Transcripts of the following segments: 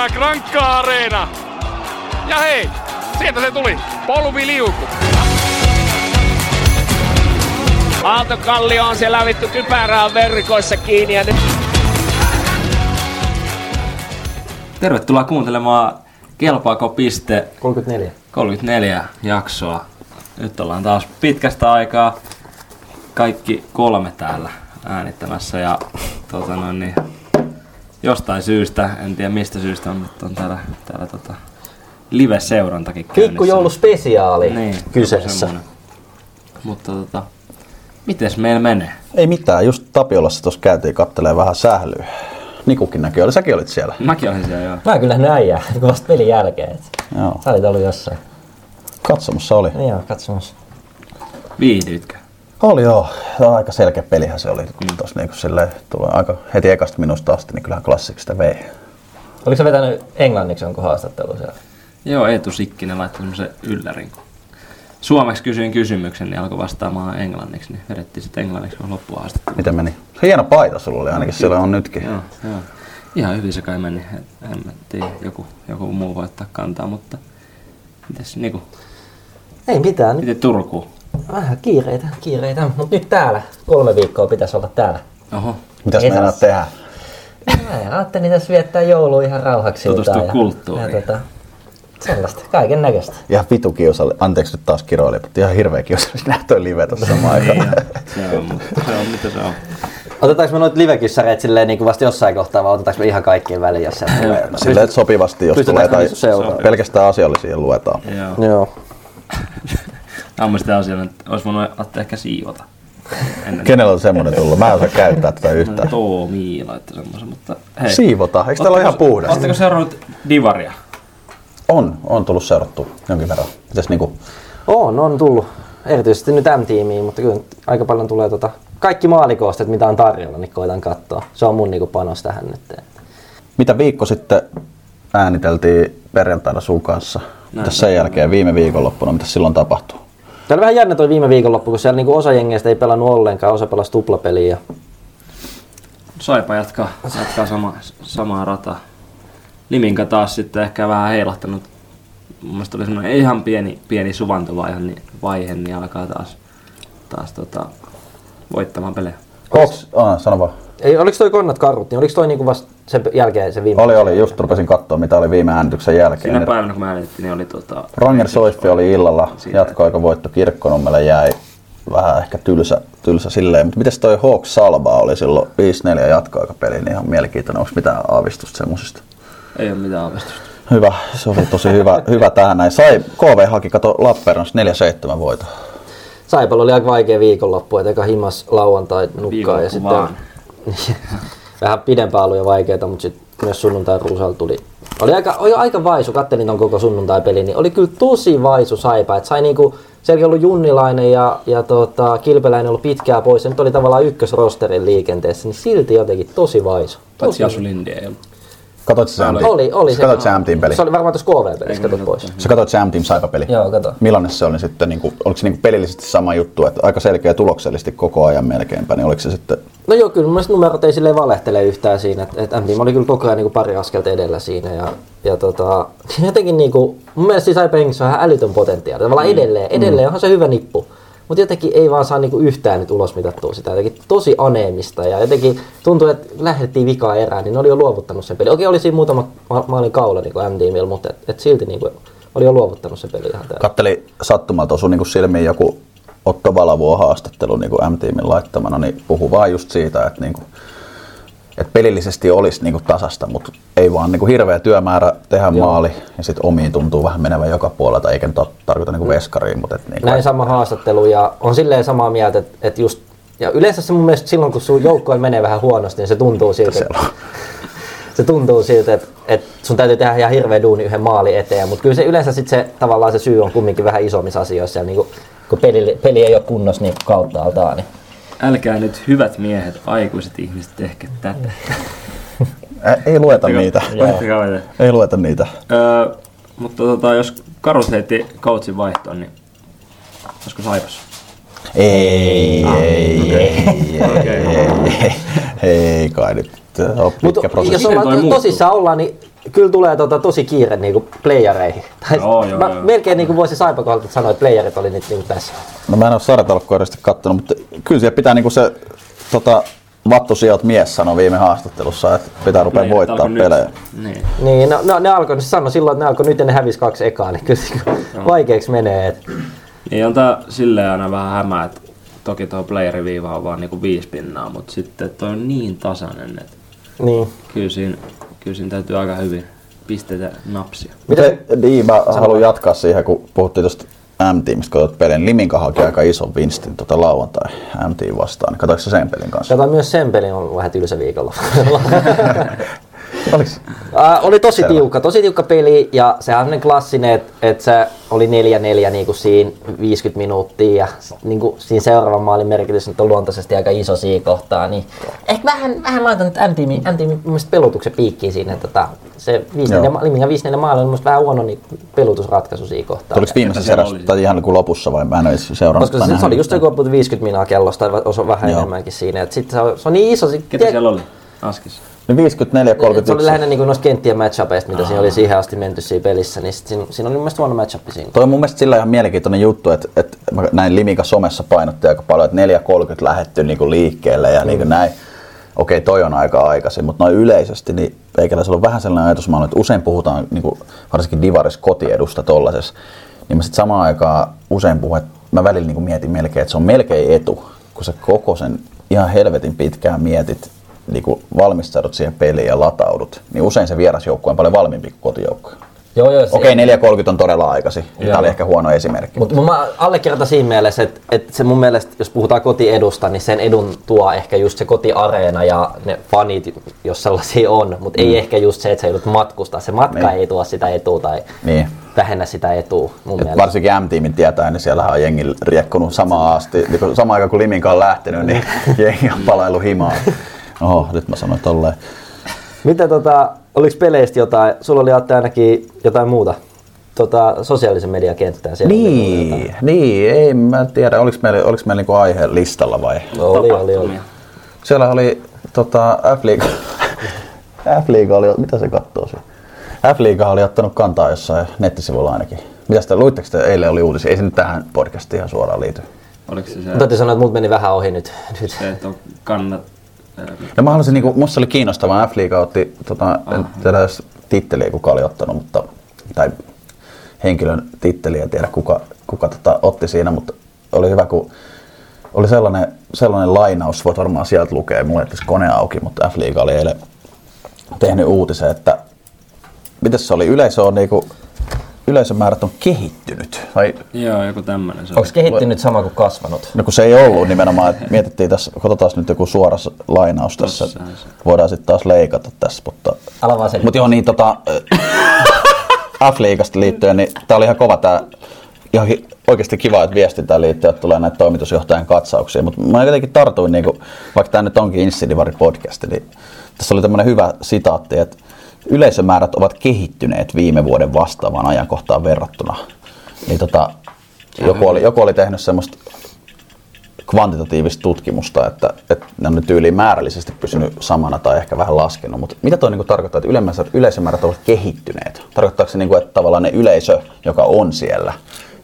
Täyttää Grankka Areena. Ja hei, sieltä se tuli. Polviliuku. Aaltokallio on siellä vittu kypärää verkoissa kiinni ja nyt Tervetuloa kuuntelemaan Kelpaako piste 34. 34 jaksoa. Nyt ollaan taas pitkästä aikaa kaikki kolme täällä äänittämässä ja tota noin, niin, jostain syystä, en tiedä mistä syystä, mutta on täällä, täällä tota, live-seurantakin käynnissä. Pikkujouluspesiaali Niin, kyseessä. Mutta tota, mites meillä menee? Ei mitään, just Tapiolassa tuossa käytiin kattelee vähän sählyä. Nikukin näkö oli, säkin olit siellä. Mäkin olin siellä joo. Mä kyllä näin kun vasta pelin jälkeen. et Joo. Sä olit ollut jossain. Katsomassa oli. Niin joo, katsomassa. Viihdyitkö? Oli joo, Tämä on aika selkeä pelihän se oli. Mm. Tuossa niinku silleen, tulee aika heti ekasta minusta asti, niin kyllähän klassiksi sitä vei. Oliko sä vetänyt englanniksi jonkun haastattelu siellä? Joo, Eetu Sikkinen laittoi semmoisen yllärin. kun Suomeksi kysyin kysymyksen, niin alkoi vastaamaan englanniksi, niin vedettiin sitten englanniksi kun loppuhaastattelu. Miten meni? Se hieno paita sulla oli ainakin, siellä on nytkin. Joo, joo. Ihan hyvin se kai meni. En mä tiedä, joku, joku muu voi ottaa kantaa, mutta mites niinku, Ei mitään, miten Turku? Vähän kiireitä, kiireitä. Mutta nyt täällä, kolme viikkoa pitäisi olla täällä. Oho, Mitäs meinaat tehdä? Mä ajattelin tässä viettää joulua ihan rauhaksi. Tutustua kulttuuriin. Ja, tota, sellaista, kaiken näköistä. Ihan vitu kiusalli. Anteeksi nyt taas kiroili, mutta ihan hirveä kiusalli nähdä toi live tuossa samaan aikaan. se on, mutta se on mitä se on. Otetaanko me noita livekyssäreitä silleen niin kuin vasta jossain kohtaa vai otetaanko me ihan kaikkien väliin, jos se tulee? Silleen, että sopivasti, jos tulee tai pelkästään asiallisia luetaan. Joo. Joo. Ammastin asialla, että olisi voinut ottaa ehkä siivota. Ennen Kenellä on semmonen tullut? Mä en osaa käyttää tätä yhtään. Toomi laittoi semmoisen, mutta hei. Siivota, eikö täällä ole ihan puhdasta? Oletteko seurannut Divaria? On, on tullut seurattua jonkin verran. Mitäs niinku, On, on tullut. Erityisesti nyt M-tiimiin, mutta kyllä aika paljon tulee tota, kaikki maalikoosteet, mitä on tarjolla, niin koitan katsoa. Se on mun niinku panos tähän nyt. mitä viikko sitten ääniteltiin perjantaina sun kanssa? Mitäs sen jälkeen viime viikonloppuna, mitä silloin tapahtui? Tämä oli vähän jännä toi viime viikonloppu, kun siellä niinku osa jengeistä ei pelannut ollenkaan, osa pelasi tuplapeliä. Ja... Saipa jatkaa, jatkaa sama, samaa rataa. Liminka taas sitten ehkä vähän heilahtanut. Mun mielestä oli semmoinen ihan pieni, pieni suvantovaihe, niin, vaihe, niin alkaa taas, taas tota, voittamaan pelejä. Koks, ah, sano vaan. Ei, oliko toi konnat karut, niin oliko toi niinku vasta sen jälkeen se viime? Oli, oli. Just rupesin katsoa, mitä oli viime äänityksen jälkeen. Siinä päivänä kun mä äänitettiin, niin oli tota... Ranger Soiffi oli illalla, Siitä. jatkoaikavoitto Kirkkonummelle jäi vähän ehkä tylsä, tylsä silleen. Mutta miten toi Hawk Salba oli silloin 5-4 jatkoaikapeli, niin ihan mielenkiintoinen. Onko mitään aavistusta semmosista? Ei ole mitään aavistusta. Hyvä, se oli tosi hyvä, hyvä tähän näin. Sai, KV haki, kato Lappeenrannassa 4-7 voito. Saipalla oli aika vaikea viikonloppu, että eka himas lauantai nukkaa ja sitten vähän pidempään ollut ja vaikeaa, mutta sitten myös sunnuntai Ruusalla tuli. Oli aika, oli aika vaisu, kattelin ton koko sunnuntai-peli, niin oli kyllä tosi vaisu Saipa, että sai niinku, sielläkin ollut Junnilainen ja, ja tota, Kilpeläinen ollut pitkää pois, ja nyt oli tavallaan ykkösrosterin liikenteessä, niin silti jotenkin tosi vaisu. Paitsi Tosi Jasu Lindi ei ollut. Katoit sä Sam Oli, oli Sä katoit Sam Team peli? Se oli varmaan tuossa KV-pelissä, katot pois. Sä katoit Sam Team Saipa peli? Joo, kato. Millainen se oli sitten, niin kuin, oliko se niin kuin pelillisesti sama juttu, että aika selkeä tuloksellisesti koko ajan melkeinpä, niin oliko se sitten, No joo, kyllä mun numerot ei silleen valehtele yhtään siinä, että, että M-Team oli kyllä koko ajan niin pari askelta edellä siinä ja, ja tota, jotenkin niin kuin, mun mielestä siis Hengissä on ihan älytön potentiaali, tavallaan mm. edelleen, edelleen onhan se hyvä nippu, mutta jotenkin ei vaan saa niinku yhtään nyt ulos mitattua sitä, jotenkin tosi aneemista ja jotenkin tuntuu, että lähdettiin vikaa erään, niin ne oli jo luovuttanut sen peli. Okei, oli siinä muutama ma- maalin kaula niin kuin M-Teamilla, mutta et, et silti niin kuin, oli jo luovuttanut sen peli ihan täällä. katteli sattumalta osu niin kuin silmiin joku Otto Valavuo haastattelu niin kuin M-tiimin laittamana, niin puhu vaan just siitä, että, niin kuin, että pelillisesti olisi niin kuin tasasta, mutta ei vaan niin kuin hirveä työmäärä tehdä Joo. maali ja sitten omiin tuntuu vähän menevän joka puolelta, eikä nyt tarkoita niin kuin veskariin, mutta että niin kuin, Näin sama haastattelu ja on silleen samaa mieltä, että, että just ja yleensä se mun mielestä silloin, kun sun joukkoille menee vähän huonosti, niin se tuntuu siltä, on. se tuntuu siltä, että, että sun täytyy tehdä ihan hirveä duuni yhden maali eteen, mutta kyllä se yleensä sit se, tavallaan se syy on kumminkin vähän isommissa asioissa, ja niin kuin, kun peli, peli ei ole kunnossa niin kautta altaan. Niin. Älkää nyt hyvät miehet, aikuiset ihmiset tehkö tätä. Ä, ei lueta niitä. Ei lueta niitä. Öö, mutta tota, jos Karus heitti coachin vaihtoon, niin olisiko Saipas? Ei, ei, ei, ei, Okei. ei, ei kai nyt. Se on pitkä Mutta prosessi. jos ollaan muuttuu? tosissaan ollaan, niin kyllä tulee tota, tosi kiire niinku playereihin. Tai Joo, joo, mä joo. melkein niinku voisin Saipa kohdalta sanoa, että playerit oli nyt niinku tässä. No mä en ole sarjatalkkoa edes kattonut, mutta kyllä siellä pitää niinku se tota, Vattu Sijoit mies sanoi viime haastattelussa, että pitää rupea Playerit voittaa pelejä. Niin. Niin, no, no, ne alkoi, ne sanoi silloin, että ne alkoi nyt ja ne hävisi kaksi ekaa, niin kyllä se vaikeaksi menee. Et. Niin on tää silleen aina vähän hämää, että toki tuo playeriviiva on vaan niinku viisi pinnaa, mutta sitten toi on niin tasainen, että Niin. kyllä siinä, kyllä siinä täytyy aika hyvin pisteitä napsia. Mitä Mitä niin, mä haluan jatkaa siihen, kun puhuttiin tuosta M-tiimistä, kun pelin. Liminka haki aika ison vinstin tota lauantai M-tiim vastaan. Katoiko sä sen pelin kanssa? Kato myös sen pelin on vähän tylsä viikolla. Oliks? Äh, oli tosi Selvä. tiukka, tosi tiukka peli ja sehän on klassinen, että et se oli 4-4 niinku siinä 50 minuuttia ja s- niinku siinä seuraavan maalin merkitys nyt on luontaisesti aika iso siinä kohtaa, niin ehkä vähän, vähän laitan nyt M-tiimi, M-tiimi pelutuksen piikkiin siinä, että tota, se 5 Joo. Limingan 5 maali on mun mielestä vähän huono niin pelutusratkaisu siinä kohtaa. Tuliko viimeisessä erässä oli? tai ihan niin lopussa vai mä en ole edes seurannut? Koska se, se oli just joku about 50 minaa kellosta, tai osa vähän Joo. enemmänkin siinä. Et sit se, on, se on niin iso. Sit, Ketä tie- siellä oli? Askissa. Niin 54 Et Se oli 31. lähinnä niin noista kenttien matchupeista, mitä siinä oli siihen asti menty siinä pelissä, niin sit siinä, siinä oli mun mielestä huono matchup siinä. Toi on mun mielestä sillä ihan mielenkiintoinen juttu, että, että mä näin Limika somessa painotti aika paljon, että 4.30 lähetty niinku liikkeelle ja niinku näin. Okei, toi on aika aikaisin, mutta noin yleisesti, niin eikäläisellä on vähän sellainen ajatusmaailma, että usein puhutaan niinku, varsinkin Divaris kotiedusta tollasessa, niin mä sitten samaan aikaan usein puhun, että mä välillä niinku mietin melkein, että se on melkein etu, kun sä koko sen ihan helvetin pitkään mietit, niinku valmistaudut siihen peliin ja lataudut, niin usein se vierasjoukkue on paljon valmiimpi kuin kotijoukkue. Joo, joo. Okei, 4.30 on todella aikaisin. Tämä oli ehkä huono esimerkki. Mutta mä allekirjoitan siinä mielessä, että, että se mun mielestä, jos puhutaan kotiedusta, niin sen edun tuo ehkä just se kotiareena ja ne fanit, jos sellaisia on, mutta ei ehkä just se, että sä joudut matkustaa. Se matka Mm. Niin. ei tuo sitä etua tai Niin. vähennä sitä etua mun Et mielestä. varsinkin M-tiimin tietää, niin siellä on jengi riekkunut samaan asti. Niin samaan aikaan kun Liminka on lähtenyt, niin jengi on palailu himaan. Oho, nyt mä sanoin tolleen. Mitä tota, oliko peleistä jotain, sulla oli Atte ainakin jotain muuta tota, sosiaalisen median kenttää siellä? Niin, niin, ei mä tiedä, oliko meillä, oliko meillä niinku aihe listalla vai? Oli, oli, oli. Siellä oli tota, F-liiga. F-liiga oli, mitä se katsoo siellä? F-liiga oli ottanut kantaa jossain nettisivulla ainakin. Mitä sitä, luitteko te eilen oli uutisia? Ei se nyt tähän podcastiin ihan suoraan liity. Oliko se se, Mutta täytyy sanoa, että multa meni vähän ohi nyt. nyt. se että on kannat... No mä haluaisin, niinku, musta oli kiinnostavaa, F-liiga otti, tota, en tiedä jos titteliä kuka oli ottanut, mutta, tai henkilön titteliä, en tiedä kuka, kuka tota, otti siinä, mutta oli hyvä, kun oli sellainen, sellainen lainaus, voit varmaan sieltä lukea, mulla ei kone auki, mutta F-liiga oli eilen tehnyt uutisen, että mitäs se oli, yleisö on niinku, yleisömäärät on kehittynyt, vai Joo, joku tämmönen se Onko kehittynyt sama kuin kasvanut? No kun se ei ollut nimenomaan, että mietittiin tässä, katsotaan nyt joku suora lainaus tässä, voidaan sitten taas leikata tässä, mutta... Ala vaan selittää. Mutta joo niin tota, F-liigasta liittyen, niin tää oli ihan kova tää, ihan hi- oikeasti kiva, että viestintään liittyen että tulee näitä toimitusjohtajan katsauksia, mutta mä jotenkin tartuin, niin kuin, vaikka tämä nyt onkin Insidivari podcast, niin tässä oli tämmöinen hyvä sitaatti, että yleisömäärät ovat kehittyneet viime vuoden vastaavaan ajankohtaan verrattuna. Niin tota, joku, oli, joku oli tehnyt semmoista kvantitatiivista tutkimusta, että, että ne on nyt tyyliin määrällisesti pysynyt samana tai ehkä vähän laskenut. Mutta mitä toi niinku tarkoittaa, että yleensä, yleisömäärät ovat kehittyneet? Tarkoittaako se, niinku, että tavallaan ne yleisö, joka on siellä,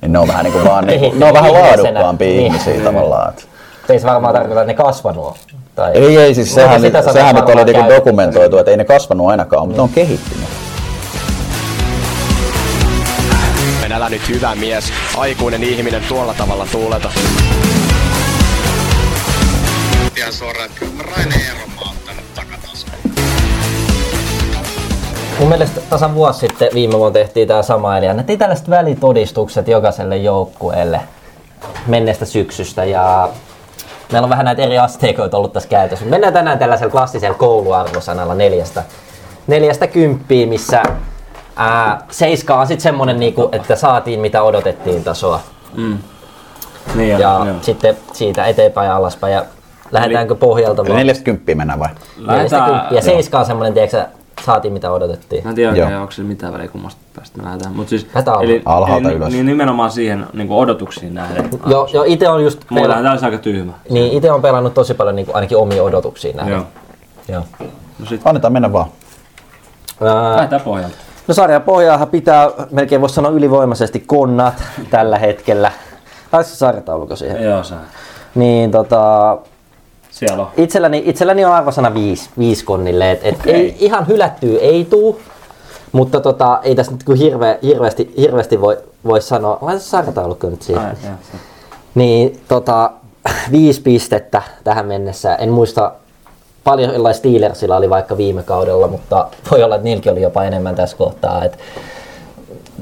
niin ne on vähän, niinku vaan, niinku, ne on vähän laadukkaampia Niin. ihmisiä tavallaan. Että. Ei se varmaan tarkoita, että ne kasvanut on. Tai... Ei, ei, siis sehän, sitä sanaa sehän nyt oli niinku dokumentoitu, että ei ne kasvanut ainakaan, mutta ne on kehittynyt. En älä nyt hyvä mies, aikuinen ihminen tuolla tavalla tuuleta. ihan suoraan, että Raine ottanut takataskuun. Mun mielestä tasan vuosi sitten viime vuonna tehtiin tämä sama, eli annettiin tällaiset välitodistukset jokaiselle joukkueelle menneestä syksystä ja meillä on vähän näitä eri asteikoita ollut tässä käytössä. Mennään tänään tällaisella klassisella kouluarvosanalla neljästä, neljästä kymppiä, missä ää, seiska on sitten semmonen, niinku, että saatiin mitä odotettiin tasoa. Niin ja, Ja joo. sitten siitä eteenpäin ja alaspäin. Ja lähdetäänkö pohjalta neljästä kymppiä mennään vai? Neljästä Lähdetään- kymppiä. Seiska on semmonen, tiedätkö, saatiin mitä odotettiin. Mä en tiedä Joo. oikein, onko se mitään väliä kummasta päästä me lähdetään. Mut siis, eli, alhaalta eli, ylös. Niin nimenomaan siihen niin odotuksiin nähden. Joo, joo itse on just Mulla pelannut, on täysin aika tyhmä. niin ite on pelannut tosi paljon niin kuin, ainakin omiin odotuksiin nähden. Joo. Joo. No sit Annetaan mennä vaan. Ää, lähdetään pohjalta. No sarjan pohjaahan pitää, melkein voisi sanoa ylivoimaisesti konnat tällä hetkellä. Se sarjataulukko siihen? Joo, sä. Niin tota, Siellä on. itselläni, itselläni on arvosana viisi, viisi konnille. Et, et Okei. ei, ihan hylättyä ei tuu, mutta tota, ei tässä nyt kyllä hirve, hirveästi, hirveästi voi, voi sanoa. Laita se sarjataulukko nyt siihen. Ai. Niin tota, viisi pistettä tähän mennessä. En muista paljon erilaisia Steelersilla oli vaikka viime kaudella, mutta voi olla, että niilläkin oli jopa enemmän tässä kohtaa. Et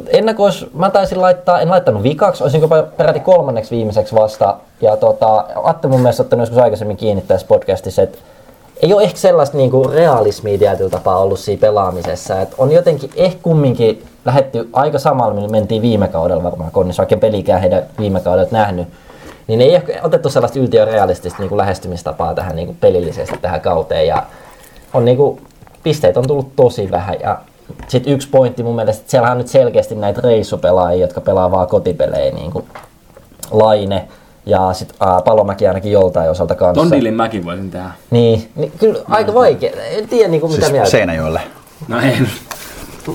ennakois, mä taisin laittaa, en laittanut vikaksi, olisin jopa peräti kolmanneksi viimeiseksi vasta. Ja tota, Atte mun mielestä ottanut joskus aikaisemmin kiinni tässä podcastissa, että ei ole ehkä sellaista niinku realismia tietyllä tapaa ollut siinä pelaamisessa. Et on jotenkin ehkä kumminkin lähetty aika samalla, millä mentiin viime kaudella varmaan konnissa, vaikka en pelikään heidän viime kaudelta nähnyt. Niin ei ehkä otettu sellaista yltiörealistista niinku lähestymistapaa tähän niinku pelillisesti tähän kauteen. Ja on niinku, pisteet on tullut tosi vähän. Ja sitten yksi pointti mun mielestä, että siellä on nyt selkeästi näitä reissupelaajia, jotka pelaa vaan kotipelejä, niin kuin Laine ja sitten Palomäki ainakin joltain osalta kanssa. Ton diilin mäkin voisin tehdä. Niin, niin kyllä aika vaikea. En tiedä niinku, mitä Siis mieltä. Seinäjoelle. No ei.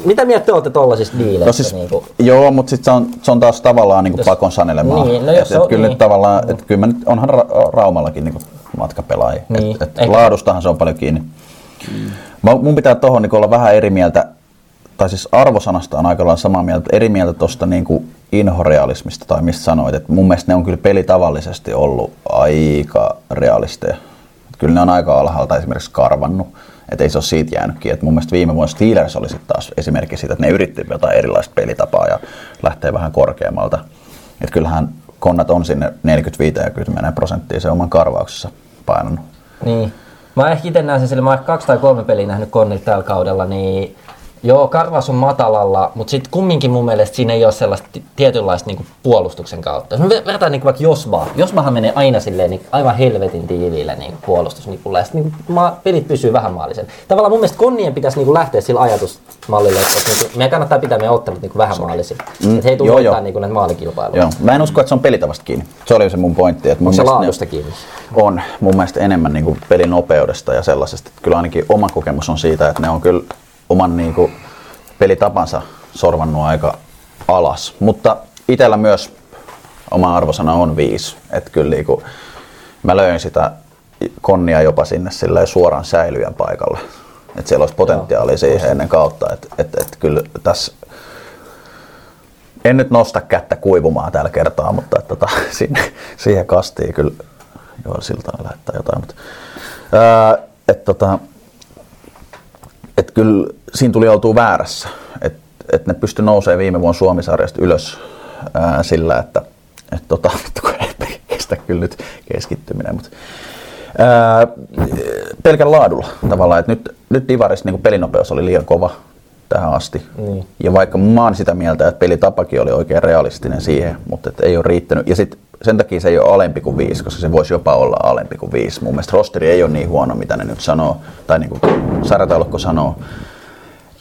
Mitä mieltä te olette tollasista diileistä? No siis, niinku? joo, mutta sitten se on, se on taas tavallaan niinku Jos- pakon sanelemaa. Niin, no jos et, on- kyllä niin. nyt tavallaan, et kyllä mä nyt, onhan Ra- Raumallakin niinku matkapelaajia. Niin, Et, et laadustahan se on paljon kiinni. Mä, mun pitää tohon niinku olla vähän eri mieltä, tai siis arvosanasta on aika lailla samaa mieltä, eri mieltä tuosta niinku inhorealismista tai mistä sanoit, että mun mielestä ne on kyllä pelitavallisesti ollut aika realisteja. Et kyllä ne on aika alhaalta esimerkiksi karvannut, että ei se ole siitä jäänytkin. Et mun mielestä viime vuonna Steelers oli sitten taas esimerkki siitä, että ne yritti jotain erilaista pelitapaa ja lähtee vähän korkeammalta. Et kyllähän konnat on sinne 40-50 prosenttia se oman karvauksessa painanut. Niin. Mä ehkä itse näen sen sille, mä oon kaksi tai kolme peliä nähnyt Konnilta tällä kaudella, niin joo, karvaus on matalalla, mutta sitten kumminkin mun mielestä siinä ei ole sellaista ti- tietynlaista niinku puolustuksen kautta. Jos me ver- verrataan niinku vaikka Josvaa, Josvahan menee aina silleen niin aivan helvetin tiiviillä niinku puolustusnipulla ja sitten niinku ma- pelit pysyy vähän maalisen. Tavallaan mun mielestä Konnien pitäisi niinku lähteä sillä ajatusmallilla, että, niinku, meidän kannattaa pitää meidän ottelut niinku vähän maalisin. Mm. Että he ei tule Joo, niinku näitä maalikilpailuja. Joo. Mä en usko, että se on pelitavasta kiinni. Se oli se mun pointti. Että mun Onko se mielestä ne- laadusta kiinni? on mun mielestä enemmän niin kuin pelin nopeudesta ja sellaisesta. Kyllä ainakin oma kokemus on siitä, että ne on kyllä oman niin kuin pelitapansa sorvannut aika alas. Mutta itsellä myös oma arvosana on viisi. Että kyllä niin kuin, mä löin sitä konnia jopa sinne silleen suoraan säilyjän paikalle. Että siellä olisi potentiaalia siihen ennen kautta. Että et, et kyllä tässä en nyt nosta kättä kuivumaan tällä kertaa, mutta et, tota, sinne, siihen kastiin kyllä joo, siltaan lähettää jotain. Mutta, ää, et, tota, kyllä siinä tuli oltua väärässä. Että et ne pysty nousemaan viime vuonna Suomisarjasta ylös ää, sillä, että et, tota, vittu, kun ei kestä kyllä nyt keskittyminen. Mutta, ää, pelkän laadulla tavallaan, että nyt, nyt Divarissa niin pelinopeus oli liian kova tähän asti. Niin. Ja vaikka mä oon sitä mieltä, että pelitapakin oli oikein realistinen siihen, mutta et ei ole riittänyt. Ja sit sen takia se ei ole alempi kuin viisi, koska se voisi jopa olla alempi kuin viisi. Mun mielestä rosteri ei ole niin huono, mitä ne nyt sanoo, tai niin kuin sarjataulukko sanoo.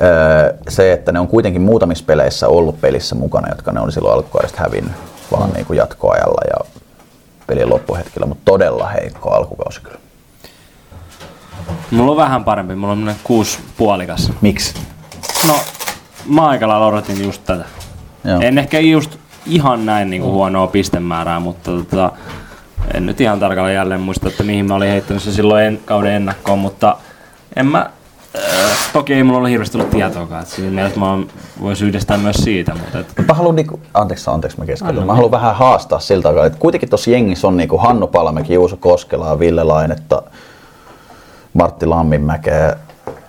Öö, se, että ne on kuitenkin muutamissa peleissä ollut pelissä mukana, jotka ne on silloin alkukaudesta hävinnyt, vaan niin kuin jatkoajalla ja pelin loppuhetkellä, mutta todella heikko alkukausi kyllä. Mulla on vähän parempi, mulla on kuusi puolikas. Miksi? No, mä aika lailla odotin just tätä. Joo. En ehkä just ihan näin niinku huonoa pistemäärää, mutta tota, en nyt ihan tarkalleen jälleen muista, että mihin mä olin heittänyt se silloin en, kauden ennakkoon, mutta en mä, äh, toki ei mulla ole hirveästi ollut tietoakaan, että siinä mielessä mä voisin yhdistää myös siitä, mutta et, Mä haluan, niinku, anteeksi, anteeksi mä keskeytän. Mä haluan vähän haastaa siltä aikaa, että kuitenkin tuossa jengissä on niinku Hannu Palamäki, Juuso Koskelaa, Ville Lainetta, Martti Lamminmäkeä,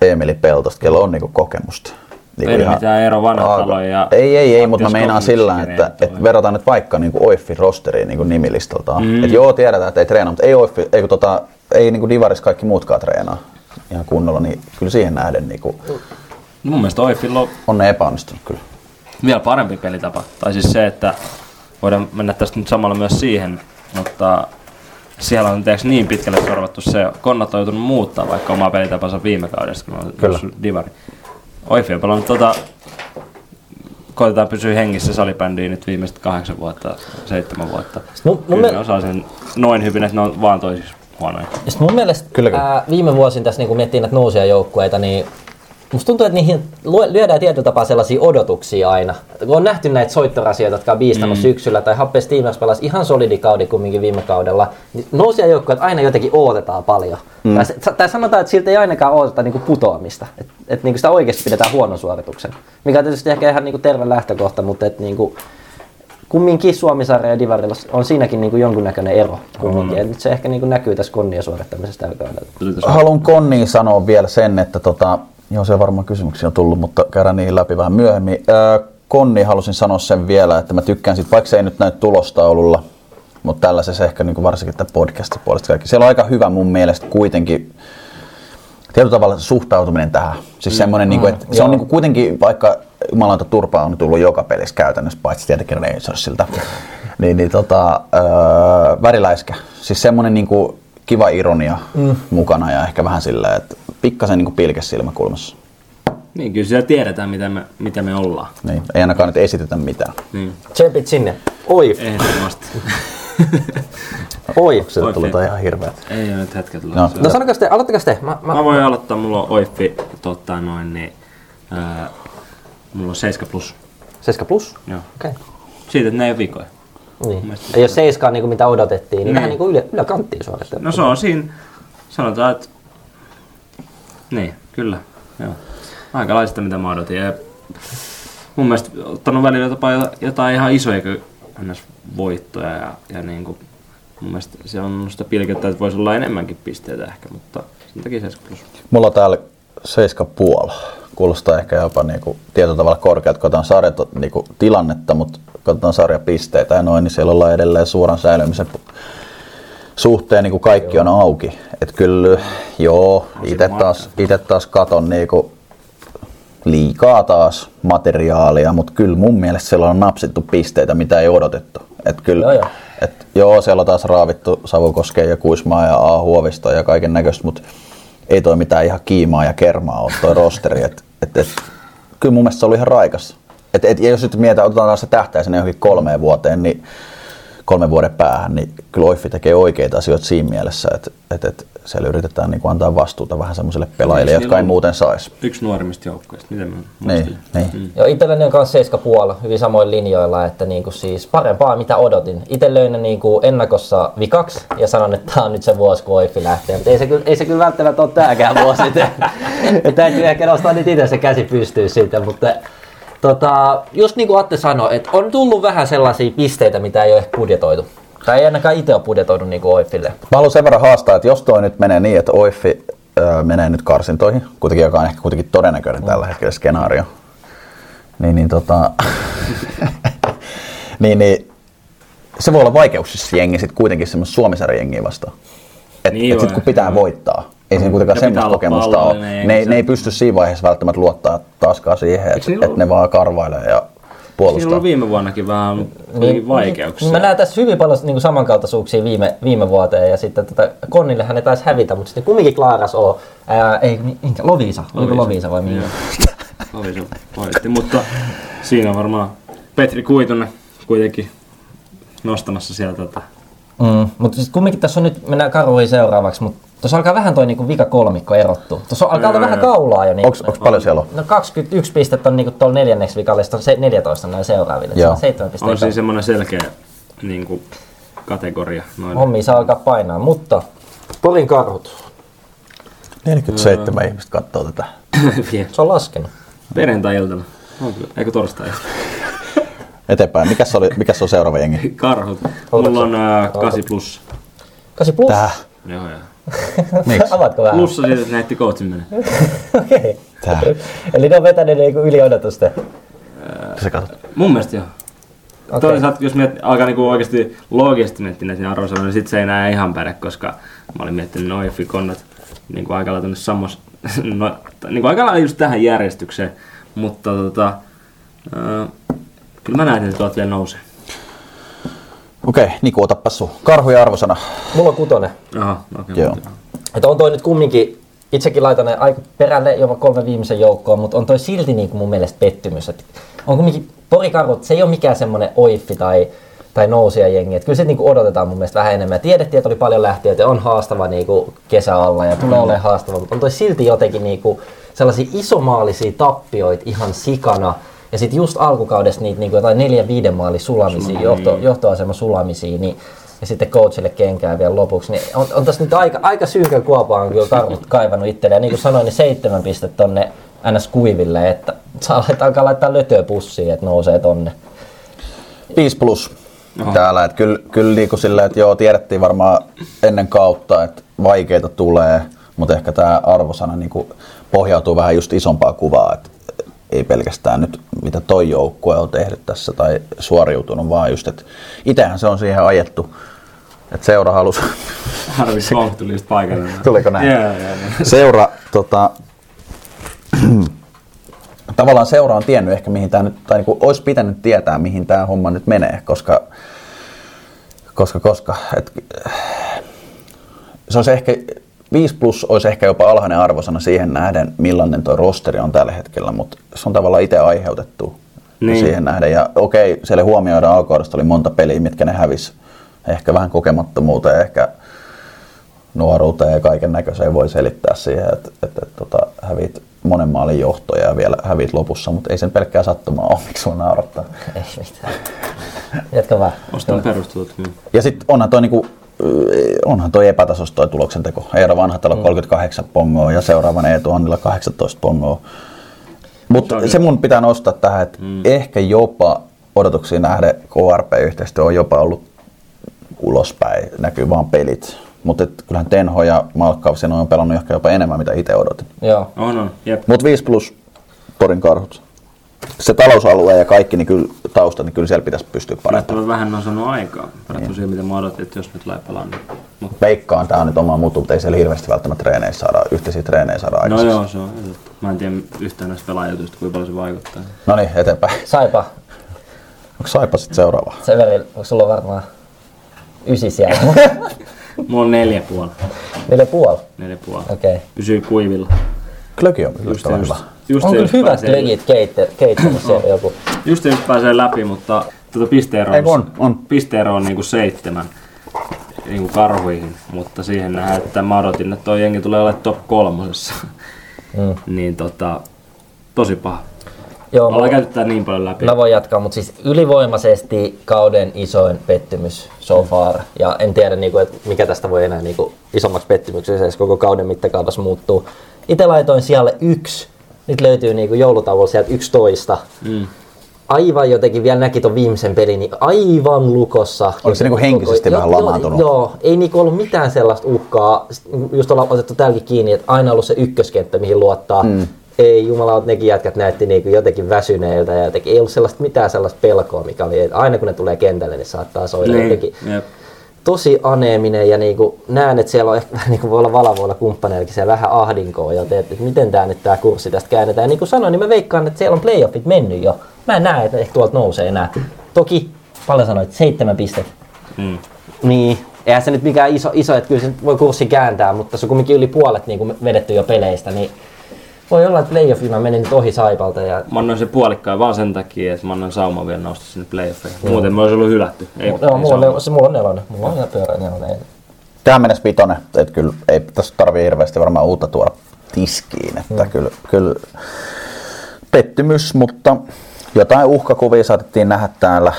Emeli Peltosta, kello on niinku kokemusta. Niinku Ei mitään ero vanhat Aika- taloja ja Ei, ei, ei, mutta mä meinaan sillä, että, että verrataan nyt vaikka niinku Oiffin rosteriin niinku nimilistaltaan. Mm. Et joo, tiedetään, että ei treenaa, mutta ei Oiffi, ei, kun tota, ei niinku Divaris kaikki muutkaan treenaa ihan kunnolla, niin kyllä siihen nähden niinku, mun mielestä Oifilla on on ne epäonnistunut kyllä. vielä parempi pelitapa. Tai siis se, että voidaan mennä tästä nyt samalla myös siihen, mutta siellä on teeksi niin pitkälle sorvattu se, Konnat on joutunut muuttaa vaikka omaa pelitapansa viime kaudesta, kun on Kyllä. divari. Oifi on pelannut tota, koitetaan pysyä hengissä salibändiin nyt viimeiset kahdeksan vuotta, seitsemän vuotta. Mun- mun Kyllä ne osaa sen noin hyvin, että ne on vaan toisissa. huonoja. Ja sit mun mielestä Kyllä, kyllä. Ää, viime vuosina tässä niin kun miettii näitä nousia joukkueita, niin musta tuntuu, että niihin lyödään tietyllä tapaa sellaisia odotuksia aina. Kun on nähty näitä soittorasioita, jotka on biistannut mm. syksyllä, tai Happe Steamers pelasi ihan solidi kaudi kumminkin viime kaudella, niin nousia joukkueet aina jotenkin odotetaan paljon. Mm. Tai, tai sanotaan, että siltä ei ainakaan odoteta niin putoamista. Että et, niin sitä oikeasti pidetään huonon suorituksen. Mikä on tietysti ehkä ihan niin terve lähtökohta, mutta et, niin kuin, kumminkin Suomisarja ja Divarilla on siinäkin niin kuin jonkunnäköinen ero. Kumminkin. Ja nyt se ehkä niin kuin näkyy tässä konnia suorittamisesta tällä kaudella. Haluan Konniin sanoa vielä sen, että tota, joo, se varmaan kysymyksiä on tullut, mutta käydään niihin läpi vähän myöhemmin. Öö, Konni halusin sanoa sen vielä, että mä tykkään siitä, vaikka se ei nyt näy tulostaululla, mutta tällaisessa ehkä niin kuin varsinkin tämän podcastin puolesta kaikki. Siellä on aika hyvä mun mielestä kuitenkin tietyllä tavalla suhtautuminen tähän. Siis semmoinen, niin kuin, että se on niin kuin kuitenkin, vaikka jumalauta turpaa on tullut joka pelissä käytännössä, paitsi tietenkin Rangersilta, niin, niin tota, öö, väriläiskä. Siis semmoinen niin kuin kiva ironia mm. mukana ja ehkä vähän silleen, että pikkasen niin kuin pilke silmäkulmassa. Niin, kyllä siellä tiedetään, mitä me, mitä me ollaan. Niin, ei ainakaan nyt esitetä mitään. Niin, Tsempit sinne. Oi, ehdottomasti. oi. Se Oikein. tuli ihan hirveät. ei ole nyt hetket tullut. No. No sanokaa te, aloittakaa te. Mä, mä, Mä voin aloittaa, mulla on Oiffi, tota noin, niin, ää, mulla on 7 plus. 7 plus? Joo. Okei. Okay. Siitä, että ne ei ole vikoja. Niin. mielestä- Ei ole seiskaan niin kuin mitä odotettiin, niin, Niin. vähän niin kuin ylä, yläkanttiin suoritettu. No se on siinä, sanotaan, että niin, kyllä, joo. Aikalaista mitä mä odotin. Ja mun mielestä ottanut välillä jotain, jotain ihan isoja voittoja ja, ja niin kuin, mun mielestä se on musta pilkettä, että voisi olla enemmänkin pisteitä ehkä, mutta sen takia 7 plus. Mulla on täällä 7,5. Kuulostaa ehkä jopa niinku tietyllä tavalla korkeat, kun sarjat, niinku tilannetta, mutta katsotaan sarjapisteitä ja noin, niin siellä ollaan edelleen suoran säilymisen suhteen niin kuin kaikki on auki. Et kyllä, joo, itse taas, ite taas katon niinku liikaa taas materiaalia, mutta kyllä mun mielestä siellä on napsittu pisteitä, mitä ei odotettu. Et kyllä, Joo, joo. Et joo, siellä on taas raavittu Savukoskeen ja Kuismaa ja A. Huovista ja kaiken näköistä, mutta ei toi mitään ihan kiimaa ja kermaa ole toi rosteri. Et, et, et, kyllä mun mielestä se oli ihan raikas. Et, et, ja jos nyt mietitään, otetaan taas se tähtäisenä johonkin kolmeen vuoteen, niin kolmen vuoden päähän, niin kyllä Oiffi tekee oikeita asioita siinä mielessä, että et, et siellä yritetään niin antaa vastuuta vähän semmoisille pelaajille, jotka ei muuten saisi. Yksi nuorimmista joukkueista, miten mä Niin, niin. Joo, itselleni on kanssa 7,5 hyvin samoin linjoilla, että niinku siis parempaa mitä odotin. Itse löin ne niinku ennakossa vikaksi ja sanon, että tämä on nyt se vuosi, kun Oiffi lähtee. Mutta ei se, kyllä, ei se kyllä välttämättä ole tämäkään vuosi. Että Täytyy ehkä nostaa nyt itse se käsi pystyy siitä, mutta tota, just niin kuin Atte sanoi, että on tullut vähän sellaisia pisteitä, mitä ei ole ehkä budjetoitu. Tai ei ainakaan itse ole budjetoinut niin kuin Oiffille. Mä haluan sen verran haastaa, että jos toi nyt menee niin, että Oiffi öö, menee nyt karsintoihin, kuitenkin joka on ehkä kuitenkin todennäköinen tällä hetkellä skenaario, niin, niin, tota, niin, niin se voi olla vaikeuksissa jengi sitten kuitenkin semmoista suomisarjengiä vastaan. Et, Niin et sit joo, kun pitää voittaa, ei siinä kuitenkaan semmoista kokemusta ole. Ne, ei- se- ne ei pysty siinä vaiheessa välttämättä luottaa taaskaan siihen, että et ne vaan karvailee ja Siinä puolustaa. oli viime vuonnakin vähän niin, vaikeuksia. Mä näen tässä hyvin paljon niin samankaltaisuuksia viime, viime vuoteen ja sitten tota, Konnillehän ne taisi hävitä, mutta sitten kumminkin Klaaras on, ää, ei, minkä, Lovisa, oliko Lovisa vai minkä? Oli se voitti, mutta siinä on varmaan Petri Kuitunen kuitenkin nostamassa sieltä tätä. Mm, mutta siis kumminkin tässä on nyt, mennään karuihin seuraavaksi, mutta tuossa alkaa vähän toi niinku vika kolmikko erottua. Tuossa alkaa olla vähän kaulaa jo. Niinku, Onks, onks paljon siellä on? No 21 pistettä on niinku tuolla neljänneksi vikalle, sitten on se 14 näin seuraaville. Joo. 7 pistettä. On siinä semmoinen selkeä niin kuin, kategoria. Noille. Hommia saa alkaa painaa, mutta Porin karhut, 47 ihmistä katsoo tätä. Se on laskenut. Perjantai-iltana. Onko, eikö torstai Eteenpäin. Mikäs, oli, mikäs on seuraava jengi? Karhut. Mulla on äh, 8 plus. 8 plus. Tää. Joo, joo. Miksi? Avaatko vähän? Plussa siitä, että näytti coachin menee. Okei. Tää. Eli ne on vetänyt niinku yli odotusten. Se katsot. Mun mielestä joo. Okei. Okay. Toisaalta, jos miet, alkaa niinku oikeasti loogisesti miettiä näitä arvosanoja, niin sit se ei enää ihan päde, koska mä olin miettinyt noin konnat niinku aika lailla sammos, no, niinku aika lailla just tähän järjestykseen, mutta tota, äh, kyllä mä näen, että tuolta vielä nousee. Okei, okay, Niku, otappa sun. Karhu ja arvosana. Mulla on kutonen. Aha, okei. Joo. Okay, Että on toi nyt kumminkin, itsekin laitan ne aika perälle jopa kolme viimeisen joukkoon, mutta on toi silti niin kuin mun mielestä pettymys. Et on kumminkin Porikarhut, se ei ole mikään semmoinen oiffi tai tai nousia jengi. Et kyllä sit niinku odotetaan mun mielestä vähän enemmän. Ja tiedettiin, että oli paljon lähtiöitä on haastava niinku kesä alla ja tulee olemaan haastava, mutta on toi silti jotenkin niinku sellaisia isomaalisia tappioita ihan sikana. Ja sitten just alkukaudesta niitä niinku jotain neljä viiden maali sulamisia, johto, johtoasema sulamisia, niin ja sitten coachille kenkää vielä lopuksi, niin on, on tässä nyt aika, aika synkän kuopaan on kyllä karvut kaivannut itselleen. Ja niin kuin sanoin, niin seitsemän pistettä tonne ns. kuiville, että saa laittaa, alkaa laittaa lötöä pussiin, että nousee tonne. 5 plus täällä. Että kyllä, kyllä niinku sillä, että joo, tiedettiin varmaan ennen kautta, että vaikeita tulee, mutta ehkä tämä arvosana niinku pohjautuu vähän just isompaa kuvaa, että ei pelkästään nyt mitä toi joukkue on tehnyt tässä tai suoriutunut, vaan just, että itsehän se on siihen ajettu, että seura halusi, Harvi Song tuli just paikalle. tuliko näin? Joo, joo, joo. Seura, tota, tavallaan seura on tiennyt ehkä mihin tämä nyt, tai niinku olisi pitänyt tietää mihin tämä homma nyt menee, koska, koska, koska et, se olisi ehkä, 5 plus olisi ehkä jopa alhainen arvosana siihen nähden, millainen tuo rosteri on tällä hetkellä, mutta se on tavallaan itse aiheutettu Niin. siihen nähden. Ja okei, siellä huomioidaan alkuudesta oli monta peliä, mitkä ne hävis. Ehkä vähän kokemattomuuteen, ehkä nuoruuteen ja kaiken näköiseen voi selittää siihen, että, että, että tota, hävit monen maalin johtoja ja vielä hävit lopussa, mutta ei sen pelkkää sattumaa ole, miksi sun naurattaa. Ei mitään. Jatka vaan. Ostan perustelut hyvin. Ja sitten onhan toi, niinku, onhan toi epätasos toi tuloksenteko. Eero Vanhatalo mm. 38 pongoa ja seuraavan Eetu Hannilla 18 pongoa. Mutta se mun pitää nostaa tähän, että mm. ehkä jopa odotuksiin nähden KRP-yhteistyö on jopa ollut ulospäin, näkyy vaan pelit. Mutta kyllähän Tenho ja Malkkaus on pelannut ehkä jopa enemmän, mitä itse odotin. Joo. On, on. Jep. Mutta 5 plus Torin karhut. Se talousalue ja kaikki niin kyllä, tausta, niin kyllä siellä pitäisi pystyä parantamaan. Vähän on saanut aikaa. Verrattuna siihen, mitä mä odotin, että jos ne tulee pelaamaan. Niin. Mut, Veikkaan, tämä on nyt oma mutu, mutta ei siellä hirveästi välttämättä treeneissä saada, yhteisiä treenejä saada no aikaiseksi. joo, se on. Mä en tiedä yhtään näistä pelaajutuista, kuinka paljon se vaikuttaa. No niin, eteenpäin. Saipa, Onko Saipa sitten seuraava? Severi, onko sulla varmaan ysi siellä? Mulla on neljä puoli. Neljä puoli. Neljä puoli. Okei. Okay. Pysyy kuivilla. Klöki on Just, just, hyvä. Just On kyllä hyvät legit siellä joku. Just jos pääsee läpi, mutta tuota pisteero kun on, on. pisteero on niinku seitsemän niinku karhuihin, mutta siihen nähdään, että mä odotin, että toi jengi tulee olemaan top kolmosessa. Mm. niin tota, tosi paha. Joo, Ollaan mä, käyty tää niin paljon läpi. mä voin jatkaa, mutta siis ylivoimaisesti kauden isoin pettymys so far. Ja en tiedä, niinku, että mikä tästä voi enää niinku, isommaksi pettymykseksi edes koko kauden mittakaavassa muuttuu. Itse laitoin sijalle yksi. Nyt löytyy niinku joulutauolla sieltä 11. Mm. Aivan jotenkin vielä näki ton viimeisen pelin, niin aivan lukossa. Oliko se niinku henkisesti Joo, vähän joo, lamaantunut? Joo, ei niinku ollut mitään sellaista uhkaa. Just ollaan otettu täälläkin kiinni, että aina ollut se ykköskenttä, mihin luottaa. Mm. Ei jumala, nekin jätkät näytti niinku jotenkin väsyneiltä ja jotenkin, ei ollut sellaista, mitään sellaista pelkoa, mikä oli, että aina kun ne tulee kentälle, niin saattaa soida Niin, jotenkin jep. Tosi aneeminen ja niinku näen, että siellä on ehkä vähän niinku voi olla valavoilla kumppaneillakin se vähän ahdinkoa, joten että miten tämä nyt tämä kurssi tästä käännetään. Ja niin kuin sanoin, niin mä veikkaan, että siellä on playoffit mennyt jo. Mä en näe, että ehkä tuolta nousee enää. Toki, paljon sanoit, seitsemän pistettä. Mm. Niin, eihän se nyt mikään iso, iso että kyllä se voi kurssi kääntää, mutta se on kumminkin yli puolet niin kuin vedetty jo peleistä, niin voi olla, että playoffina meni nyt ohi Saipalta ja Mä annoin se puolikkaan vaan sen takia, että mä annan sauman vielä nousta sinne playoffeihin. Muuten mä olisi ollut hylätty. Ei, Joo, ei mulla, on, se, mulla on nelonen. Mulla on ihan pyörä nelonen. Tähän mennessä vitonen, että kyllä ei tässä tarvii hirveästi varmaan uutta tuoda tiskiin, että Mm. kyllä, kyllä pettymys, mutta jotain uhkakuvia saatettiin nähdä täällä,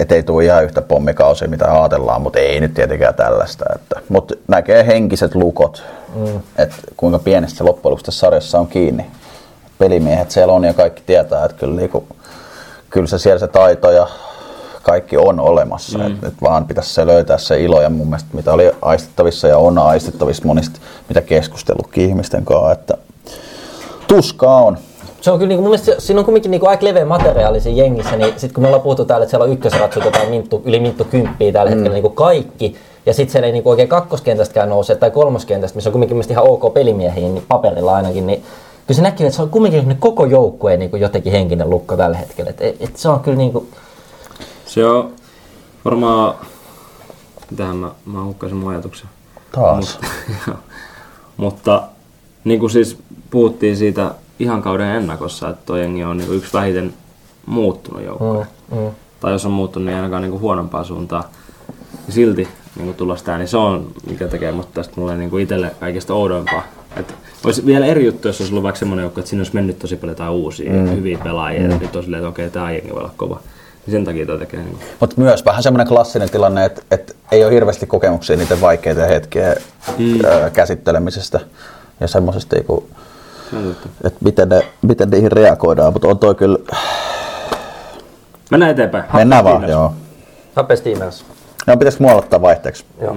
ettei tule ihan yhtä pommikausia, mitä ajatellaan, mutta ei nyt tietenkään tällaista. Että, mutta näkee henkiset lukot, mm. että kuinka pienestä loppujen lopuksi tässä sarjassa on kiinni. Pelimiehet siellä on ja kaikki tietää, että kyllä, niinku, kyllä se siellä se taito ja kaikki on olemassa. Mm. Et nyt vaan pitäisi se löytää se ilo ja mun mielestä mitä oli aistittavissa ja on aistittavissa monista, mitä keskustellutkin ihmisten kanssa, että tuskaa on. Se on kyllä, niin mun mielestä se- siinä on kuitenkin niin aika leveä materiaali siinä jengissä, niin sitten kun me ollaan puhuttu täällä, että siellä on ykkösratsut jotain minttu, yli minttu kymppiä tällä hetkellä niin kaikki, ja sitten siellä ei niin oikein kakkoskentästäkään nouse, tai kolmoskentästä, missä on kuitenkin mielestäni ihan ok pelimiehiä, niin paperilla ainakin, niin kyllä se näkyy, että se on kuitenkin semmoinen koko joukkueen niin jotenkin henkinen lukko tällä hetkellä. Et, et, se on kyllä niin kuin, Se on varmaan... Mitähän mä, mä hukkasin mun ajatuksen. Taas. Mutta, mutta niin kuin siis puhuttiin siitä ihan kauden ennakossa, että toi jengi on niin yksi vähiten muuttunut joukkue. mm, mm. tai jos on muuttunut, niin ainakaan niin huonompaa suuntaan. Ja silti niin tulla sitä, niin se on, mikä tekee mut tästä mulle niin itselle kaikista oudompaa. Et olisi vielä eri juttu, jos olisi ollut vaikka semmoinen joukko, että siinä olisi mennyt tosi paljon jotain uusia, mm. hyviä pelaajia, mm. ja nyt on silleen, että okei, tämä jengi voi olla kova. Niin sen takia toi tekee niin Mutta myös vähän semmoinen klassinen tilanne, että, että ei ole hirveästi kokemuksia niiden vaikeita hetkiä mm. käsittelemisestä ja semmoisesta, niinku, että miten, ne, miten niihin reagoidaan. Mutta on toi kyllä... Mennään eteenpäin. Mennään vaan, joo. Happe Steamers. No pitäisikö mua aloittaa vaihteeksi? Joo.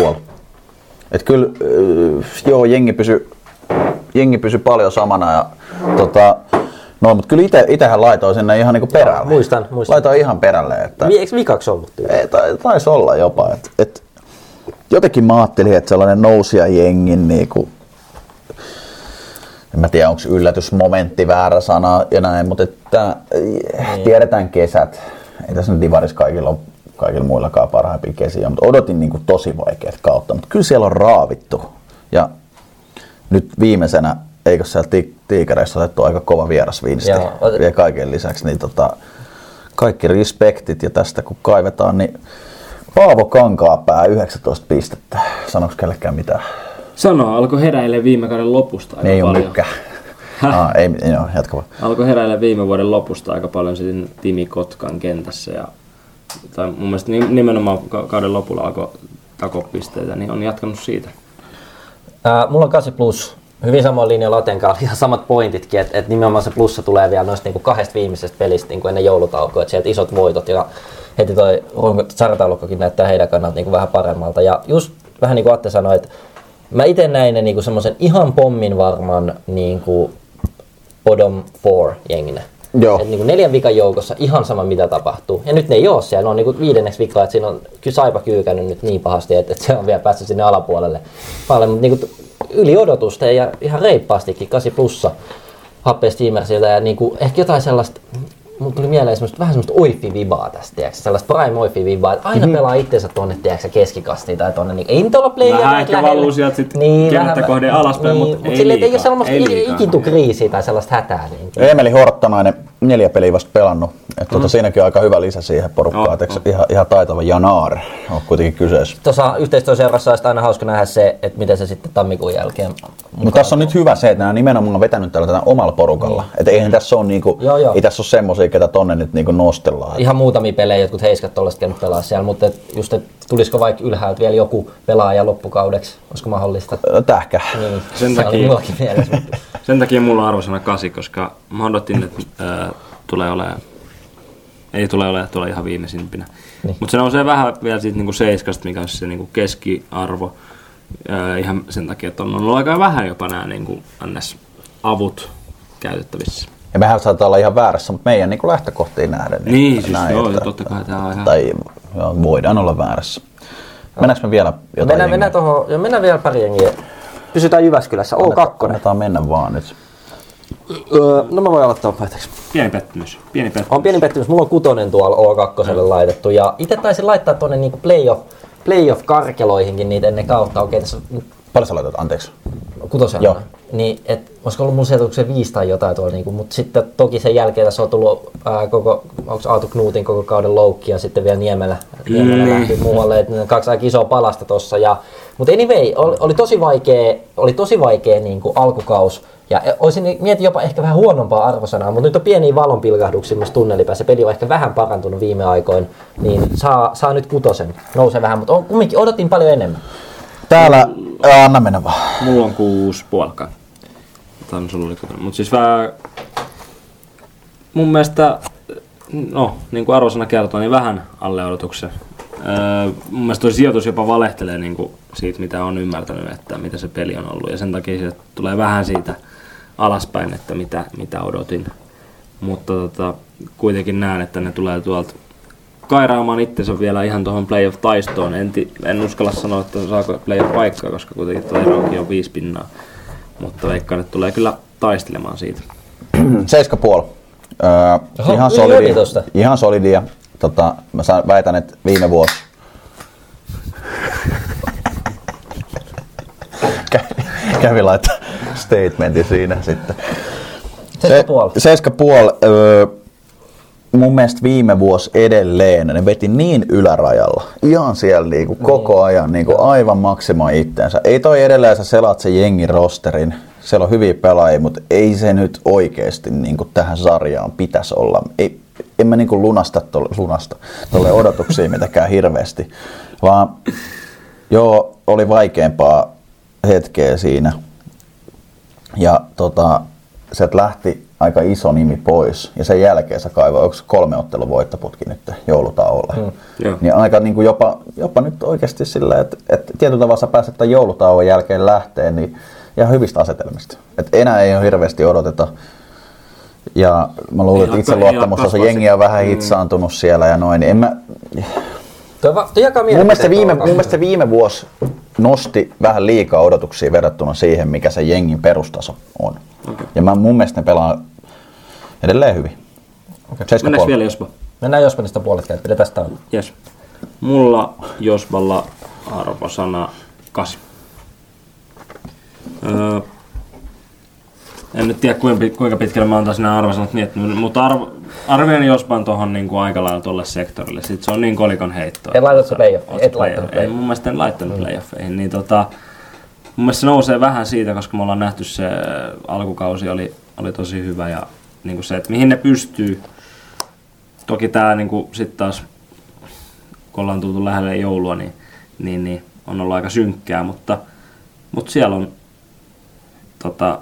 8,5. Et kyllä, äh, joo, jengi pysy, jengi pysy paljon samana ja tota, No, mutta kyllä ite, itehän laitoin sinne ihan niinku perälle. Muistan, muistan. Laitoin ihan perälle. Että... Eikö vikaksi ollut? Ei, tai, taisi olla jopa. Et, et, jotenkin mä ajattelin, että sellainen nousia jengin niinku, en mä tiedä onko yllätysmomentti väärä sana ja näin, mutta että, niin. tiedetään kesät. Ei tässä nyt divaris kaikilla ole kaikilla muillakaan parhaimpia kesiä, mutta odotin niin kuin tosi vaikeat kautta, mutta kyllä siellä on raavittu. Ja nyt viimeisenä, eikö siellä ti- tiikereissä otettu aika kova vieras viinisti Joo. vielä kaiken lisäksi, niin tota, kaikki respektit ja tästä kun kaivetaan, niin Paavo Kankaapää 19 pistettä. Sanoiko kellekään mitään? Sano, alkoi heräille viime kauden lopusta aika Ei paljon. mykkä. ah, ei, joo, jatka vaan. Alkoi heräillä viime vuoden lopusta aika paljon siinä Timi Kotkan kentässä. Ja, tai mun mielestä ni- nimenomaan ka- kauden lopulla alkoi takopisteitä, niin on jatkanut siitä. Ää, mulla on 8 plus. Hyvin samoin linja Laten kanssa, ihan samat pointitkin, että et nimenomaan se plussa tulee vielä noista niinku kahdesta viimeisestä pelistä niinku ennen joulutaukoa, että sieltä isot voitot ja heti toi sarjataulukkokin näyttää heidän kannalta niinku vähän paremmalta. Ja just vähän niin kuin Atte sanoi, että mä itse näin ne niinku semmoisen ihan pommin varman niinku bottom four jenginä. Joo. Et niinku neljän vikan joukossa ihan sama mitä tapahtuu. Ja nyt ne ei ole siellä, ne on niinku viidenneksi vikaa, että siinä on Saipa kyykännyt nyt niin pahasti, että, että se on vielä päässyt sinne alapuolelle paljon, mutta niinku yli odotusta ja ihan reippaastikin 8 plussa Happe Steamersilta ja niinku ehkä jotain sellaista Mulla tuli mieleen semmoista, vähän semmoista oifi-vibaa tästä, tiiäks, sellaista prime oifi-vibaa, että aina pelaa itsensä tonne, tiiäks, keskikastiin tai tonne, niin ei nyt olla playeria Vähän ehkä valuu sieltä sit kenttä kohden alaspäin, mut ei mut ei ole liikaa, sellaista ei liikaa. ikintu kriisiä tai sellaista hätää. Niin. Emeli Horttanainen, neljä peliä vasta pelannut. Et tuota, Siinäkin on aika hyvä lisä siihen porukkaan. Oh, Oh, oh. Ihan, ihan taitava Janaar on kuitenkin kyseessä. Tuossa yhteistyöseurassa olisi aina hauska nähdä se, että miten se sitten tammikuun jälkeen Mutta tässä on nyt hyvä se, että nämä nimenomaan on vetänyt tällä tätä omalla porukalla. Että eihän tässä ole, niinku, Joo, joo. ei tässä ole semmosia, ketä tonne nyt niinku nostellaan. ihan muutamia pelejä, jotkut heiskat tuollaista käynyt pelaa siellä, mutta et just, et tulisiko vaikka ylhäältä vielä joku pelaaja loppukaudeksi, olisiko mahdollista? Tähkä. Niin, Sen se takia-. Sen takia mulla on arvosana 8, koska mä odotin, että ää, tulee olemaan, ei tule olemaan tuolla ihan viimeisimpinä. Niin. Niin. Mutta se nousee vähän vielä siitä niinku seiskasta, mikä on se niinku keskiarvo. Ää, ihan sen takia, että on ollut aika vähän jopa nämä niinku ns. avut käytettävissä. Ja mehän saattaa olla ihan väärässä, mutta meidän niinku lähtökohtiin nähden. Niin, siis joo, totta kai tää on ihan- Tai joo, voidaan olla väärässä. Mennäänkö me vielä jotain mennään, jengiä? mennään, tohon, joo, mennään vielä pari jengiä. Pysytään Jyväskylässä. O2. Annetaan mennä vaan nyt. Öö, no mä voin aloittaa päätöksi. Pieni pettymys. Pieni pettymys. On pieni pettymys. Mulla on kutonen tuolla O2 laitettu. Ja itse taisin laittaa tuonne niinku playoff, playoff-karkeloihinkin niitä ennen kautta. Okei, tässä on Paljon sä laitat, anteeksi. kutosena. Joo. Niin, et, olisiko ollut onko se viisi tai jotain tuolla, niinku, mutta sitten toki sen jälkeen tässä on tullut ää, koko, onko Aatu Knuutin koko kauden loukki ja sitten vielä Niemelä, Niemelä Mm. lähti muualle, että ne kaksi aika isoa palasta tossa. Ja, mutta anyway, oli, oli tosi vaikea, oli tosi vaikea niin kuin alkukaus. Ja olisin mietin jopa ehkä vähän huonompaa arvosanaa, mutta nyt on pieniä valonpilkahduksia myös tunnelipäässä. Se peli on ehkä vähän parantunut viime aikoina, niin saa, saa nyt kutosen. Nousee vähän, mutta on, kumminkin odotin paljon enemmän. Täällä, ää, anna mennä vaan. Mulla on kuusi puolakka. Tai sulla oli kotona. Mut siis vähän... Mun mielestä, no, niin kuin arvosana kertoo, niin vähän alle odotuksen. Öö, mun mielestä toi sijoitus jopa valehtelee niin kuin siitä, mitä on ymmärtänyt, että mitä se peli on ollut. Ja sen takia se tulee vähän siitä alaspäin, että mitä, mitä odotin. Mutta tota, kuitenkin näen, että ne tulee tuolta kairaamaan itsensä vielä ihan tuohon playoff-taistoon. En, ti- en uskalla sanoa, että saako playoff-paikkaa, koska kuitenkin tuo erokin on viisi pinnaa. Mutta veikkaan, että tulee kyllä taistelemaan siitä. Seiska puoli. Öö, Oho, ihan, yli solidi, ovi tosta. ihan solidia. Tota, mä saan, väitän, että viime vuosi Kä- kävi laittaa statementin siinä sitten. Seiska puoli. Seiska puoli. Öö, mun mielestä viime vuosi edelleen ne veti niin ylärajalla. Ihan siellä niinku koko ajan niinku aivan maksimoi itteensä. Ei toi edelleen sä selaat sen jengin rosterin. Siellä on hyviä pelaajia, mutta ei se nyt oikeasti niinku tähän sarjaan pitäisi olla. Ei, en mä niinku lunasta tolle, lunasta tolle odotuksiin mitenkään hirveästi. Vaan joo, oli vaikeampaa hetkeä siinä. Ja tota, sieltä lähti aika iso nimi pois ja sen jälkeen sä kaivoi, onko kolme ottelun voittoputki nyt joulutauolle. Mm. Joo. Niin aika niin kuin jopa, jopa nyt oikeasti sillä, että, että tietyllä tavalla sä pääset tämän joulutauon jälkeen lähteen, niin ihan hyvistä asetelmista. Et enää ei ole hirveästi odoteta. Ja mä luulen, että Ei itse hakka- ei luottamus hakkaa on jengi on vähän Mm. hitsaantunut siellä ja noin. Niin en mä, Toi, va- toi jakaa mun, mielestä viime, mun mielestä viime vuosi nosti vähän liikaa odotuksia verrattuna siihen, mikä se jengin perustaso on. Okay. Ja mä, mun mielestä ne pelaa edelleen hyvin. Okay. Mennäänkö vielä Jospa? Mennään Jospanista puolet käyt, pidetään tästä on. Yes. Mulla Josballa arvosana 8. Öö, en nyt tiedä kuinka, pit- kuinka pitkälle mä antaisin nämä arvosanat miettinyt, mutta arvo, arvioin Jospan tuohon niin kuin aika lailla tuolle sektorille. Sitten se on niin kolikon heitto. Et laitat se playoff- On se et play- laittanut Ei playoff. mun mielestä en laittanut playoffeihin. Niin tota, mun mielestä se nousee vähän siitä, koska me ollaan nähty se alkukausi oli, oli tosi hyvä ja niin kuin se, että mihin ne pystyy. Toki tää niin kuin, sit taas kun ollaan tultu lähelle joulua, niin, niin, niin on ollut aika synkkää, mutta, mutta siellä on tota,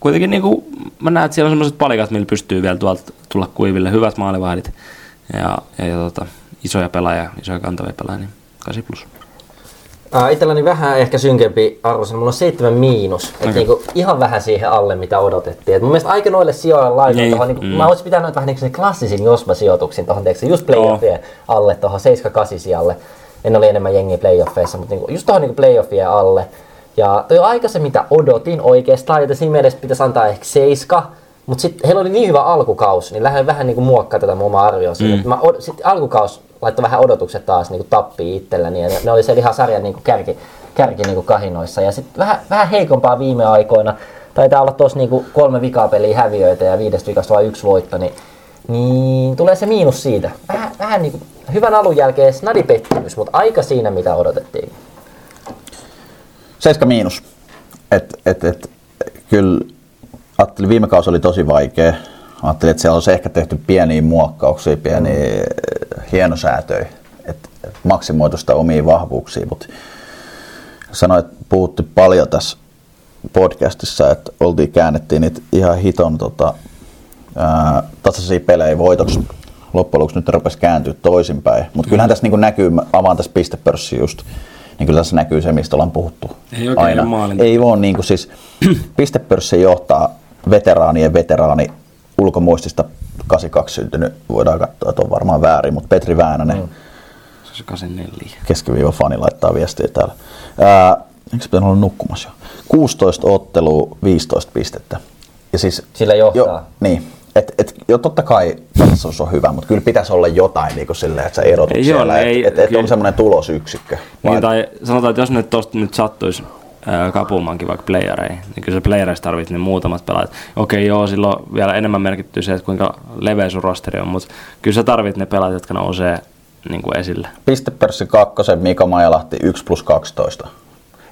kuitenkin niin kuin, mä näen, että siellä on sellaiset palikat, millä pystyy vielä tuolta tulla kuiville, hyvät maalivahdit ja, ja, ja tota, isoja pelaajia, isoja kantavia pelaajia, niin 8 plus. Uh, itselläni vähän ehkä synkempi arvosana, mulla on seitsemän miinus. Et Okei. niinku ihan vähän siihen alle, mitä odotettiin. Et mun mielestä aika noille sijoille laitoin Niin, tohon, niinku, mm. mä olisin pitänyt vähän niinku sen klassisin Josma-sijoituksin tohon, teeksi, just playoffien alle, tohon 7-8 sijalle. En oli enemmän jengiä playoffeissa, mutta niinku, just tohon niinku playoffien alle. Ja toi on aika se, mitä odotin oikeastaan, joten siinä mielessä pitäisi antaa ehkä 7. Mutta sitten heillä oli niin hyvä alkukaus, niin lähden vähän niinku muokkaa tätä mun omaa arvioa. Mm. Mä od- sit alkukaus laittoi vähän odotukset taas niinku tappiin itselläni, ja ne, ne oli siellä ihan sarjan niinku kärki, kärki niinku kahinoissa. Ja sitten vähän, vähän heikompaa viime aikoina, taitaa olla tuossa niinku kolme vikaa peliä häviöitä ja viidestä vikasta vain yksi voitto, niin, niin tulee se miinus siitä. Vähän, vähän niinku, hyvän alun jälkeen snadi pettymys, mutta aika siinä mitä odotettiin. 7 miinus. Et, et, et, kyllä ajattelin, viime kausi oli tosi vaikea. Ajattelin, että siellä olisi ehkä tehty pieniä muokkauksia, pieniä mm. hienosäätöjä, että et maksimoitu sitä omia vahvuuksia, mutta sanoit, että puhutti paljon tässä podcastissa, että oltiin käännettiin niitä ihan hiton tota, ää, tasaisia pelejä voitoksi. Loppujen lopuksi nyt rupesi kääntyä toisinpäin. Mutta kyllähän tässä niin näkyy, mä avaan tässä pistepörssi just, niin kyllä tässä näkyy se, mistä ollaan puhuttu Ei oikein aina. Ei vaan niin kuin siis, pistepörssi johtaa veteraanien veteraani ulkomuistista 82 syntynyt, voidaan katsoa, että on varmaan väärin, mutta Petri Väänänen, mm. Se on se 84. keskiviiva fani laittaa viestiä täällä. Ää, eikö se pitänyt olla nukkumassa jo? 16 ottelua, 15 pistettä. Ja siis, Sillä johtaa. Jo, niin. Et, et, jo totta kai tasaisuus on hyvä, mutta kyllä pitäisi olla jotain niin kuin silleen, että sä erotut Ei siellä, ole, että ei- et, et kyllä. on semmoinen tulosyksikkö. Niin, tai sanotaan, että jos nyt tosta nyt sattuisi ää, kapumaankin vaikka playereihin, niin kyllä se playereissa tarvitsee ne muutamat pelaajat. Okei, joo, silloin vielä enemmän merkittyy se, että kuinka leveä sun rosteri on, mutta kyllä sä tarvit ne pelaajat, jotka nousee niin kuin esille. Pistepörssi kakkosen Mika Majalahti 1 plus 12.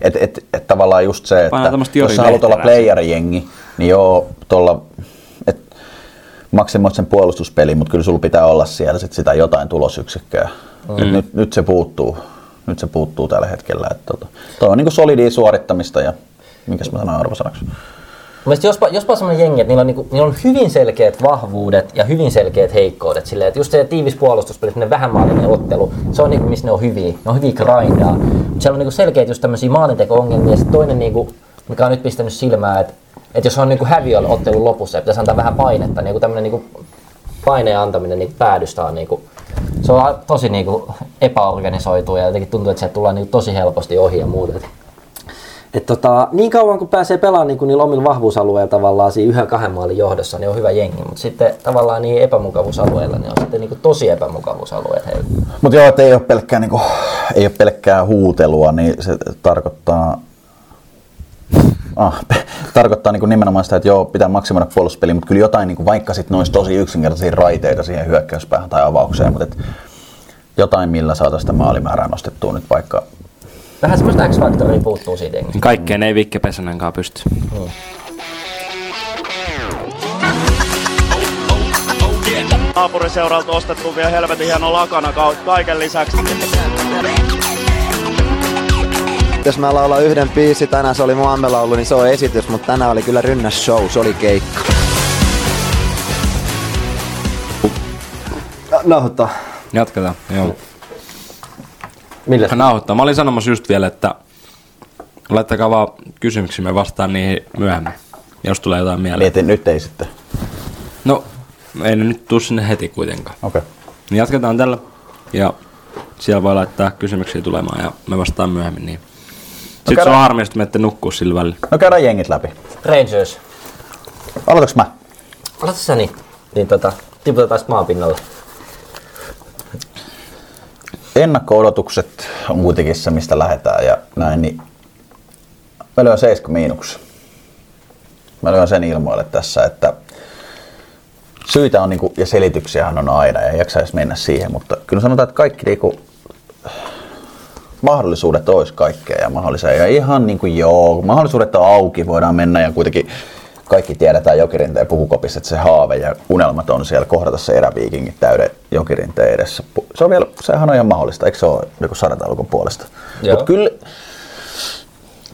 Et, et, et tavallaan just se, että jos sä haluat olla playerijengi, niin joo, tuolla, et maksimoit sen puolustuspeliin, mutta kyllä sulla pitää olla siellä sit sitä jotain tulosyksikköä. Mm. Nyt, nyt, se puuttuu, nyt se puuttuu tällä hetkellä. Et tota, toi on niinku solidia suorittamista ja minkäs mä sanoin arvosanaksi? Mielestäni jospa, jospa sellainen jengi, että niillä on, niinku, niillä on hyvin selkeät vahvuudet ja hyvin selkeät heikkoudet. Silleen, että just se tiivis puolustuspeli, semmoinen vähän maalinen ottelu, se on niinku, missä ne on hyviä. Ne on hyviä grindaa. Mutta siellä on niinku selkeät just tämmöisiä maalinteko-ongelmia. Ja toinen, niinku, mikä on nyt pistänyt silmää, että, että jos on niinku häviöllä ottelun lopussa ja pitäisi antaa vähän painetta, niin joku tämmöinen niinku paineen antaminen niinku päädystä on niinku, se on tosi niinku epäorganisoitu ja jotenkin tuntuu, että sieltä tullaan niinku tosi helposti ohi ja muuta. Et tota, niin kauan kun pääsee pelaamaan niin niillä omilla vahvuusalueilla tavallaan siinä yhden kahden maalin johdossa, niin on hyvä jengi. Mutta sitten tavallaan niin epämukavuusalueilla, niin on sitten niin tosi epämukavuusalueet heillä. Mutta joo, että ei ole pelkkää, niinku, ei ole pelkkää huutelua, niin se tarkoittaa ah, tarkoittaa niin kuin nimenomaan sitä, että joo, pitää maksimoida puolustuspeli, mutta kyllä jotain, niin kuin, vaikka sitten noissa tosi yksinkertaisia raiteita siihen hyökkäyspäähän tai avaukseen, mutta et, jotain, millä saataisiin sitä maalimäärää nostettua nyt vaikka Vähän semmoista X-faktoria puuttuu siitä. Kaikkeen ei Vikke Pesonenkaan pysty. Naapuriseuralta ostettu vielä helvetin hieno lakana ka- kaiken lisäksi. Jos mä laulan yhden biisi, tänään se oli mun laulu, niin se on esitys, mutta tänään oli kyllä rynnäs show, se oli keikka. Nauhoittaa. Jatketaan, joo. Millä? Nauhoittaa. Mä olin sanomassa just vielä, että laittakaa vaan kysymyksiä, me vastaan niihin myöhemmin, jos tulee jotain mieleen. mietin, nyt ei sitten. No, ei ne nyt tuu sinne heti kuitenkaan. Okei. Okay. Niin jatketaan tällä ja siellä voi laittaa kysymyksiä tulemaan ja me vastaan myöhemmin niin. Sitten se käydään- on harmi, että menette nukkuu sillä välillä. No käydään jengit läpi. Rangers. Aloitaks mä? Aloita sä niin. Niin tota, tiputetaan sit maapinnalle. Ennakko-odotukset on kuitenkin se, mistä lähdetään ja näin, niin mä lyön 7 miinuksi. Mä lyön sen ilmoille tässä, että syitä on niinku, ja selityksiähän on aina ja ei jaksa edes mennä siihen, mutta kyllä sanotaan, että kaikki niinku, mahdollisuudet olisi kaikkea ja mahdollisia. Ja ihan niin kuin joo, mahdollisuudet on auki, voidaan mennä ja kuitenkin kaikki tiedetään jokirinteen pukukopissa, että se haave ja unelmat on siellä kohdata se eräviikingit täyden jokirinteen edessä. Se on vielä, sehän on ihan mahdollista, eikö se ole joku sarjataulukon puolesta? Mutta kyllä,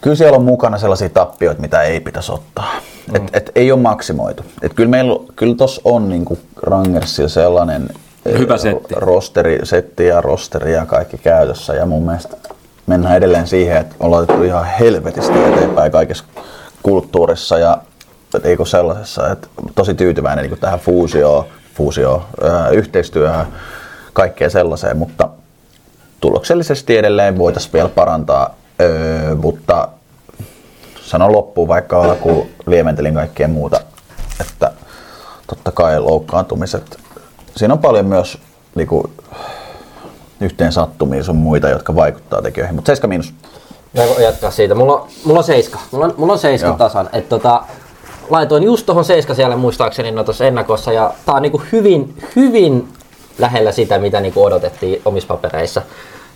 kyllä siellä on mukana sellaisia tappioita, mitä ei pitäisi ottaa. Mm. Et, et ei ole maksimoitu. Et kyllä meillä kyllä tos on niinku Rangersilla sellainen Hyvä setti. Rosteri, setti ja rosteri ja kaikki käytössä. Ja mun mielestä mennään edelleen siihen, että ollaan otettu ihan helvetisti eteenpäin kaikessa kulttuurissa ja eikö sellaisessa, että tosi tyytyväinen niin tähän fuusioon, ää, yhteistyöhön, kaikkeen sellaiseen, mutta tuloksellisesti edelleen voitaisiin vielä parantaa, öö, mutta sanon loppuun vaikka alkuun lieventelin kaikkea muuta, että totta kai loukkaantumiset, siinä on paljon myös niinku, yhteen sattumia sun muita, jotka vaikuttaa tekijöihin, mutta 7 miinus. Mä voin jatkaa siitä. Mulla on, mulla on seiska. Mulla on, mulla on seiska Joo. tasan. Et tota, laitoin just tohon seiska siellä muistaakseni no tuossa ennakossa ja tää on niinku hyvin, hyvin lähellä sitä, mitä niinku odotettiin omissa papereissa.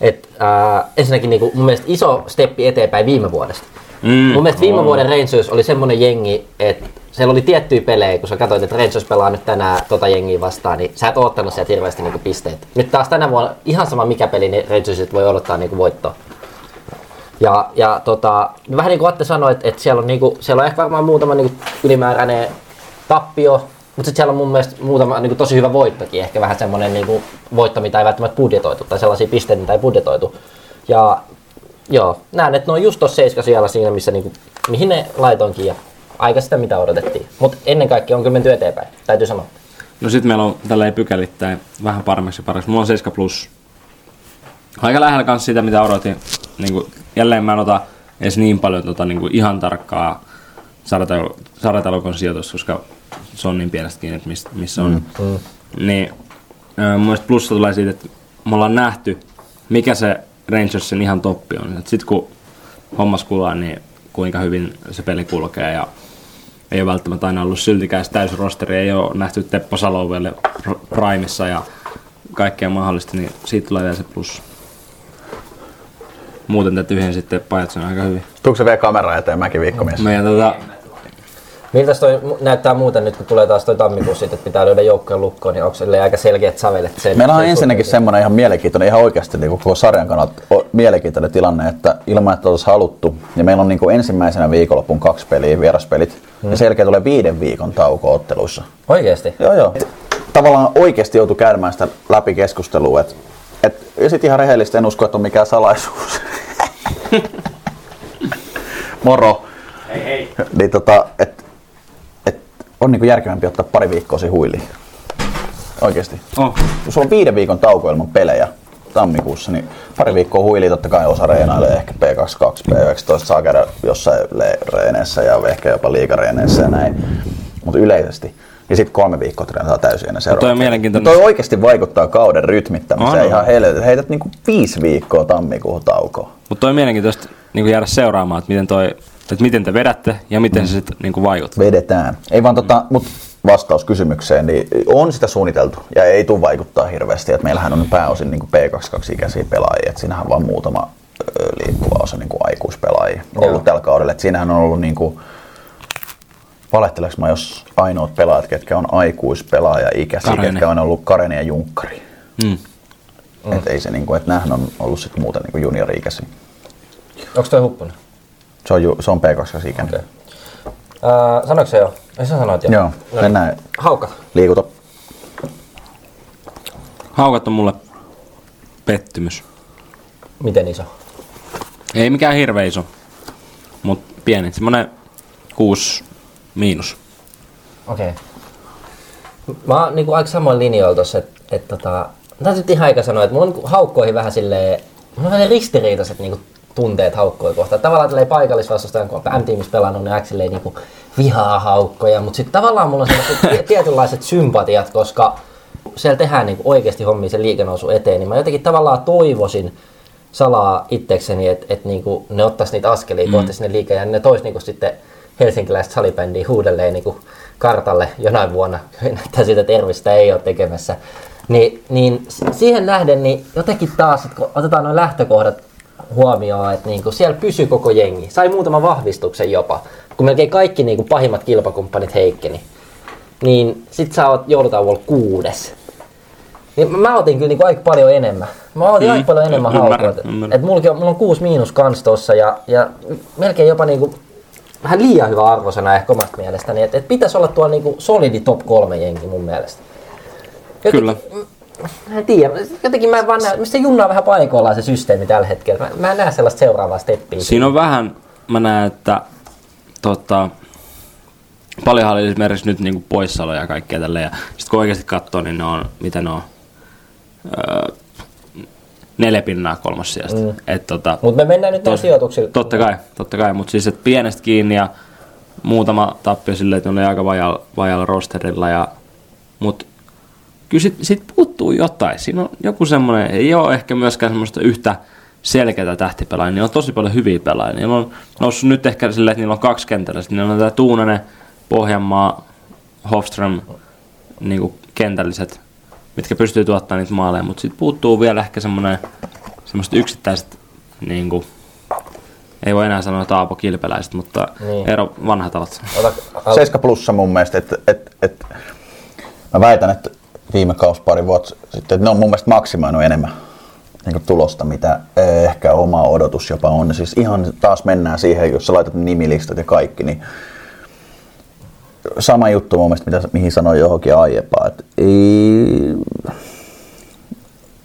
Et, ää, ensinnäkin niinku, mun mielestä iso steppi eteenpäin viime vuodesta. Mm, mun mielestä viime vuoden Rangers oli semmonen jengi, että siellä oli tiettyjä pelejä, kun sä katsoit, että Rangers pelaa nyt tänään tota jengiä vastaan, niin sä et oottanut sieltä hirveästi niinku pisteitä. Nyt taas tänä vuonna ihan sama mikä peli, niin Rangersit voi odottaa niinku voittoa. Ja, ja tota, vähän niin kuin Atte sanoi, että, että siellä, on niinku, siellä on ehkä varmaan muutama niinku ylimääräinen tappio, mutta sitten siellä on mun mielestä muutama niinku tosi hyvä voittokin, ehkä vähän semmoinen niinku voitto, mitä ei välttämättä budjetoitu, tai sellaisia pisteitä, mitä ei budjetoitu. Ja joo, näen, että ne on just tuossa seiska siellä siinä, missä niinku, mihin ne laitoinkin ja aika sitä, mitä odotettiin. Mutta ennen kaikkea on kyllä menty eteenpäin, täytyy sanoa. No sit meillä on tälleen pykälittäin vähän paremmaksi ja paremmaksi. Mulla on 7 plus. Aika lähellä kanssa sitä, mitä odotin. Niin kuin, jälleen mä en ota edes niin paljon tota, niin kuin ihan tarkkaa sarjatalokon sijoitus, koska se on niin pienestä kiinni, että miss, missä on. Mm. Niin ö, mun mielestä plussa tulee siitä, että me ollaan nähty, mikä se Rangersin ihan toppi on. Sitten kun hommas kulaa, niin kuinka hyvin se peli kulkee ja ei ole välttämättä aina ollut syltikäistä täysin rosteri, ei ole nähty Teppo Salo vielä r- Primessa ja kaikkea mahdollista, niin siitä tulee vielä se plus. Muuten te tyhjen sitten pajatson aika hyvin. Tuuko se vielä kamera eteen, mäkin viikkomies? Meidän tota, Miltä toi näyttää muuten nyt, kun tulee taas toi tammikuussa, että pitää löydä joukkojen lukkoon, niin onko aika selkeät sävelet? Se, Meillä on se ensinnäkin suhteen? semmoinen ihan mielenkiintoinen, ihan oikeasti niin koko sarjan kannalta mielenkiintoinen tilanne, että ilman, että olisi haluttu, ja meillä on niin kuin ensimmäisenä viikonlopun kaksi peliä, vieraspelit, hmm. ja sen jälkeen tulee viiden viikon tauko otteluissa. Oikeesti? Joo, joo. Tavallaan oikeasti joutui käymään sitä läpi keskustelua, että et, ja sitten ihan rehellisesti en usko, että on mikään salaisuus. Moro. Hei hei. Niin tota, et, et, on niinku järkevämpi ottaa pari viikkoa siinä huiliin. Oikeesti. oh, Kun sulla on viiden viikon tauko ilman pelejä tammikuussa, niin pari viikkoa huiliin totta kai osa reenailee ehkä P22, P19 saa käydä jossain le- reeneissä ja ehkä jopa liigareeneissä ja näin. Mutta yleisesti. Ja sitten kolme viikkoa treenataan täysin ennen seuraavaa. toi on mielenkiintoinen. Toi oikeasti vaikuttaa kauden rytmittämiseen On, ihan helvetin. Heität niinku viisi viikkoa tammikuuhun taukoa. mutta toi on mielenkiintoista niin jäädä seuraamaan, että miten toi Että miten te vedätte ja miten mm. se sitten niin vaikuttaa. Vedetään. Ei vaan tota, mut vastaus kysymykseen, niin on sitä suunniteltu ja ei tule vaikuttaa hirveästi. Et meillähän on pääosin niin P22-ikäisiä pelaajia, että siinähän on vaan muutama liikkuva osa niin aikuispelaajia ollut Joo. tällä kaudella. Et siinähän on ollut niin kuin, valehteleeko mä, jos ainoat pelaajat, ketkä on aikuispelaaja-ikäisiä, Karene. ketkä on ollut Karene ja Junkkari. Mm. Mm. Et ei se niinku, että nämähän on ollut sit muuten niinku juniori-ikäisiä. Onko toi huppunen? Se on, ju, se on P2-ikäinen. Okay. Uh, sanoiko se jo? Ei sä sanoit jo. Joo, mennään Haukat. liikuta. Haukat on mulle pettymys. Miten iso? Ei mikään hirveä iso, mutta pieni. Semmonen 6 miinus. Okei. Okay. Mä oon niinku aika samoin linjoilla tossa, että et, tota... Täytyy nyt ihan aika sanoa, että mulla on niinku haukkoihin vähän silleen... Mulla on vähän ristiriitaiset niinku tunteet haukkoja kohtaan. Tavallaan tälleen paikallisvastustajan, kun on M-tiimissä pelannut, niin aika silleen niinku vihaa haukkoja, mutta sitten tavallaan mulla on sellaiset tie- tietynlaiset sympatiat, koska siellä tehdään niinku oikeasti hommia sen liikenousu eteen, niin mä jotenkin tavallaan toivoisin salaa itsekseni, että et niinku ne ottais niitä askelia mm. kohti sinne liikeen ja ne tois niinku sitten helsinkiläistä salibändiä huudelleen niinku kartalle jonain vuonna, näyttää siltä, että Ervistä ei ole tekemässä. Ni, niin siihen nähden, niin jotenkin taas, että kun otetaan nuo lähtökohdat huomioon, että niinku siellä pysyy koko jengi. Sai muutaman vahvistuksen jopa, kun melkein kaikki niinku pahimmat kilpakumppanit heikkeni. Niin sit sä oot joulutauolla kuudes. Niin mä- otin kyllä niinku aika paljon enemmän. Mä otin Mm, aika paljon enemmän haukoja. Et mulla on, mulla on kuusi miinus kans tossa ja, ja melkein jopa niinku vähän liian hyvä arvosana ehkä omasta mielestäni. Että et pitäisi olla tuolla niinku solidi top kolme jengi mun mielestä. Kyllä. Mä en tiedä, jotenkin mä vaan näe, se junnaa vähän paikoillaan se systeemi tällä hetkellä. Mä, mä en näe sellaista seuraavaa steppiä. Siinä on vähän, mä näen, että tota, paljon oli esimerkiksi nyt niinku poissaoloja ja kaikkea tälleen. Ja sit kun oikeasti katsoo, niin ne on, mitä ne on, öö, neljä pinnaa kolmas sijasta. Mm. Et, tota, Mutta me mennään nyt Tos- sijoituksilla. Totta kai, totta kai, mutta siis et pienestä kiinni ja muutama tappio silleen, että ne oli aika vajalla, vajalla rosterilla. Ja, mut kyllä sit, sit puuttuu jotain. Siinä on joku semmoinen, ei ole ehkä myöskään semmoista yhtä selkeää tähtipelaajia. Niillä on tosi paljon hyviä pelaajia. Niillä on noussut nyt ehkä silleen, että niillä on kaksi kentällä. Sitten niillä on tämä Tuunanen, Pohjanmaa, Hofström, niin kentälliset, mitkä pystyy tuottamaan niitä maaleja. Mutta sitten puuttuu vielä ehkä semmoinen semmoiset yksittäiset niin kuin, ei voi enää sanoa Taapo Kilpeläiset, mutta Niin. ero vanhat ovat. Ota, al- 7 plussa mun mielestä, että et, et, mä väitän, että viime kausi pari vuotta sitten, ne on mun mielestä maksimoinut enemmän niin tulosta, mitä eh, ehkä oma odotus jopa on. Siis ihan taas mennään siihen, jos sä laitat nimilistat ja kaikki, niin sama juttu mun mielestä, mitä, mihin sanoin johonkin aiempaa. Että ei,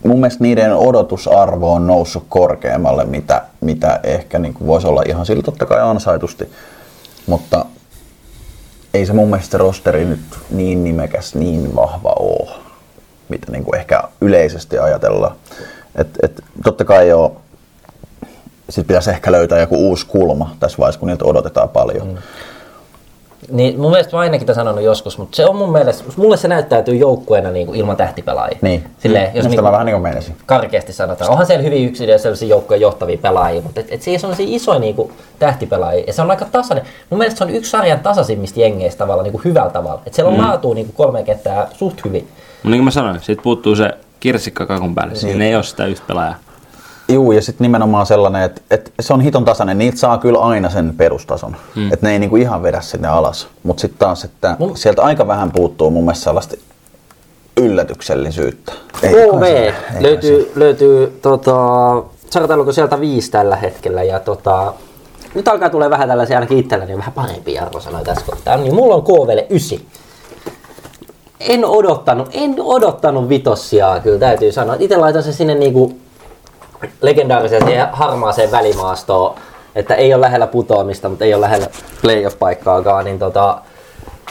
mun mielestä niiden odotusarvo on noussut korkeammalle, mitä, mitä ehkä niin kuin voisi olla ihan sillä totta kai ansaitusti. Mutta ei se mun mielestä rosteri nyt niin nimekäs, niin vahva oo, mitä niin kuin ehkä yleisesti ajatellaan. Et, et, totta kai joo, sit pitäisi ehkä löytää joku uusi kulma tässä vaiheessa, kun niiltä odotetaan paljon. Mm. Niin mun mielestä mä ainakin tämän sanonut joskus, mutta se on mun mielestä, mulle se näyttäytyy joukkueena niin kuin ilman tähtipelaajia. Niin. Silleen, Mm. jos Musta niin mä vähän niin kuin menisin. karkeasti sanotaan. Onhan siellä hyvin yksilöjä sellaisia joukkojen johtavia pelaajia, mutta et, et siellä on sellaisia isoja niin kuin, tähtipelaajia. Ja se on aika tasainen. Mun mielestä se on yksi sarjan tasaisimmista jengeistä tavalla niin kuin hyvällä tavalla. Et siellä on mm. laatua niin kuin kolme kenttää suht hyvin. Mutta niin kuin mä sanoin, siitä puuttuu se kirsikka kakun päälle. Siinä ei ole sitä yhtä pelaajaa. Juu, ja sitten nimenomaan sellainen, että, että se on hiton tasainen. Niitä saa kyllä aina sen perustason. Mm. Että ne ei niinku ihan vedä sinne alas. Mutta sitten taas, että Mun- sieltä aika vähän puuttuu mun mielestä sellaista yllätyksellisyyttä. Kai löytyy, löytyy tota, sarjataulukko sieltä viisi tällä hetkellä ja tota, nyt alkaa tulee vähän tällaisia ainakin itselläni vähän parempia arvosanoja tässä kohtaa. Niin mulla on KVlle ysi. En odottanut, en odottanut vitossia kyllä täytyy sanoa. Itse laitan sen sinne niinku legendaariseen siihen harmaaseen välimaastoon, että ei ole lähellä putoamista, mutta ei ole lähellä playoff-paikkaakaan, niin tota,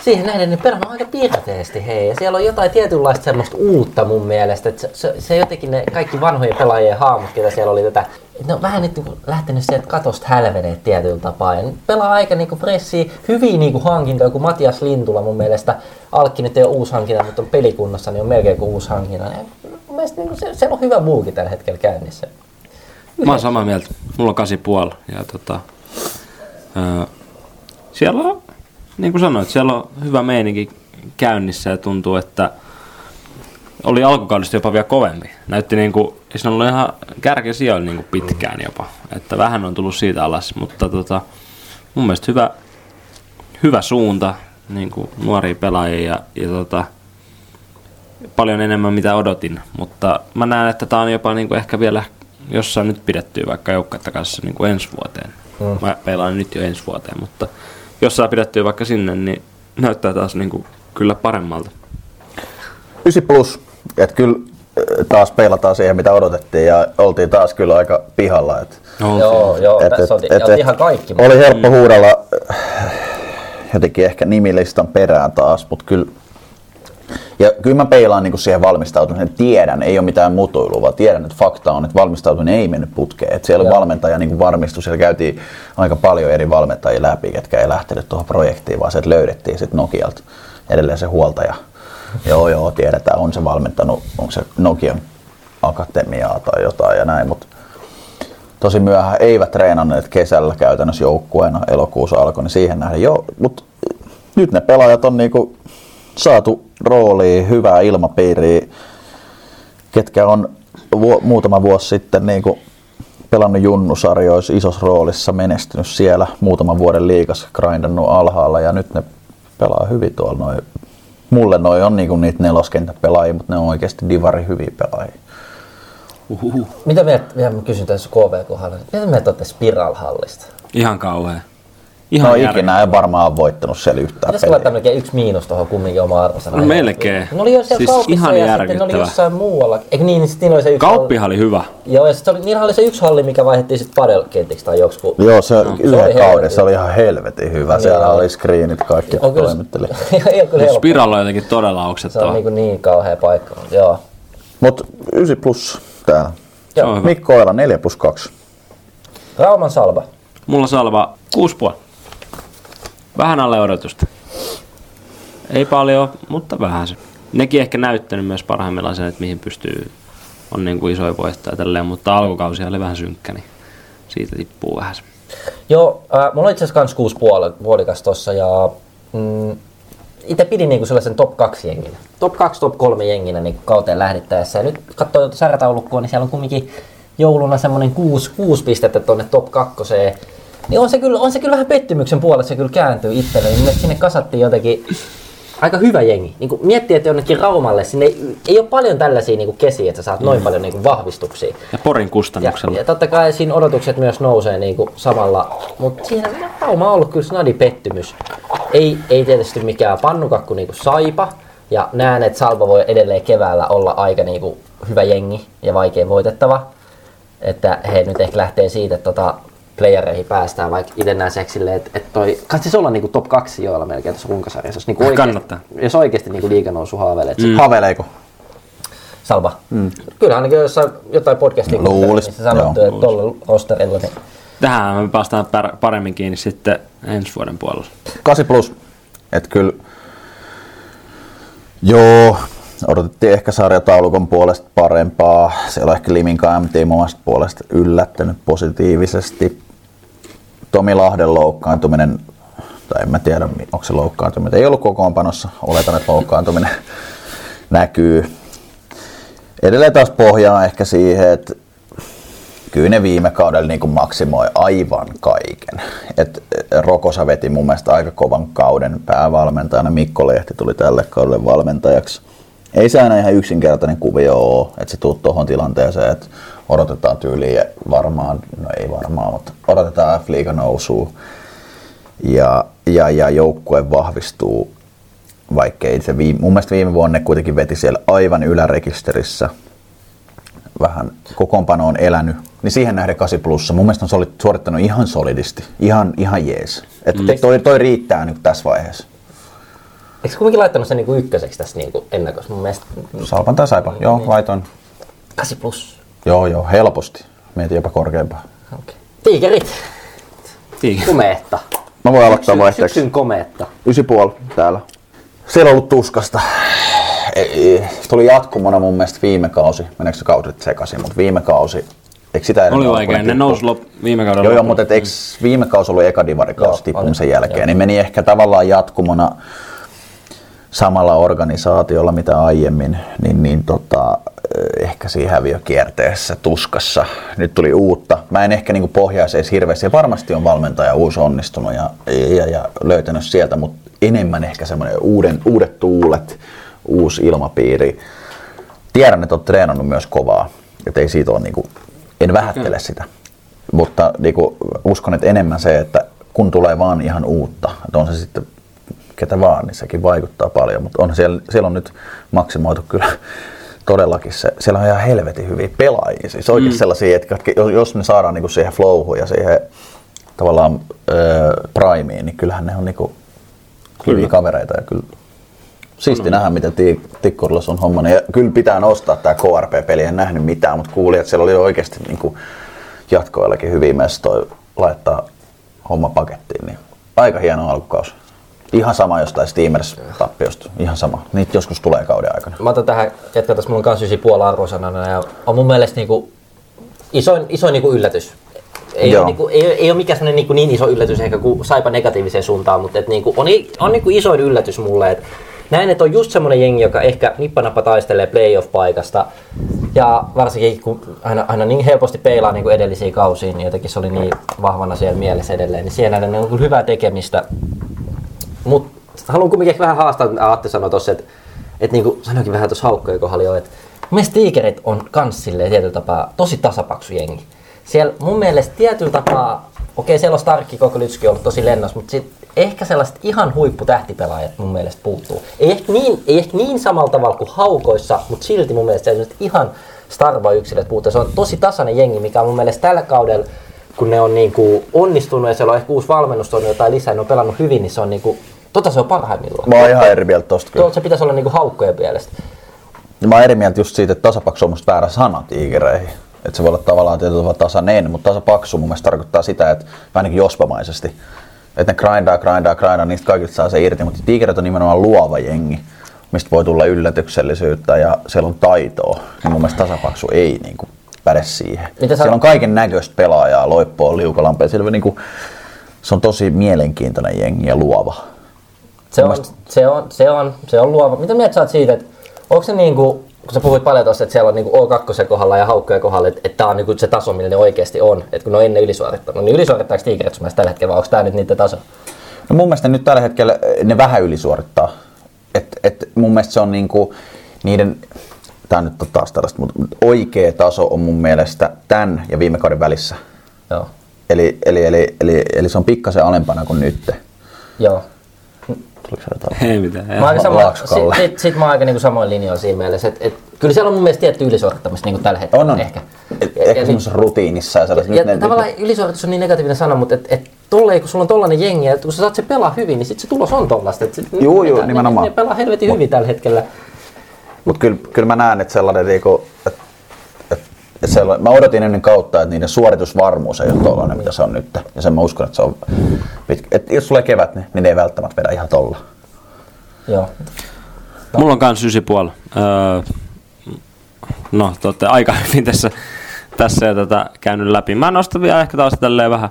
siihen nähden ne pelannut aika pirteesti, hei. Ja siellä on jotain tietynlaista semmoista uutta mun mielestä. Että se, se, se, jotenkin ne kaikki vanhojen pelaajien haamut, ketä siellä oli tätä, ne on vähän nyt niinku lähtenyt sieltä katosta hälveneet tietyllä tapaa. Ja pelaa aika niinku fressiä, hyviä niinku hankintoja, kun Matias Lintula mun mielestä, Alkki nyt ei ole uusi hankinta, mutta on pelikunnassa, niin on melkein kuin uusi hankinta. Ja mun mielestä niinku se, siellä on hyvä buuki tällä hetkellä käynnissä. Mä oon samaa mieltä. Mulla on kasi puoli. Ja tota, Öö, siellä on, niin kuin sanoit, siellä on hyvä meininki käynnissä ja tuntuu, että oli alkukaudesta jopa vielä kovempi. Näytti niin kuin, se on ollut ihan kärkisijoilla niin kuin pitkään jopa. Että vähän on tullut siitä alas, mutta tota, mun mielestä hyvä, hyvä suunta niin kuin nuoria pelaajia ja, ja tota, paljon enemmän mitä odotin. Mutta mä näen, että tämä on jopa niin kuin ehkä vielä jossain nyt pidettyä vaikka joukkuetta kanssa niin kuin ensi vuoteen. Mm. Mä pelaan nyt jo ensi vuoteen, mutta jos saa pidettyä vaikka sinne, niin näyttää taas niin kuin kyllä paremmalta. 9 plus, että kyllä äh, taas peilataan siihen, mitä odotettiin ja oltiin taas kyllä aika pihalla. Et, Joo, joo, et, tässä et, on, et, et, ihan kaikki. Oli helppo huudella äh, jotenkin ehkä nimilistan perään taas, mutta kyllä ja kyllä mä peilaan niin siihen valmistautumiseen. Tiedän, ei ole mitään mutuilua, vaan tiedän, että fakta on, että valmistautuminen ei mennyt putkeen. Että siellä Joo. valmentaja niin varmistui, siellä käytiin aika paljon eri valmentajia läpi, ketkä ei lähtenyt tuohon projektiin, vaan se löydettiin sitten Nokialta edelleen se huoltaja. Joo, joo, tiedetään, on se valmentanut, onko se Nokian akatemiaa tai jotain ja näin, mutta tosi myöhään eivät treenanneet kesällä käytännössä joukkueena, elokuussa alkoi, niin siihen nähden joo, mutta nyt ne pelaajat on niinku saatu rooliin, hyvää ilmapiiriä, ketkä on vu- muutama vuosi sitten niin kuin pelannut junnusarjoissa isossa roolissa, menestynyt siellä muutaman vuoden liikas, grindannut alhaalla ja nyt ne pelaa hyvin tuolla. Noi. Mulle noi on niinku niitä neloskentäpelaajia, mutta ne on oikeasti divari hyviä pelaajia. Uhuhu. Mitä mieltä, mä kysyn tässä KV-kohdalla, mitä mieltä olette Spiral-hallista? Ihan kauhea. Ihan no ikinä ei varmaan voittanut siellä yhtään Pitäisikö laittaa melkein yksi miinus tuohon kumminkin oma arvosana? No melkein. Ne oli jo siellä siis ihan ja sitten ne oli jossain muualla. Eikö niin, niin sitten oli se yksi Kauppihan oli hyvä. Joo, ja sitten oli, niillä oli se yksi halli, mikä vaihdettiin sitten padelkentiksi tai joksiku. Joo, se no. yhden kauden, se oli ihan helvetin hyvä. No, Siellä oli screenit, kaikki on toimitteli. ei ole kyllä helppo. Spiral on jotenkin todella auksettava. Se on niin, niin kauhea paikka, joo. Mut 9 plus täällä. Joo. Mikko Oila 4 plus 2. Rauman Salva. Mulla Salva 6,5. Vähän alle odotusta. Ei paljon, mutta vähän se. Nekin ehkä näyttänyt myös parhaimmillaan sen, että mihin pystyy, on niin kuin isoja voittoja tälleen, mutta alkukausi oli vähän synkkä, niin siitä tippuu vähän se. Joo, äh, mulla on itse asiassa kans kuusi puolikas tossa ja mm, itse pidin niinku sellaisen top 2 jenginä. Top 2, top 3 jenginä niin kauteen lähdittäessä. Ja nyt katsoo tuota sarjataulukkoa, niin siellä on kumminkin jouluna semmoinen kuusi, kuusi pistettä tuonne top 2 niin on se kyllä, on se kyllä vähän pettymyksen puolella, se kyllä kääntyy itselleni. Niin sinne kasattiin jotenkin aika hyvä jengi. Niin kuin miettii, että jonnekin Raumalle, sinne ei, ei ole paljon tällaisia niin kuin kesiä, että sä saat noin mm. paljon niin kuin vahvistuksia. Ja Porin kustannuksella. Ja, ja totta kai siinä odotukset myös nousee niin kuin samalla, mutta siinä Rauma on ollut kyllä snadi pettymys. Ei, ei tietysti mikään pannukakku niin kuin Saipa, ja näen, että Salva voi edelleen keväällä olla aika niin kuin hyvä jengi ja vaikea voitettava. Että he nyt ehkä lähtee siitä, että tota, playereihin päästään, vaikka itse näen seksille, että, että toi, kannattaisi olla niinku top 2 joilla melkein tässä runkosarjassa. Jos, niinku oikeasti, Kannattaa. Jos oikeasti niinku liiganousu haaveilee. Mm. Haveileeko? Salva. Mm. Kyllä ainakin jossain jotain podcastia no, niin sanottu, että tuolla rosterilla. Niin... Tähän me päästään paremmin kiinni sitten ensi vuoden puolella. 8 plus. Että kyllä, joo, odotettiin ehkä sarjataulukon puolesta parempaa. Siellä on ehkä Liminka MT omasta puolesta yllättänyt positiivisesti. Tomi Lahden loukkaantuminen, tai en mä tiedä onko se loukkaantuminen, ei ollut kokoonpanossa, oletan, että loukkaantuminen näkyy. Edelleen taas pohjaa ehkä siihen, että kyllä ne viime kaudella niin kuin maksimoi aivan kaiken. Et Rokosa veti mun mielestä aika kovan kauden päävalmentajana. Mikko Lehti tuli tälle kaudelle valmentajaksi. Ei se aina ihan yksinkertainen kuvio ole, että se tuut tuohon tilanteeseen, että odotetaan tyyliä varmaan, no ei varmaan, mutta odotetaan F-liiga nousuu ja, ja, ja joukkue vahvistuu, vaikkei se viime, mun mielestä viime vuonna ne kuitenkin veti siellä aivan ylärekisterissä, vähän kokoonpano on elänyt, niin siihen nähden 8 plussa. Mun mielestä on suorittanut ihan solidisti, ihan, ihan jees. Että mm. toi, toi riittää nyt tässä vaiheessa. Eikö kuitenkin laittanut sen niinku ykköseksi tässä niinku ennakossa? Mun mielestä... Salpan tai Saipa, joo, niin. laitoin. 8 plus. Joo, joo, helposti. Mietin jopa korkeampaa. Okay. Tiikerit. Tiikerit. Komeetta. Mä voin aloittaa vaihteeksi. Syksyn komeetta. 9,5 täällä. Siellä on ollut tuskasta. Ei, tuli jatkumona mun mielestä viime kausi, meneekö se kaudet sekaisin, mutta viime kausi Eikö sitä ennen Oli ollut, vaikea, ne nousi lop, viime kaudella Joo, joo, mutta et eikö viime kausi ollut eka divarikausi tippumisen oli. jälkeen, Joo. niin meni ehkä tavallaan jatkumona samalla organisaatiolla mitä aiemmin, niin, niin tota, ehkä siinä häviökierteessä, tuskassa. Nyt tuli uutta. Mä en ehkä niin pohjaisi edes hirveästi. Ja varmasti on valmentaja uusi onnistunut ja, ja, ja löytänyt sieltä, mutta enemmän ehkä semmoinen uuden, uudet tuulet, uusi ilmapiiri. Tiedän, että olet treenannut myös kovaa, että ei siitä ole, niin kuin, en vähättele sitä. Mutta niin kuin, uskon, että enemmän se, että kun tulee vaan ihan uutta, että on se sitten ketä vaan, niin sekin vaikuttaa paljon. Mutta on siellä, siellä on nyt maksimoitu kyllä todellakin se, siellä on ihan helvetin hyviä pelaajia. Siis oikein mm. sellaisia, että jos- jos me saadaan niinku siihen flowhun ja siihen tavallaan öö, primeen, niin kyllähän ne on niinku hyviä kavereita ja kyllä Siisti nähdä, miten Ti- Tikkurillas on homma. Ja kyllä pitää nostaa tämä KRP-peli, en nähnyt mitään, mutta kuulin, että siellä oli oikeasti niin kuin jatkoillakin hyviä mestoja laittaa homma pakettiin. Niin aika hieno alkukausi. Ihan sama jostain Steamers-tappiosta. Ihan sama. Niitä joskus tulee kauden aikana. Mä otan tähän, jatkan tässä, mulla on kans ysi puoli arvosanana ja on mun mielestä niinku isoin, isoin niinku yllätys. Ei Joo. ole, niinku, ei, ei ole mikään niinku niin iso yllätys ehkä kuin saipa negatiiviseen suuntaan, mutta et niinku, on, on niinku isoin yllätys mulle, että näin, että on just semmoinen jengi, joka ehkä nippanappa taistelee playoff-paikasta. Ja varsinkin kun aina, aina niin helposti peilaa niin kuin edellisiä kausiin, niin jotenkin se oli niin vahvana siellä mielessä edelleen. Niin siellä on kyllä hyvää tekemistä. Mutta haluan kuitenkin ehkä vähän haastaa, mitä Atte sanoi tuossa, että, että niin kuin sanoikin vähän tuossa haukkojen kohdalla jo, että mielestä tiikerit on kans silleen tietyllä tapaa tosi tasapaksu jengi. Siellä mun mielestä tietyllä tapaa, okei siellä on Starkki koko Lytski ollut tosi lennossa, mutta sit ehkä sellaiset ihan huipputähtipelaajat mun mielestä puuttuu. Ei ehkä niin, ei ehkä niin samalla tavalla kuin haukoissa, mutta silti mun mielestä ihan starva-yksilöt puuttuu. Se on tosi tasainen jengi, mikä on mun mielestä tällä kaudella kun ne on niinku onnistunut ja siellä on ehkä uusi valmennus tuonut jotain lisää, ne on pelannut hyvin, niin se on niinku, tota se on parhaimmillaan. Mä oon ihan eri mieltä tosta kyllä. Tuolta se pitäisi olla niinku haukkojen mielestä. Ja mä oon eri mieltä just siitä, että tasapaksu on musta väärä sana tiikereihin. Että se voi olla tavallaan tietyllä tavalla tasainen, mutta tasapaksu mun mielestä tarkoittaa sitä, että vähän niin kuin jospamaisesti. Että ne grindaa, grindaa, grindaa, niistä kaikista saa se irti, mutta tiikerit on nimenomaan luova jengi, mistä voi tulla yllätyksellisyyttä ja siellä on taitoa. Niin mun mielestä tasapaksu ei niin kuin päde siihen. Mitä sä- Siellä on kaiken näköistä pelaajaa, loippoa, liukalampea. Siellä niin kuin, se on tosi mielenkiintoinen jengi ja luova. Se on, se on, se on, se on luova. Mitä mieltä sä oot siitä, että onko se niinku, kun sä puhuit paljon tuossa, että siellä on niinku O2 kohdalla ja haukkojen kohdalla, että, että tämä on niinku se taso, millä ne oikeasti on. Että kun ne on ennen ylisuorittanut, niin ylisuorittaako tiikerit mielestä tällä hetkellä vai onko tämä nyt niiden taso? No mun mielestä nyt tällä hetkellä ne vähän ylisuorittaa. Et, et mun mielestä se on niinku niiden, on nyt taas tällaista, mutta oikea taso on mun mielestä tämän ja viime kauden välissä. Joo. Eli, eli, eli, eli, eli se on pikkasen alempana kuin nyt. Joo. Tuliko se jotain? Ei mitään. Mä oon aika sama, sit, sit, sit mä oon aika niinku samoin linjoilla siinä mielessä, että et, kyllä siellä on mun mielestä tietty ylisuorittamista niinku tällä hetkellä. On, on. Ehkä. Et, Ja- ehkä ja semmoisessa rutiinissa ja sellaisessa. Ja nyt ne- tavallaan ylisuoritus on niin negatiivinen sana, mutta et, et tolleen, kun sulla on tollanen jengi, ja kun sä saat se pelaa hyvin, niin sit se tulos on tollasta. Et sit Juu, ne- juu, ne- nimenomaan. Ne, ne pelaa helvetin hyvin tällä hetkellä. Mutta kyllä, kyllä mä näen, että sellainen, niinku, että et, et sellainen, mä odotin ennen kautta, että niiden suoritusvarmuus ei ole tollainen, mitä se on nyt. Ja sen mä uskon, että se on pitkä. Et jos tulee kevät, niin, niin ne ei välttämättä vedä ihan tolla. Joo. Mulla on kans 9,5. Öö, no, te olette aika hyvin tässä, tässä jo tätä käynyt läpi. Mä nostan vielä ehkä taas tälleen vähän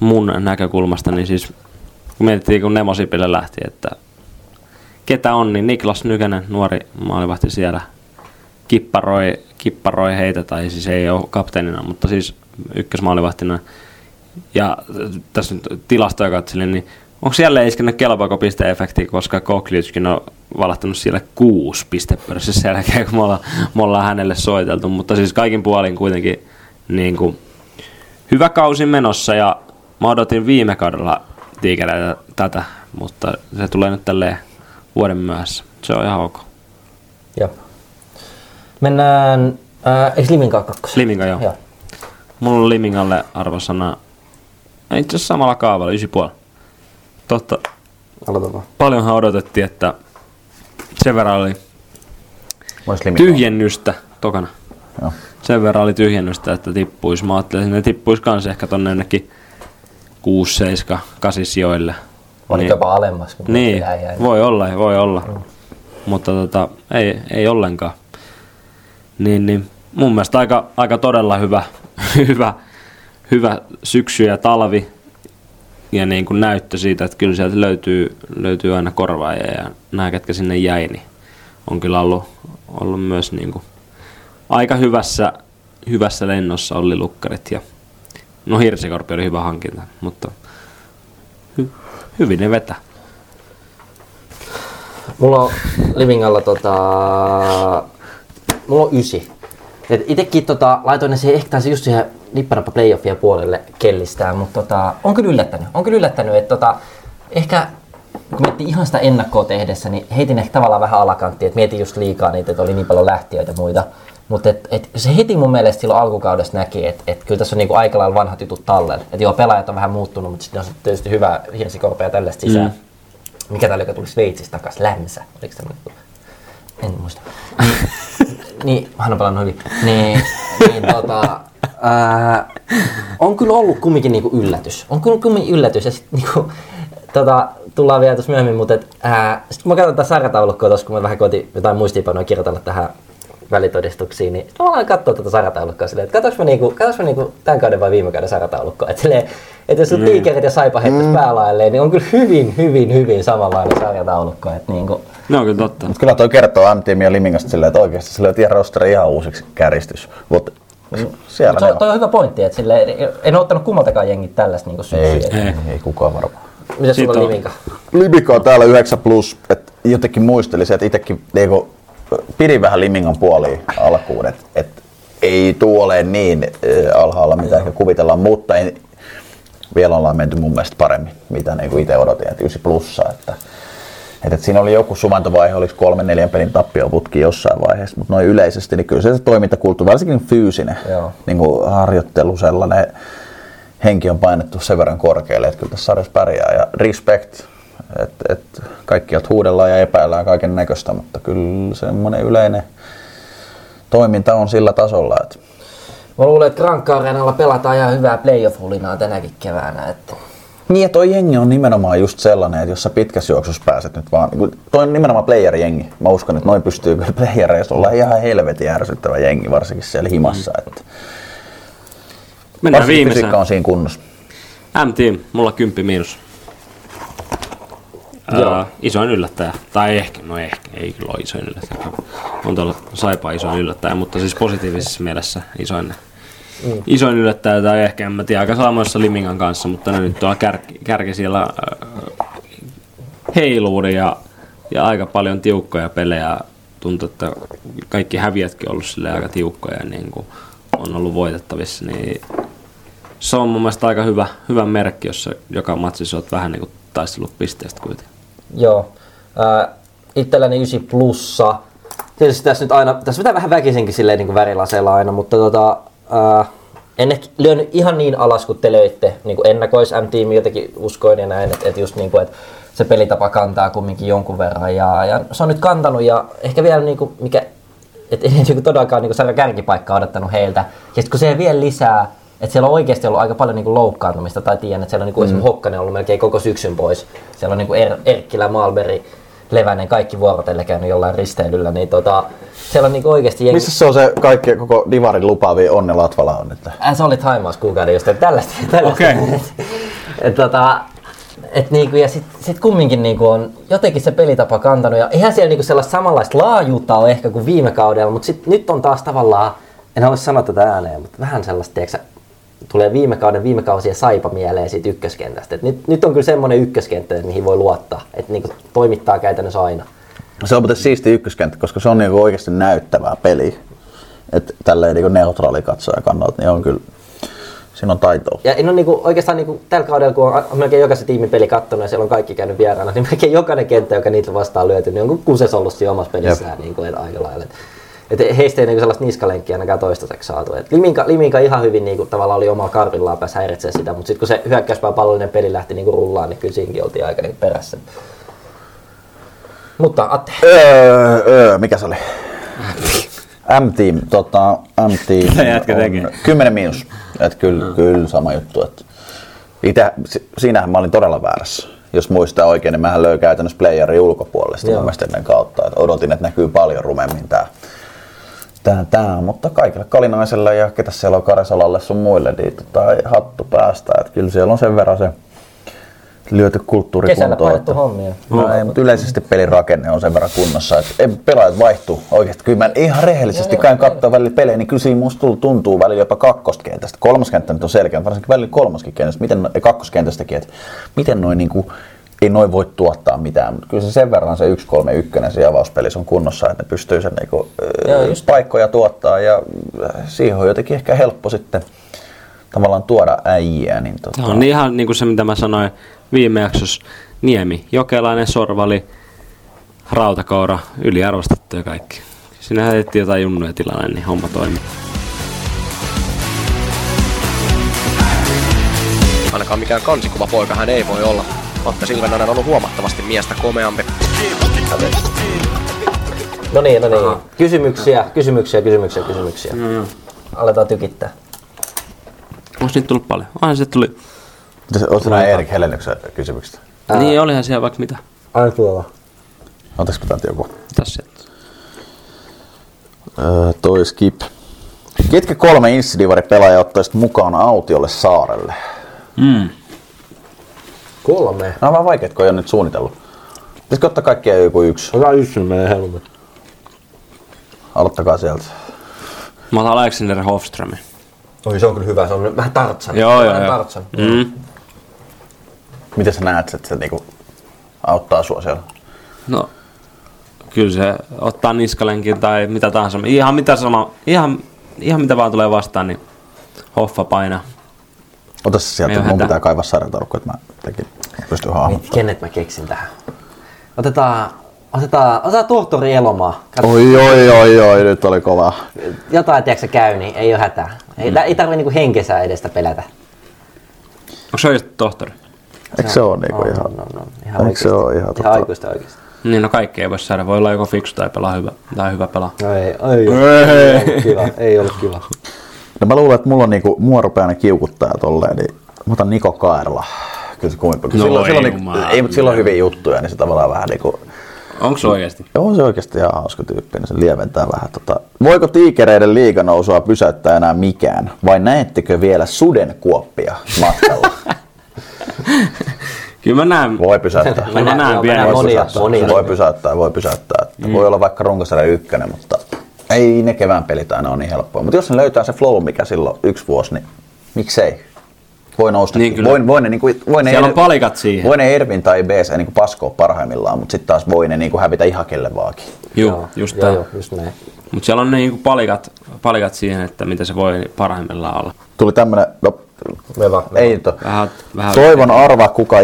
mun näkökulmasta, niin siis kun mietittiin, kun Nemo Sipilä lähti, että ketä on, niin Niklas Nykänen, nuori maalivahti siellä, kipparoi, kipparoi heitä, tai siis ei ole kapteenina, mutta siis ykkösmaalivahtina. Ja tässä nyt tilastoja katselin, niin onko siellä iskenyt kelpaako pisteefekti, koska Kokliutskin on valahtanut siellä kuusi pistepörssissä sen jälkeen, kun me ollaan, me ollaan hänelle soiteltu. Mutta siis kaikin puolin kuitenkin niin kuin, hyvä kausi menossa ja mä odotin viime kaudella tiikereitä tätä, mutta se tulee nyt tälleen vuoden myöhässä. Se on ihan ok. Joo. Mennään, äh, eikö Liminkaan kakkos? Liminga, joo. Joo. Mulla on Limingalle arvosana itse asiassa samalla kaavalla, 9,5. Totta, Aloita vaan. paljonhan odotettiin, että sen verran oli tyhjennystä tokana. Joo. Sen verran oli tyhjennystä, että tippuisi. Mä ajattelin, että ne tippuisi kans ehkä tonne jonnekin 6, 7, 8 sijoille. Oli jopa alemmas. Kun Niin, jäi, voi olla, voi olla. Mutta tota, ei, ei ollenkaan. Niin, niin mun mielestä aika, aika todella hyvä, hyvä, hyvä syksy ja talvi ja niin kuin näyttö siitä, että kyllä sieltä löytyy, löytyy aina korvaajia ja nämä, ketkä sinne jäi, niin on kyllä ollut, ollut myös niin kuin aika hyvässä, hyvässä lennossa oli lukkarit ja no Hirsikorpi oli hyvä hankinta, mutta hyvin ne vetää. Mulla on Livingalla tota... Mulla on ysi. Et itekin tota, laitoin ne siihen, ehkä taisi just siihen nippanappa playoffia puolelle kellistään, mutta tota, on kyllä yllättänyt. On kyllä yllättänyt, että tota, ehkä kun miettii ihan sitä ennakkoa tehdessä, niin heitin ehkä tavallaan vähän alakanttia, että mietin just liikaa niitä, että oli niin paljon lähtiöitä ja muita. Mutta et, et se heti mun mielestä silloin alkukaudessa näki, että et kyllä tässä on niinku aika lailla vanhat jutut tallella. Että joo, pelaajat on vähän muuttunut, mutta sitten on tietysti hyvä hirsikorpea ja tällaista sisään. Mm. Mikä täällä, joka tuli Sveitsistä takaisin? Lämsä, oliko se En muista. Niin, niin hän on pelannut hyvin. Niin, niin tota, ää, on kyllä ollut kumminkin niinku yllätys. On kyllä kumminkin yllätys. Ja sitten niinku, tota, tullaan vielä tuossa myöhemmin, mutta sitten kun mä katson tätä sarjataulukkoa tuossa, kun mä vähän koitin jotain muistiinpanoja kirjoitella tähän välitodistuksiin, niin mä aloin katsoa tätä sarjataulukkoa silleen, että katsoinko mä, niinku, katsoinko mä niinku tämän kauden vai viime kauden sarjataulukkoa. Että, silleen, että jos mm. tiikerit ja saipa heittäisi mm. päälailleen, niin on kyllä hyvin, hyvin, hyvin samanlainen sarjataulukko. Että niinku, No kyllä totta. Mutta kyllä toi kertoo MTM ja Limingasta silleen, että oikeasti sille tiedä rosteri ihan uusiksi käristys. Mut siellä Mut se, toi on hyvä pointti, että sille, en ole ottanut kummaltakaan jengit tällaista niin ei, ei, ei, ei, kukaan varmaan. Mitä sulla on Liminka? Liminka on täällä 9 plus, että jotenkin muistelisin, että itsekin niinku, pidin vähän Limingan puoliin alkuun, että et, ei tuole niin äh, alhaalla, mitä ehkä kuvitellaan, mutta ei, vielä ollaan menty mun mielestä paremmin, mitä niin itse odotin, että 9 plussa. Että, että, että siinä oli joku suvantovaihe, oliko kolmen neljän pelin tappioputki jossain vaiheessa, mutta noin yleisesti, niin kyllä se, toimintakulttuuri, varsinkin fyysinen niin kuin harjoittelu, sellainen henki on painettu sen verran korkealle, että kyllä tässä sarjassa pärjää ja respect, että et kaikkialta huudellaan ja epäillään kaiken näköistä, mutta kyllä semmoinen yleinen toiminta on sillä tasolla, että Mä luulen, että Grankka Areenalla pelataan ihan hyvää playoff-hulinaa tänäkin keväänä. Että... Niin ja toi jengi on nimenomaan just sellainen, että jos sä pitkässä juoksussa pääset nyt vaan, niin toi on nimenomaan player-jengi. Mä uskon, että noin pystyy kyllä playereissa olla ihan helvetin ärsyttävä jengi, varsinkin siellä himassa. Mm. Että Mennään viimeiseen. on siinä kunnossa. M-team, mulla kymppi miinus. Joo. Uh, isoin yllättäjä. Tai ehkä, no ehkä, ei kyllä ole isoin yllättäjä. On tuolla Saipa isoin yllättäjä, mutta siis positiivisessa mielessä isoin, mm. isoin yllättäjä. Tai ehkä, en mä tiedä, aika samoissa Limingan kanssa, mutta ne nyt tuolla kär, kärki siellä uh, heiluuri ja, ja aika paljon tiukkoja pelejä. Tuntuu, että kaikki häviätkin on ollut sille aika tiukkoja ja niin kuin on ollut voitettavissa, niin se on mun mielestä aika hyvä, hyvä merkki, jos joka matsissa olet vähän niin kuin taistellut pisteestä kuitenkin. Joo. Äh, itselläni 9 plussa. Tietysti tässä nyt aina, tässä pitää vähän väkisinkin silleen niin kuin värilaseella aina, mutta tota, äh, en ehkä lyönyt ihan niin alas kuin te löitte niin kuin ennakois M-tiimi jotenkin uskoin ja näin, että, että just niin kuin, että se pelitapa kantaa kumminkin jonkun verran ja, ja se on nyt kantanut ja ehkä vielä niin kuin, mikä et ei niin todellakaan niin sarjan kärkipaikkaa odottanut heiltä. Ja sitten kun se vielä lisää, että siellä on oikeasti ollut aika paljon niin loukkaantumista, tai tiedän, että siellä on niin kuin mm. esimerkiksi Hokkanen ollut melkein koko syksyn pois. Siellä on niin kuin er- Erkkilä, Malberi, Levänen, kaikki vuorotelle käynyt jollain risteilyllä, niin tota, siellä on niinku oikeasti jengi... Missä se on se kaikki koko Divarin lupaavi Onne Latvala on nyt? Äh, se oli Taimaas kuukauden just, että tällaista. tällaista. Okay. et, tota, et niinku, ja sit, sit kumminkin niinku on jotenkin se pelitapa kantanut. Ja ihan siellä niinku sellaista samanlaista laajuutta on ehkä kuin viime kaudella, mutta sit, nyt on taas tavallaan, en halua sanoa tätä ääneen, mutta vähän sellaista, tiedätkö, tulee viime kauden, viime kausien saipa mieleen siitä ykköskentästä. Et nyt, nyt on kyllä semmoinen ykköskenttä, mihin voi luottaa, että niinku toimittaa käytännössä aina. Se on muuten siisti ykköskenttä, koska se on niinku oikeasti näyttävää peliä. Että tälleen niinku neutraali katsoja kannalta, niin on kyllä Siinä on taitoa. Ja en ole niinku, oikeastaan niinku, tällä kaudella, kun on melkein jokaisen tiimin peli kattonut ja siellä on kaikki käynyt vieraana, niin melkein jokainen kenttä, joka niitä vastaan lyöty, niin on kuses ollut siinä omassa pelissään niin kuin, aika lailla. Et heistä ei niinku sellaista niskalenkkiä ainakaan toistaiseksi saatu. Et Liminka, Liminka ihan hyvin niinku, tavallaan oli omalla karvillaan päässä häiritsemään sitä, mutta sitten kun se hyökkäyspää pallollinen peli lähti niinku rullaan, niin kyllä siinkin oltiin aika niinku perässä. Mutta Atte. Öö, öö, mikä se oli? M-team, tota, M-team on 10 miinus. Et kyllä, mm. kyllä sama juttu. Et ite, siinähän mä olin todella väärässä. Jos muistaa oikein, niin mähän löin käytännössä playerin mielestä ennen kautta. Et odotin, että näkyy paljon rumemmin tää, tää, tää, mutta kaikille kalinaiselle ja ketä siellä on Karesalalle sun muille, niin tota, hattu päästä. Et kyllä siellä on sen verran se lyöty kulttuuri Kesällä hommia. No, ei, mutta yleisesti pelin rakenne on sen verran kunnossa, että ei, pelaajat vaihtuu oikeasti. Kyllä mä ihan rehellisesti käyn katsoa välillä pelejä, niin kyllä siinä musta tuntuu välillä jopa kakkoskentästä. Kolmoskenttä nyt on selkeä, varsinkin välillä kolmoskin kentästä, miten, ei, kakkoskentästäkin, että miten noin niin kuin, ei noin voi tuottaa mitään, mutta kyllä se sen verran se 1-3-1 se avauspelissä on kunnossa, että ne pystyy sen niin kuin, Joo, just paikkoja tuottaa ja äh, siihen on jotenkin ehkä helppo sitten tavallaan tuoda äijää. Niin tota, Se on ihan niin kuin se, mitä mä sanoin viime jaksossa. Niemi, Jokelainen, Sorvali, Rautakoura, yliarvostettu ja kaikki. Sinne heitettiin jotain junnuja tilalle, niin homma toimii. Ainakaan mikään kansikuva poika hän ei voi olla. Atte Silvenainen on ollut huomattavasti miestä komeampi. No niin, no niin. Kysymyksiä, kysymyksiä, kysymyksiä, kysymyksiä. Aletaan tykittää. Onko niitä tullut paljon? Aina se tuli. Oletko nämä Erik Helennyksen kysymykset? Ää. Niin, olihan siellä vaikka mitä. Aina tuolla. Otatko täältä joku? Tässä. Öö, toi skip. Ketkä kolme Insidivari-pelaajaa ottaisit mukaan autiolle saarelle? Mm. Kolme. Nämä on vähän vaikeat, kun ei ole nyt suunnitellut. Pitäisikö ottaa kaikkia joku yksi? Ota yksi, niin menee helmet. Aloittakaa sieltä. Mä otan Alexander Hofströmin. Oi, se on kyllä hyvä. Se on vähän tartsan. Joo, joo, joo. tartsan. Mm. Miten sä näet, että se niinku auttaa sua siellä? No, kyllä se ottaa niskalenkin tai mitä tahansa. Ihan mitä, sama, ihan, ihan mitä vaan tulee vastaan, niin hoffa painaa. Ota se sieltä, mun pitää kaivaa sarjatarukko, että mä tekin pystyn hahmottamaan. Kenet mä keksin tähän? Otetaan, otetaan, otetaan tohtori Elomaa. Katso, Oi, oi, oi, oi, nyt oli kova. Jotain, tiedätkö käy, niin ei ole hätää. Ei, mm. ei tarvitse niinku henkesää edestä pelätä. Onko se oikeasti tohtori? Eikö se ole niinku on, ihan... on, on, on. Ihan Eikö se ole ihan Ihan aikuista oikeasti. Niin, no kaikki ei voi saada. Voi olla joko fiksu tai pelaa hyvä, tai hyvä pelaa. No ei, ei, ei, ei, kiva. Ei ollut kiva. No mä luulen, että mulla on niinku, mua rupeaa aina kiukuttaa tolleen, niin mä otan Niko Kaerla. Kyllä se kumipä. No silloin, ei silloin, niinku, ei, mutta silloin hyviä juttuja, niin se tavallaan vähän niinku... Onko se oikeasti? On se oikeasti ihan hauska tyyppi, niin se lieventää vähän tota... Voiko tiikereiden liikanousua pysäyttää enää mikään? Vai näettekö vielä sudenkuoppia matkalla? Kyllä mä näen. Voi pysäyttää. Mä näen Joo, pienen. mennään Voi monia, pysäyttää. monia. Voi pysäyttää, voi pysäyttää. Mm. Voi olla vaikka runkosarja ykkönen, mutta ei ne kevään pelit aina ole niin helppoa. Mutta jos ne löytää se flow, mikä silloin yksi vuosi, niin miksei? Voi nousta. Niin kyllä. voi, voi ne, niin kuin, voi ne, Siellä on palikat siihen. Voi ne Ervin tai BC niin paskoa parhaimmillaan, mutta sitten taas voi ne niin kuin hävitä ihan kelle vaakin. Joo, just joo, joo, just näin. Mutta siellä on ne niinku palikat, palikat siihen, että mitä se voi parhaimmillaan olla. Tuli tämmönen, no, Hyvä. ei to. Vähän, vähän Toivon arva, kuka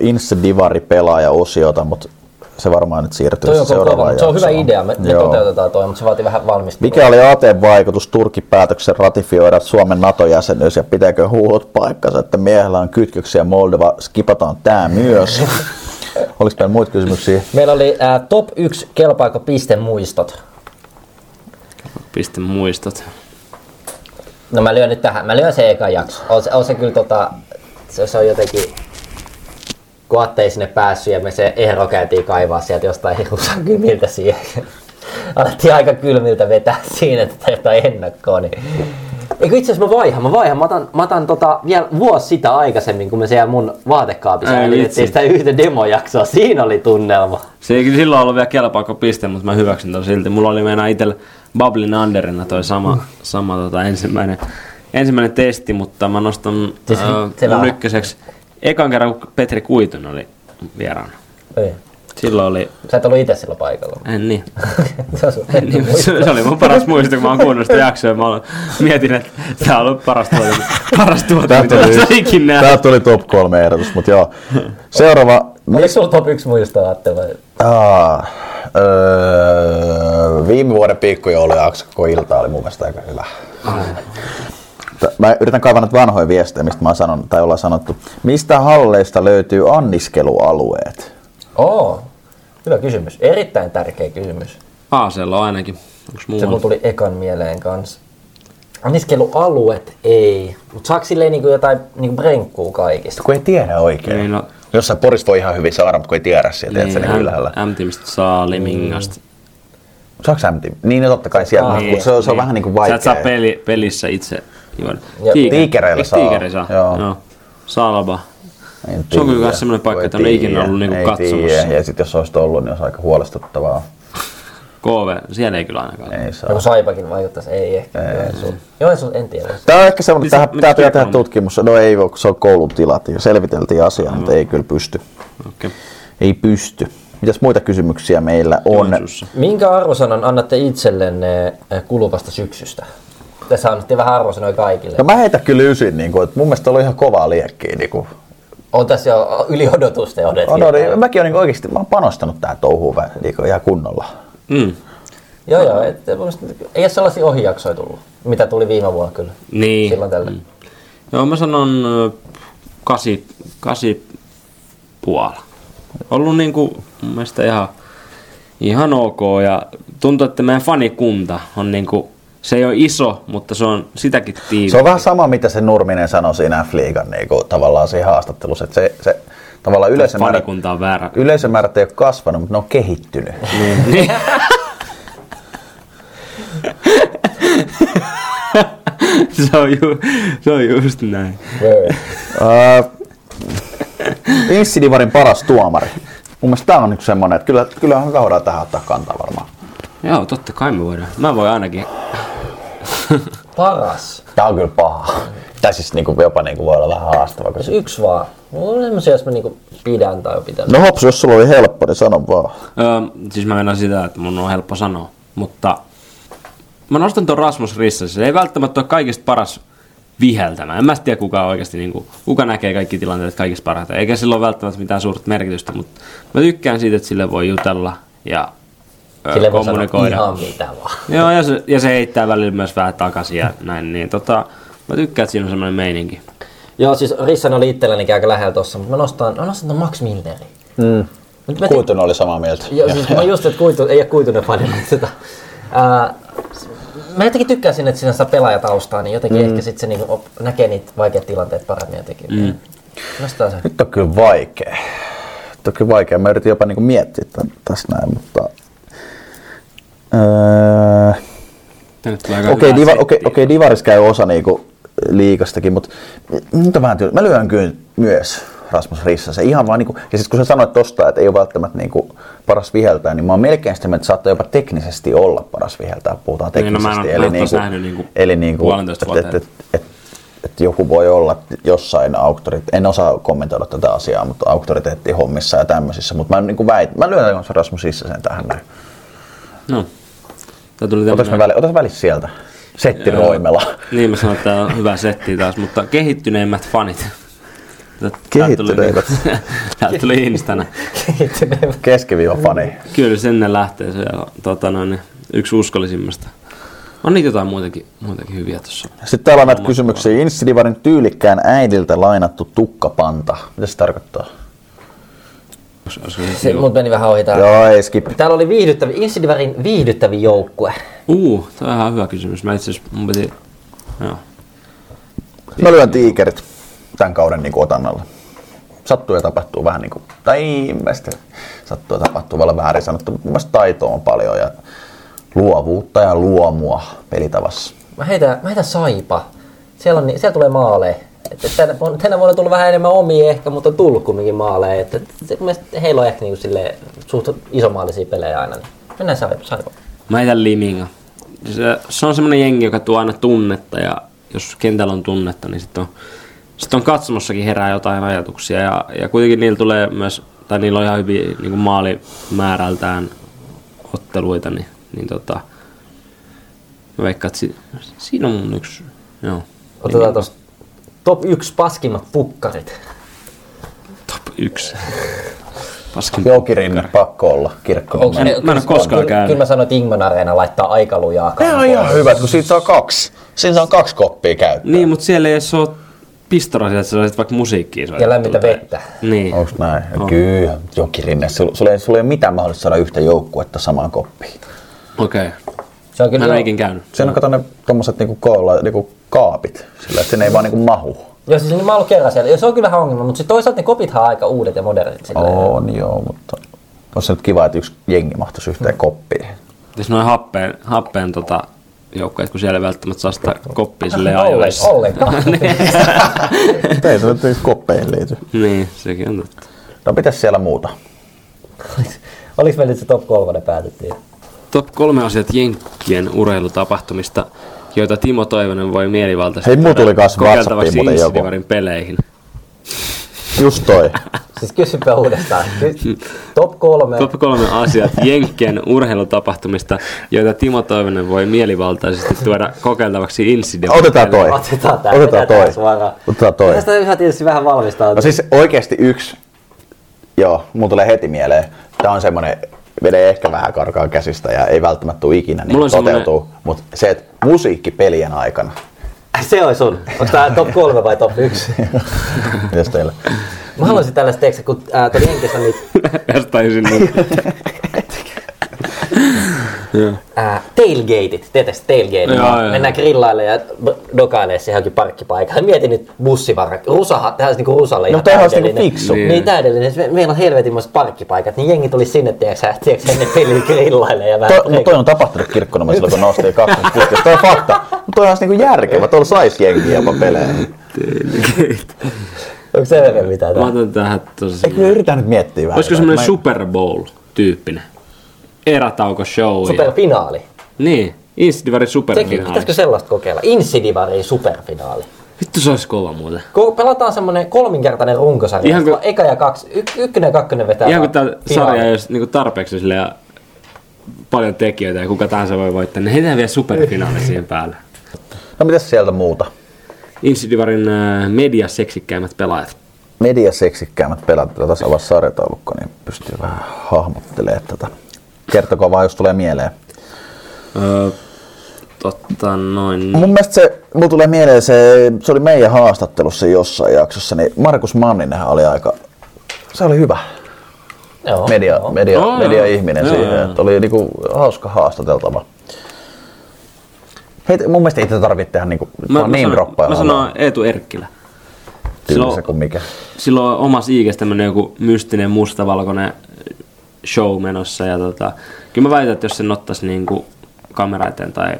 Insidivari pelaaja osiota, mutta se varmaan nyt siirtyy Toi on seuraavaan se on hyvä idea. Me, me toteutetaan toi, mutta se vaatii vähän valmistelua. Mikä oli ATn vaikutus Turkin päätöksen ratifioida Suomen NATO-jäsenyys ja pitääkö huuhut paikkansa, että miehellä on kytköksiä Moldova, skipataan tää myös. Oliko meillä muita kysymyksiä? Meillä oli äh, top 1 kelpaako pistemuistot. piste muistot. No mä lyön nyt tähän, mä lyön se eka jakso. On se, on se kyllä tota, se, se on jotenkin, kun Atte ei sinne päässyt ja me se Eero käytiin kaivaa sieltä jostain hirusan kymiltä siihen. Alettiin aika kylmiltä vetää siinä tätä jotain ennakkoa. Niin. Eikö itse asiassa mä vaihan, mä vaihan, mä otan, mä otan tota, vielä vuosi sitä aikaisemmin, kun me siellä mun vaatekaapissa äänitettiin sitä yhtä demojaksoa. Siinä oli tunnelma. Se ei kyllä silloin ollut vielä kelpaako piste, mutta mä hyväksyn ton silti. Mulla oli meinaa itsellä Bublin Underina toi sama, sama tota, ensimmäinen, ensimmäinen testi, mutta mä nostan Siis äh, se mun ykköseksi ekan kerran, kun Petri Kuitunen oli vieraana. Ei. Silloin oli, Sä et ollut itse silloin paikalla. en niin, se, on sun niin se, se, oli mun paras muisto, kun mä oon kuunnellut sitä jaksoa. Mä olen- mietin, että tää on ollut paras tuote, paras tuote, mitä tuli, ikinä täältä tuli top kolme ehdotus, mutta joo. Seuraava. Oliko sulla top 1 muistoa, Atte? Vai? Aa, öö, viime vuoden piikkujoulujakso koko ilta oli mun mielestä aika hyvä. Mä yritän kaivaa nyt vanhoja viestejä, mistä mä oon sanonut, tai ollaan sanottu. Mistä halleista löytyy anniskelualueet? Oo, hyvä kysymys. Erittäin tärkeä kysymys. Aasella on ainakin. Onks Se mun muualla? tuli ekan mieleen kanssa. Anniskelualueet ei, mutta saako silleen niinku jotain niinku brenkkuu kaikista? Kun ei tiedä oikein. Niin, no, Jossain Porissa voi ihan hyvin saada, mutta kun ei tiedä sieltä, niin, että se niin ylhäällä. M-tiimistä saa Limingasta. Saaks MTV? Niin, no totta kai siellä, Niin, mutta se, on, se on vähän niin kuin Sä vaikea. et saa peli, pelissä itse juoda. Tiikereillä saa, Tiikeri saa? joo. Joo. Salba. En Se on kyllä myös semmoinen paikka, että ole ikinä ollut niinku ei katsomassa. tiedä. Ja sitten jos olisi ollut, niin olisi aika huolestuttavaa. KV, siellä ei kyllä ainakaan. Ei saa. Joku Saipakin vaikuttaisi, ei ehkä. Joensuu. Joensuu, en tiedä. Tämä on ehkä semmoinen, tähän pitää tehdä tutkimus. No ei voi, kun se on koulun tilat. Ja selviteltiin asiaa, mutta ei kyllä pysty. Okei. Ei pysty. Mitäs muita kysymyksiä meillä on? Joensuussa. Minkä arvosanan annatte itsellenne eh, kuluvasta syksystä? Tässä annettiin vähän arvosanoja kaikille. No mä heitä kyllä ysin, niin kuin, että mun mielestä oli ihan kovaa liekkiä. Niin kuin. On tässä jo yli odotusten odotettiin. On, on, mäkin olen niin oikeasti, mä oon panostanut tähän touhuun vähän, niin kuin ihan kunnolla. Mm. Joo, joo. Et, ei ole sellaisia ohijaksoja tullut, mitä tuli viime vuonna kyllä. Niin. Silloin tällä. Mm. Joo, mä sanon kasi, kasi puola. Ollut niinku mun mielestä ihan, ihan ok ja tuntuu, että meidän fanikunta on niinku, se ei ole iso, mutta se on sitäkin tiivis. Se on vähän sama, mitä se Nurminen sanoi siinä F-liigan niin kuin, tavallaan siinä haastattelussa, että se, se tavallaan yleisömäärät, on väärä. yleisömäärät ei ole kasvanut, mutta ne on kehittynyt. Niin. se, on ju, se on just näin. Öö, Insidivarin paras tuomari. Mun mielestä tää on niinku semmonen, että kyllä, kyllä on hyvä voida tähän ottaa kantaa varmaan. Joo, totta kai me voidaan. Mä voin ainakin. Paras. Tää on kyllä paha. Tai siis niinku, jopa niinku voi olla vähän haastava. Jos yksi vaan. Mulla on semmosia, jos mä niinku pidän tai pitän. No Hopsu, jos sulla oli helppo, niin sano vaan. Öö, siis mä mennään sitä, että mun on helppo sanoa. Mutta mä nostan ton Rasmus Rissa. Se ei välttämättä ole kaikista paras viheltämään. En mä tiedä kuka oikeasti, niin kuin, kuka näkee kaikki tilanteet kaikista parhaiten. Eikä sillä ole välttämättä mitään suurta merkitystä, mutta mä tykkään siitä, että sille voi jutella ja Sille voi sanoa kommunikoida. ihan mitä vaan. Joo, ja se, ja se heittää välillä myös vähän takaisin ja näin. Niin, tota, mä tykkään, että siinä on semmoinen meininki. Joo, siis Rissan oli itselläni aika lähellä tossa, mutta mä nostan, mä nostan ton Max Milneri. Mm. Mä Kuitunen oli samaa mieltä. Joo, siis mä just, että kuitu, ei ole kuitunen fani, mutta sitä. Ää, mä jotenkin tykkään sinne, että siinä saa pelaajataustaa, niin jotenkin mm. ehkä sitten se niinku op, näkee niitä vaikeat tilanteet paremmin jotenkin. Mm. Nostaa se. Nyt on kyllä vaikea. Nyt on kyllä vaikea. Mä yritin jopa niinku miettiä tämän, tässä näin, mutta... Öö... Okei, diva, okei, okei, Divaris käy osa niinku liikastakin, mutta nyt on vähän tyy- Mä lyön kyllä myös Rasmus Rissa. Se ihan vaan niinku, ja sitten kun sä sanoit tosta, että ei ole välttämättä niinku paras viheltää, niin mä oon melkein sitä mieltä, että saattaa jopa teknisesti olla paras viheltää, puhutaan Niin, no mä en teknisesti. oo- mä taas nähnyt niinku eli niinku, että et, et, et, et joku voi olla jossain auktorit, en osaa kommentoida tätä asiaa, mutta auktoriteettihommissa ja tämmöisissä, mutta mä, niinku väit, mä lyön Rasmus Rissa sen tähän näin. No. Tää tuli tämmönen- me väli, otas välissä sieltä. Setti Joo. Roimela. Niin mä sanoin, että tää on hyvä setti taas, mutta kehittyneimmät fanit. Tää- tää tuli- instana. Keskiviiva fani. Kyllä sinne lähtee se tota, noin, niin yksi uskollisimmasta. On niitä jotain muitakin, muitakin hyviä tuossa. Sitten täällä on näitä kysymyksiä. Insidivarin tyylikkään äidiltä lainattu tukkapanta. Mitä se tarkoittaa? Se, se mut meni vähän ohi tää. Joo, ei skip. Täällä oli viihdyttävi, Insidivarin viihdyttävin joukkue. Uu, toi on ihan hyvä kysymys. Mä itse asiassa, mun piti... Joo. Mä lyön tiikerit tämän kauden niin otannalla. Sattuu ja tapahtuu vähän niin kuin, tai ei, mä sitten sattuu ja tapahtuu vielä väärin sanottu, mutta mun mielestä taitoa on paljon ja luovuutta ja luomua pelitavassa. Mä heitän, mä heitän Saipa. Siellä, on, ni- siellä tulee maaleja. Et, et tänä, vuonna- tänä vuonna on tullut vähän enemmän omia ehkä, mutta on tullut kumminkin maaleja. Et, et, et, mun mielestä heillä on ehkä niinku silleen, suht isomaalisia pelejä aina. Niin mennään. Saipa. Mä heitän Liminga. Se, se on semmonen jengi, joka tuo aina tunnetta ja jos kentällä on tunnetta, niin sitten on, sit on katsomossakin herää jotain ajatuksia ja, ja kuitenkin niillä tulee myös, tai niillä on ihan hyviä niin maalimäärältään otteluita, niin, niin tota, mä veikkaan, että si, siinä on mun yksi, joo. Otetaan tosta top 1 paskimmat pukkarit. Top yksi. Paskin Jokirin pakko olla kirkko. Onks ne- mä en oo koskaan kyllä, käynyt. Kyllä mä sanoin, että Ingman Areena laittaa aika lujaa. Ne on ihan hyvät, kun siitä saa kaksi. Siinä saa kaksi koppia käyttää. Niin, mutta siellä ei edes ole pistorasia, että sä saisit vaikka musiikkia soittaa. Ja lämmintä vettä. Niin. Onks näin? On. Kyllä, Jokirinne. Sulla, sulla, ei, sulla ei ole mitään mahdollista saada yhtä joukkuetta samaan koppiin. Okei. Okay. Se on Mä kyllä en ole joo. ikin käynyt. Siinä on kato ne tommoset niinku koolla, niinku kaapit, sillä että sinne ei vaan niinku mahu. Joo, siis niin mä oon kerran siellä. Ja se on kyllä vähän ongelma, mutta sit toisaalta ne kopithan on aika uudet ja modernit. Silleen. On joo, mutta olisi se nyt kiva, että yksi jengi mahtuisi yhteen koppiin. Jos noin happeen, happeen tota, joukkueet, kun siellä ei välttämättä saa sitä koppia silleen Ollen, ajoissa. ollenkaan. Ei se nyt koppeihin liity. Niin, sekin on totta. No pitäisi siellä muuta? Oliko me nyt se top kolmonen päätettiin? Top kolme asiat Jenkkien urheilutapahtumista, joita Timo Toivonen voi mielivaltaisesti Hei, mulla tuli tuoda kans kokeiltavaksi WhatsAppiin muuten joku. Insidivarin peleihin. Just toi. Siis kysypä uudestaan. Top kolme. Top kolme asiat Jenkkien urheilutapahtumista, joita Timo Toivonen voi mielivaltaisesti tuoda kokeiltavaksi Insidivarin Otetaan toi. peleihin. Otetaan tää. Otetaan toi. suoraan. Otetaan toi. Tästä ihan tietysti vähän valmistautua. No siis oikeasti yksi, joo, mun tulee heti mieleen. Tää on semmonen, menee ehkä vähän karkaa käsistä ja ei välttämättä tule ikinä niin toteutuu. Semmonen... Mutta se, että musiikki pelien aikana. Se on sun. Onko tää top kolme vai top yksi? Mitäs teillä? Mä haluaisin tällaista teksä, kun ää, tuolla Jenkessä niin Jostain sinne. ää, tailgateit, tiedätkö tailgate? Joo, joo. Mennään grillaille ja dokailee siihen johonkin parkkipaikalle. Mietin nyt bussivarra, rusaha, tehdään niinku rusalle No ihan tehdään se täydellinen. niinku fiksu. Niin, niin täydellinen. Me- Meillä on helvetinmoiset parkkipaikat, niin jengi tuli sinne, tiedätkö, tiedätkö ennen peliä grillaille ja vähän To, mutta toi on tapahtunut kirkkonumella silloin, kun kaksi putkesta. Toi on fakta. Mutta toi on ihan niinku järkevä. Tuolla sais jengiä jopa peleihin. Onko se verran mitään? Mä tää? otan tähän tosi Eikö me yritetään nyt miettiä vähän? Olisiko semmoinen Super Bowl-tyyppinen? Erätauko show. ja- Superfinaali. Niin, Insidivarin Sekin, superfinaali. pitäisikö sellaista kokeilla? Insidivarin superfinaali. Vittu se olisi kova muuten. Ko- Pelataan semmonen kolminkertainen runkosarja. Ihan kuin- Eka ja kaksi, y- ykkönen ja kakkonen vetää Ihan kuin tämä finaali. sarja ei olisi niinku tarpeeksi sille ja paljon tekijöitä ja kuka tahansa voi voittaa, niin heitetään vielä superfinaali siihen päälle. No mitäs sieltä muuta? Insidivarin äh, mediaseksikkäimmät pelaajat. Mediaseksikkäämmät pelat, tätä tässä avaa sarjataulukko, niin pystyy vähän hahmottelemaan tätä. Kertokaa vaan, jos tulee mieleen. Öö, totta noin. Mun mielestä se, mulla tulee mieleen se, se oli meidän haastattelussa jossain jaksossa, niin Markus Manninenhan oli aika, se oli hyvä Joo, media, joo. media, Joo, media-ihminen joo. siihen, Joo, että oli niinku hauska haastateltava. Hei, mun mielestä ei tätä tarvitse tehdä niinku, Mä, mä, name sanon, droppaa. mä sanon Eetu Erkkilä. Tyylissä silloin- kuin mikä. Silloin on omassa iikessä tämmönen joku mystinen mustavalkoinen show menossa. Ja tota, kyllä mä väitän, että jos sen ottaisi niinku kamera eteen tai äh,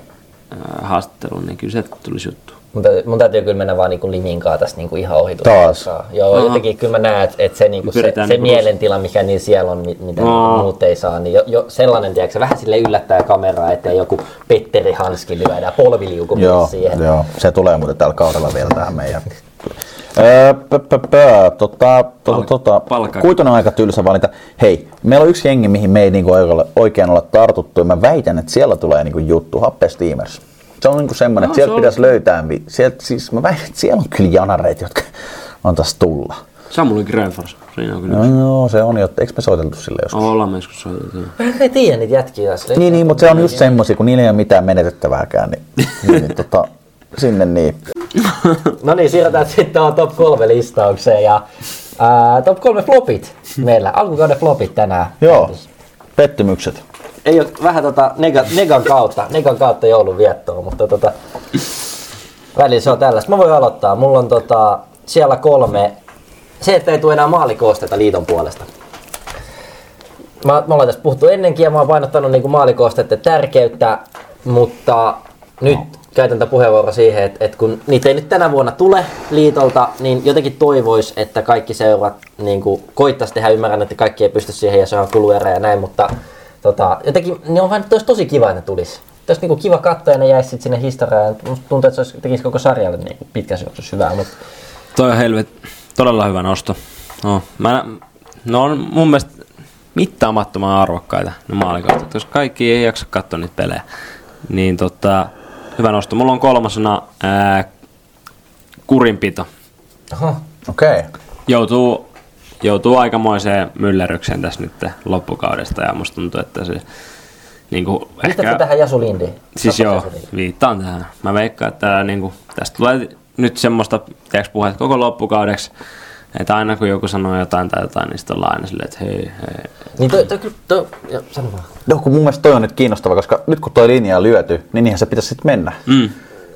haastatteluun, niin kyllä se tulisi juttu. Mun, täytyy, mun täytyy kyllä mennä vaan niinku liminkaan tässä niinku ihan ohitus. Taas. Joo, Aha. jotenkin kyllä mä näen, että et se, niinku se, se niinku mielentila, mikä niin siellä on, mi- mitä Aa. muut ei saa, niin jo, jo sellainen, tiedätkö, se vähän sille yllättää kameraa, ettei joku Petteri Hanski lyödään polviliuku Joo, siihen. joo, se tulee muuten tällä kaudella vielä tähän meidän. Öö, pö, pö, pö, tota, tota, tota, Kuitunen on aika tylsä valinta. Hei, meillä on yksi jengi, mihin me ei niinku oikein- olla tartuttu. Ja mä väitän, että siellä tulee niinku juttu, Happe Steamers. Se on niinku semmoinen, että Joo, sieltä se on- pitäisi löytää, vi- sieltä, siis mä väitän, että siellä on kyllä janareita, jotka antaisi tulla. Samuli Grönfors, siinä on kyllä. No, no se on jo, eikö me soiteltu sille joskus? Ollaan me joskus soiteltu. Mä en tiedä niitä jätkiä. Niin, niin, mutta se on just semmoisia, kun niillä ei ole mitään menetettävääkään, niin, niin, niin tota, sinne niin. No niin, siirrytään sitten on top 3 listaukseen ja ää, top 3 flopit meillä. Alkukauden flopit tänään. Joo, pettymykset. Ei ole vähän tota nega, negan kautta, negan kautta joulun viettoa, mutta tota, välillä se on tällaista. Mä voin aloittaa. Mulla on tota, siellä kolme. Se, että ei tule enää maalikoosteita liiton puolesta. Mä, me ollaan tästä puhuttu ennenkin ja mä oon painottanut niinku maalikoosteiden tärkeyttä, mutta nyt käytän tätä puheenvuoroa siihen, että, että kun niitä ei nyt tänä vuonna tule liitolta, niin jotenkin toivois, että kaikki seurat niin koittaisi tehdä. Ymmärrän, että kaikki ei pysty siihen ja se on kuluerä ja näin, mutta tota, jotenkin ne on vain olisi tosi kiva, että ne tulisi. Olisi niinku kiva katsoa ja ne jäisi sinne historiaan. Musta tuntuu, että se olisi, tekisi koko sarjalle niinku pitkässä juoksussa hyvää, mutta Toi on helvet, todella hyvä nosto. No, mä, no on mun mielestä mittaamattoman arvokkaita ne maalikaudet, koska kaikki ei jaksa katsoa niitä pelejä. Niin tota, hyvä nosto. Mulla on kolmasena ää, kurinpito. Aha. Okei. Okay. Joutuu, joutuu aikamoiseen myllerrykseen tässä nyt loppukaudesta ja musta tuntuu, että se niin kuin Viistatko tähän Jasu Lindiin? Siis joo, Jasu viittaan tähän. Mä veikkaan, että niinku, tästä tulee nyt semmoista tiedätkö, puhetta koko loppukaudeksi, että aina kun joku sanoo jotain tai jotain, niin sitten ollaan aina silleen, että hei, hei. Niin toi, toi, toi, joo, sano vaan. No kun mun mielestä toi on nyt kiinnostava, koska nyt kun toi linja on lyöty, niin niinhän se pitäisi sitten mennä. Mm.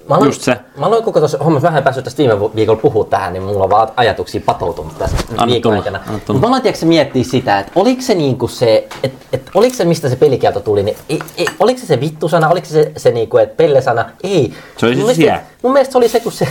Mä aloin, Just se. Mä aloin koko tuossa hommassa vähän päässyt tästä viime viikolla puhua tähän, niin mulla on vaan ajatuksia patoutunut tässä Anna viikon tulla, aikana. anna tulla. Mä aloin tiedätkö, miettiä sitä, että oliko se niinku se, että et, oliko se mistä se pelikielto tuli, niin ei, ei, oliko se se vittusana, oliko se se, se niinku, että pellesana, ei. Se oli siis. Mun mielestä se oli se, kun se,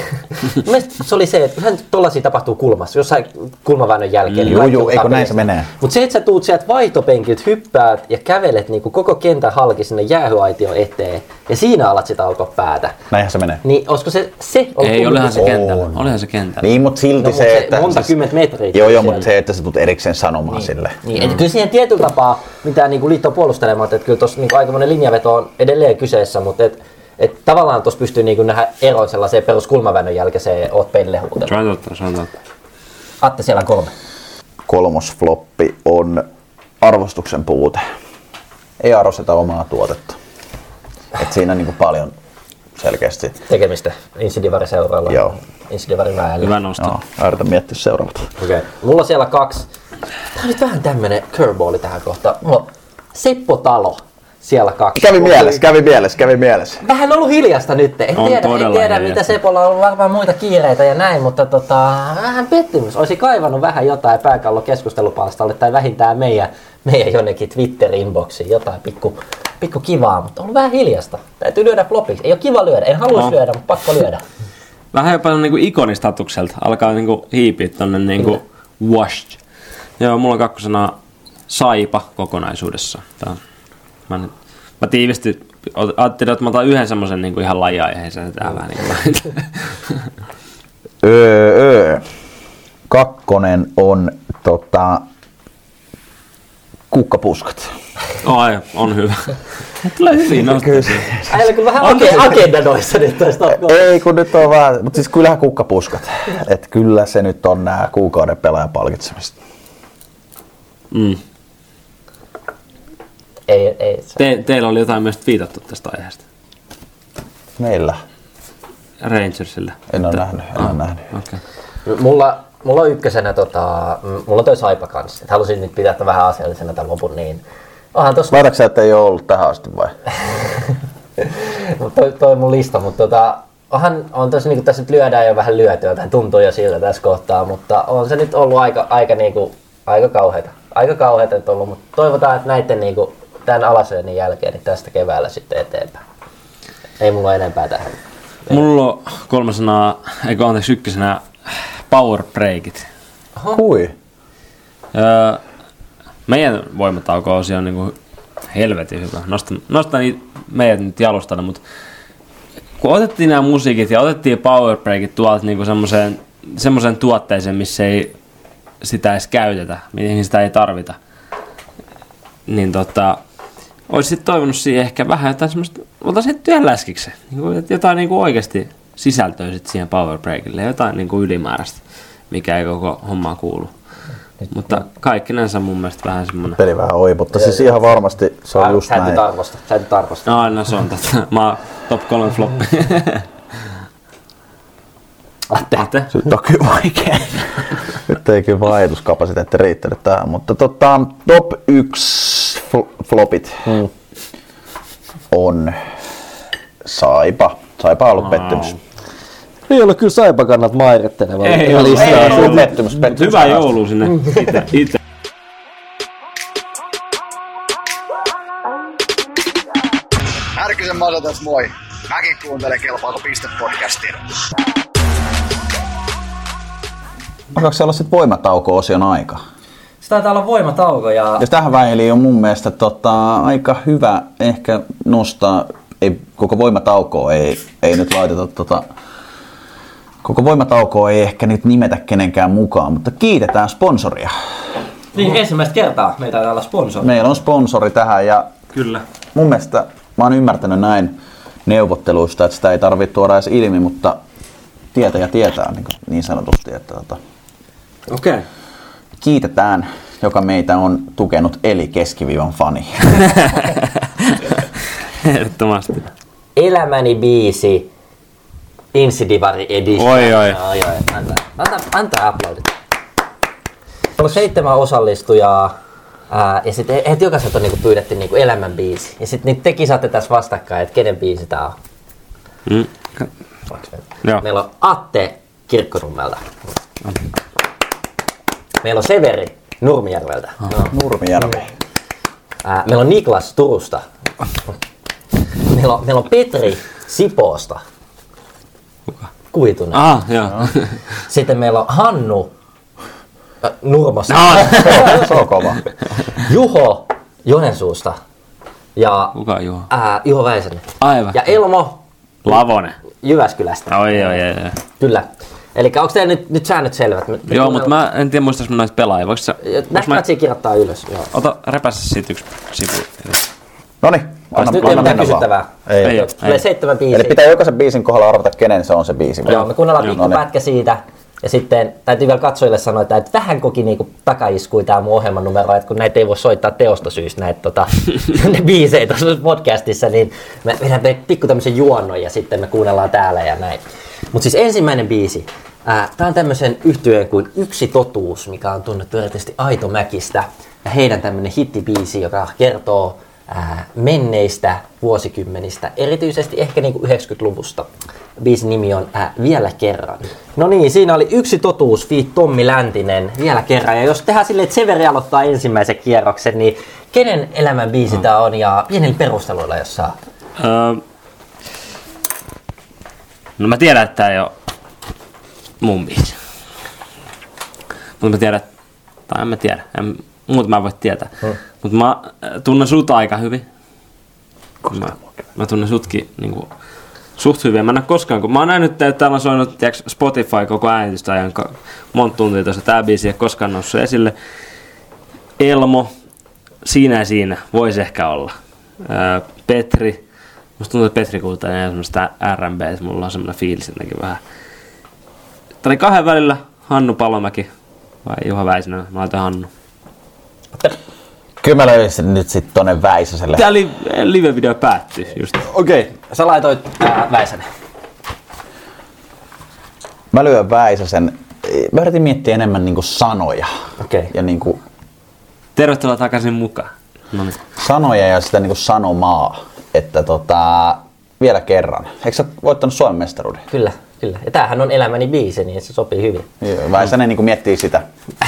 mun mielestä se oli se, että yhden tollasia tapahtuu kulmassa, jossain kulmaväännön jälkeen. Joo, joo, eikö näin se menee? Mutta se, että sä tuut sieltä vaihtopenkiltä, hyppäät ja kävelet niinku koko kentän halki sinne jäähyaitio eteen ja siinä alat sitä alkaa päätä. Näinhän se menee. Niin olisiko se, se ollut Ei, olihan se kentällä. Olihan se kentällä. Niin, mutta silti No, mut se, se että... monta kymmentä metriä Joo, joo, mutta se, että sä tulet erikseen sanomaan sille. Niin, et kyllä siihen tietyllä tapaa mitään niinku liittoa puolustelemaan, että kyllä tuossa niinku aikamoinen linjaveto on edelleen kyseessä, mutta et, et tavallaan tuossa pystyy niinku nähdä eroin sellaiseen peruskulmaväännön jälkeiseen oot pelle huutella. Se on totta, se on totta. Atte siellä on kolme. Kolmosfloppi on arvostuksen puute. Ei arvosteta omaa tuotetta. Et siinä niinku paljon selkeästi. Tekemistä Insidivari seuraalla. Joo. Insidivari väellä. Hyvä nosto. Joo, mä yritän miettiä seuraavat. Okei. Okay. Mulla on siellä kaksi. Tää on nyt vähän tämmönen curveballi tähän kohtaan. Mulla on Seppo Talo siellä kaksi. Kävi mielessä, kävi mielessä, kävi mielessä. Vähän ollut hiljasta nyt. En On tiedä, en tiedä hiljasta. mitä Sepolla on ollut varmaan muita kiireitä ja näin, mutta tota, vähän pettymys. Olisi kaivannut vähän jotain pääkallo keskustelupalstalle tai vähintään meidän, meidän jonnekin Twitter-inboxiin jotain pikku, pikku kivaa, mutta on ollut vähän hiljasta. Täytyy lyödä flopiksi. Ei ole kiva lyödä, en haluaisi No. lyödä, mutta pakko lyödä. Vähän jopa niinku ikonistatukselta. Alkaa niinku hiipiä tonne niinku washed. Joo, mulla on kakkosena saipa kokonaisuudessa. Tää on, mä, nyt, mä tiivisti, ajattelin, että mä otan yhden semmosen niinku ihan lajiaiheeseen tähän vähän niinku. Öö, öö. Kakkonen on tota, kukkapuskat. Ai, on hyvä. Tulee hyvin nostettua. Äijällä kyllä vähän age- agenda noissa nyt toista. Ei kun nyt on vähän, mutta siis kyllähän kukkapuskat. Et kyllä se nyt on nämä kuukauden pelaajan palkitsemista. Mm. Ei, ei. se- Te, teillä oli jotain myös viitattu tästä aiheesta. Meillä. Rangersille. En ole nähnyt, en ole nähnyt. Okei. Mulla, mulla on ykkösenä, tota, mulla on toi Saipa kanssa. Et halusin nyt pitää tämän vähän asiallisena tämän lopun, niin onhan tossa, Laitatko sä, että ei ole ollut tähän asti vai? toi, toi mun lista, mutta tota, onhan, on tossa, niin tässä nyt lyödään jo vähän lyötyä, tai tuntuu jo siltä tässä kohtaa, mutta on se nyt ollut aika, aika, niinku, aika kauheita. Aika kauheita nyt ollut, mutta toivotaan, että näiden niinku, tämän alasyönnin jälkeen niin tästä keväällä sitten eteenpäin. Ei mulla ole enempää tähän. Mulla on kolmasena, eikö anteeksi ykkösenä, power breakit. Kui? Öö, meidän voimatauko-osio on niinku helvetin hyvä. Nostan, nostan niitä meidät nyt jalustalle, mutta kun otettiin nämä musiikit ja otettiin power breakit tuolta niinku semmoiseen, semmoiseen tuotteeseen, missä ei sitä edes käytetä, mihin sitä ei tarvita, niin tota, olisi sitten toivonut siihen ehkä vähän jotain semmoista, otan työn läskiksi, niinku, että jotain niinku oikeasti sisältöä sit siihen power breakille, jotain niinku ylimääräistä, mikä ei koko hommaa kuulu. Mutta kaikkinensa mun mielestä vähän semmonen... Peli vähän ohi, mutta siis ihan varmasti se on just näin. nyt arvosta, sä et nyt arvosta. No aina se on tätä. Mä oon top 3 floppi. Atte. Atte? Nyt on kyllä vaikea. Nyt ei kyllä vaihduskapasiteetti riittänyt tähän, mutta tota, top 1 fl- flopit Hmm. on Saipa. Saipa on ollut pettymys. Ei ole kyllä Saipa kannat mairitteleva Ei ollut, Ei ei ollut ollut. pettymys, pettymys. Hyvää joulua sinne ite, ite. Härkysen Masa tässä moi. Mäkin kuuntelen Kelpaako piste podcastia. Alkaako se olla sitten voimatauko-osion aika? Se taitaa olla voimatauko ja Ja tähän väliin on mun mielestä tota, aika hyvä ehkä nostaa, ei, koko voimataukoa ei, ei nyt laiteta tota, koko voimataukoa ei ehkä nyt nimetä kenenkään mukaan, mutta kiitetään sponsoria. niin, ensimmäistä kertaa meitä olla sponsori. Meillä on sponsori tähän ja Kyllä. mun mielestä mä oon ymmärtänyt näin neuvotteluista, että sitä ei tarvitse tuoda edes ilmi, mutta tietäjä tietää niin, kuin niin sanotusti, että tota. Okay. kiitetään, joka meitä on tukenut eli keskiviivan fani. Ehdottomasti. Elämäni biisi Insidivari Edition. Oi, oi. Oi, oi. Antaa, antaa, antaa aplodit. Meillä on seitsemän osallistujaa. Ää, ja sitten heti jokaiselta on niinku pyydetty niinku elämän biisi. Ja sitten tekin saatte tässä vastakkain, että kenen biisi tää on. Mm. Meillä on Atte Kirkkonummelta. Meillä on Severi Nurmijärveltä. Nurmijärvi. Ää, meillä on Niklas Turusta. Meillä on, meillä on Petri Sipoosta. Kuitunen. Ah, joo. Sitten meillä on Hannu äh, Nurmosta. No. Se on kova. Juho Joensuusta. Ja Kuka on Juho? ää, Juho Väisänen. Aivan. Ja Elmo Lavonen. Jyväskylästä. Oi, oi, oi, oi. Kyllä. Eli onko teillä nyt, nyt säännöt selvät? Me, me Joo, mutta mä en tiedä muistais mä näitä pelaajia. Voiko sä... Näistä mä... kirjoittaa ylös. Joo. Ota, repässä siitä yksi sivu. Noni, anna, Nyt ei anna mitään mennä kysyttävää. Ei. Ei oo. Tulee seitsemän biisiä. Eli pitää jokaisen biisin kohdalla arvata, kenen se on se biisi. vai? Joo, me kuunnellaan pikku No niin. pätkä siitä. Ja sitten täytyy vielä katsojille sanoa, että, että vähän koki niinku takaiskui tämä mun ohjelman numero, että kun näitä ei voi soittaa teosta syystä, näitä tota, ne biisejä tuossa podcastissa, niin me vedään pikku tämmöisen juonnon ja sitten me kuunnellaan täällä ja näin. Mutta siis ensimmäinen biisi. Tämä on tämmöisen yhtyeen kuin Yksi totuus, mikä on tunnettu erityisesti Aito Mäkistä. Ja heidän tämmöinen hittibiisi, joka kertoo ää, menneistä vuosikymmenistä, erityisesti ehkä niinku 90-luvusta. Biisin nimi on ää, Vielä kerran. No niin, siinä oli yksi totuus, Fiit Tommi Läntinen, Vielä kerran. Ja jos tehdään silleen, että Severi aloittaa ensimmäisen kierroksen, niin kenen elämän biisi tämä on ja pienillä perusteluilla, jos saa. Öö, no mä tiedän, että tää ei oo mun biisi. Mutta mä tiedän, tai en mä tiedä, en, muuta mä en voi tietää. Hmm. Mutta mä äh, tunnen sut aika hyvin. Mä, mä tunnen sutkin niinku, suht hyvin. Mä en ole koskaan, kun mä oon nähnyt, että täällä on soinut tiiäks, Spotify koko äänitysajan, ka- monta tuntia tuossa. Tää biisi ei koskaan noussut esille. Elmo, siinä ja siinä, voisi ehkä olla. Öö, Petri, musta tuntuu, että Petri kuultaa enää semmoista R&B, että mulla on semmoinen fiilis jotenkin vähän. Tää oli kahden välillä Hannu Palomäki vai Juha Väisänen, mä laitan Hannu. Kyllä mä löysin nyt sit tonne Väisäselle. Tää li- live-video päättyi just. Okei. Okay. Sä laitoit ää, Väisänen. Mä lyön Väisäsen. Mä yritin miettiä enemmän niinku sanoja. Okei. Okay. Ja niinku Tervetuloa takaisin mukaan. No niin. sanoja ja sitä niinku sanomaa. Että tota, vielä kerran. Eikö sä voittanut Suomen mestaruuden? Kyllä, kyllä. Ja tämähän on elämäni biisi, niin se sopii hyvin. Joo, Väisänen niinku miettii sitä.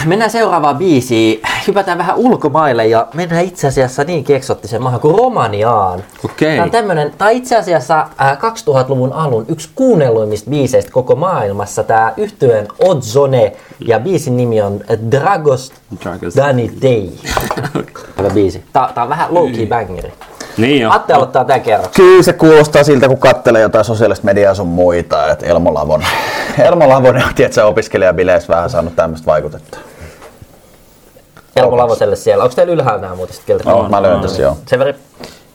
Mennään seuraavaan biisiin. Hypätään vähän ulkomaille ja mennään itse asiassa niin eksottisen maahan kuin Romaniaan. Okei. Tämä on, tämmönen, tämä on itse asiassa äh, 2000-luvun alun yksi kuunnelluimmista biiseistä koko maailmassa. Tämä yhtyeen Odzone ja biisin nimi on Dragos Dragos. Dani Dei. Hyvä biisi. Tämä, tämä on vähän low-key bangeri. Niin jo. Atte aloittaa tämän kerroksen. Kyllä se kuulostaa siltä, kun kattelee jotain sosiaalista mediaa sun muita, että Elmo Lavonen. Elmo Lavonen on, tiedätkö, opiskelijabileissä vähän saanut tämmöistä vaikutetta. Elmo Lavoselle siellä. Onko teillä ylhäällä nämä muuten sitten keltä? No, mä löin tässä joo. Severi.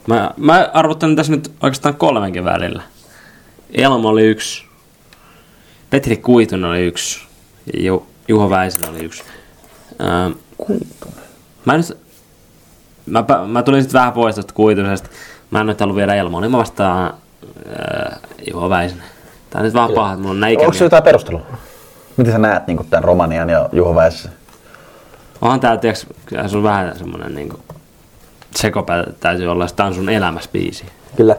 Mä, mä arvottelen tässä nyt oikeastaan kolmenkin välillä. Elmo oli yksi. Petri Kuitunen oli yksi. Ju, Juho Väisänen oli yksi. Ähm, mä nyt... Mä, mä tulin sitten vähän pois tuosta Kuitusesta. Mä en nyt halua viedä Elmoa, niin mä vastaan äh, Juho Väisänen. Tää on nyt vaan paha, että mulla on näin Onko se jotain perustelua? Miten sä näet niin tämän Romanian ja Juho Väisäsen? Onhan tää, tiiäks, kyllä se on vähän semmonen niinku... Sekopä täytyy olla, että tää on sun elämässä biisi. Kyllä.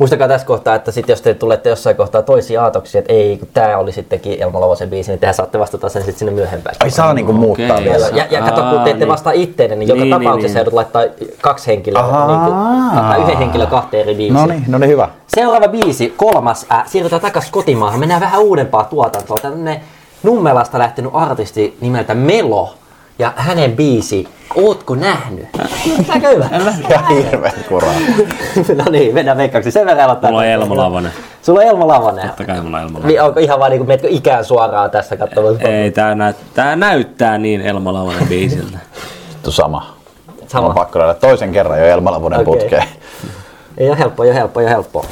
Muistakaa tässä kohtaa, että sit jos te tulette jossain kohtaa toisia aatoksia, että ei, kun tämä oli sittenkin Elmo Lavosen biisi, niin tehän saatte vastata sen sitten sinne myöhempään. Ai saa niinku muuttaa Okei. vielä. Ja, ja kato, kun te ette niin. vastaa itteenne, niin joka Niin, niin, tapauksessa niin. joudut laittaa kaksi henkilöä, niin kuin, tai yhden henkilön kahteen eri biisiin. No niin, no niin hyvä. Seuraava biisi, kolmas, äh, siirrytään takaisin kotimaahan. Mennään vähän uudempaa tuotantoa. Tänne Nummelasta lähtenyt artisti nimeltä Melo. Ja hänen biisi, Ootko nähnyt? Tääkö hyvä? Ja hirveä kuraa. no niin, mennään veikkauksiin. Sen verran aloittaa. Mulla on Elmo Lavonen. Sulla on Elmo Lavonen. Totta kai mulla on Elmo Niin, Lavonen. onko ihan vaan niinku, meetkö ikään suoraan tässä katsomaan? Ei, tää, näyt, tää näyttää niin Elmo Lavonen biisiltä. Vittu sama. Sama. On pakko löydä toisen kerran jo Elma Lavonen Okei. putkeen. Ei ole helppo, ei ole helppo, ei ole helppo.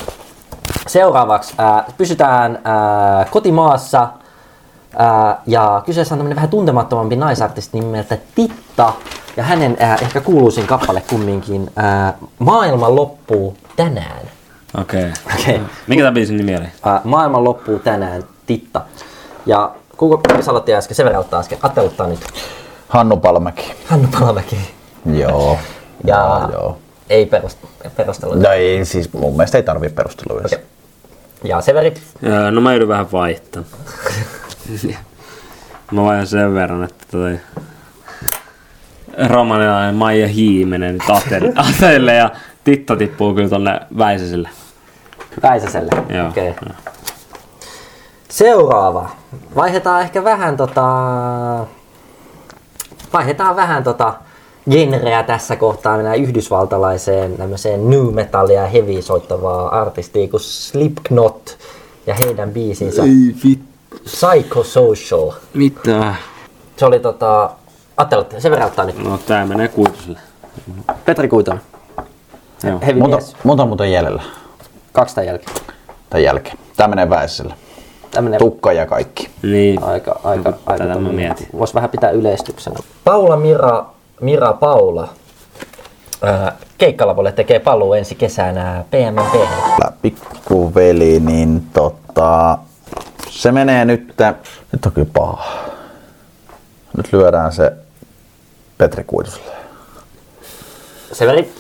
Seuraavaksi äh, pysytään äh, kotimaassa. Ja kyseessä on tämmöinen vähän tuntemattomampi naisartisti nimeltä Titta. Ja hänen äh, ehkä kuuluisin kappale kumminkin äh, Maailma loppuu tänään. Okei. Okay. Okei. Mikä tää biisin nimi oli? Äh, Maailma loppuu tänään, Titta. Ja kuka aloitti äsken? Sen verran aloittaa äsken. Atte aloittaa nyt. Hannu Palmäki. Hannu Palamäki. Joo. Ja Joo, joo. ei perust- perustella. No ei, siis mun mielestä ei tarvii perusteluja. Okei. Ja Severi, Öö, No mä joudun vähän vaihtaa. mä vaihdan sen verran, että toi romanilainen Maija Hii menee nyt Ateelle ja Titto tippuu kyllä tonne Väisäselle. Väisäselle. Joo. Okei. Seuraava. Vaihdetaan ehkä vähän tota... Vaihdetaan vähän tota genreä tässä kohtaa. Mennään yhdysvaltalaiseen tämmöiseen new metallia ja heavy soittavaa artistia kuin Slipknot ja heidän biisinsä vit. Psychosocial. Mitä? Se oli tota... Ajattelette, se verran ottaa nyt. No tää menee kuituselle. Petri Kuitonen. Joo. Heavy Monta, mies. monta muuta jäljellä Kaksi tämän jälkeen. tämän jälkeen. Tämä menee väeselle. Tämmönen Tukka ja kaikki. Niin. aika, aika, aika Tätä mä tommonen- mietin. Voisi vähän pitää yleistyksenä. Paula Mira, Mira Paula. Ää, keikkalavolle tekee paluu ensi kesänä PMP. Pikkuveli, niin tota, se menee nyt, nyt on kyllä paha. Nyt lyödään se Petri Kuituselle. Severi.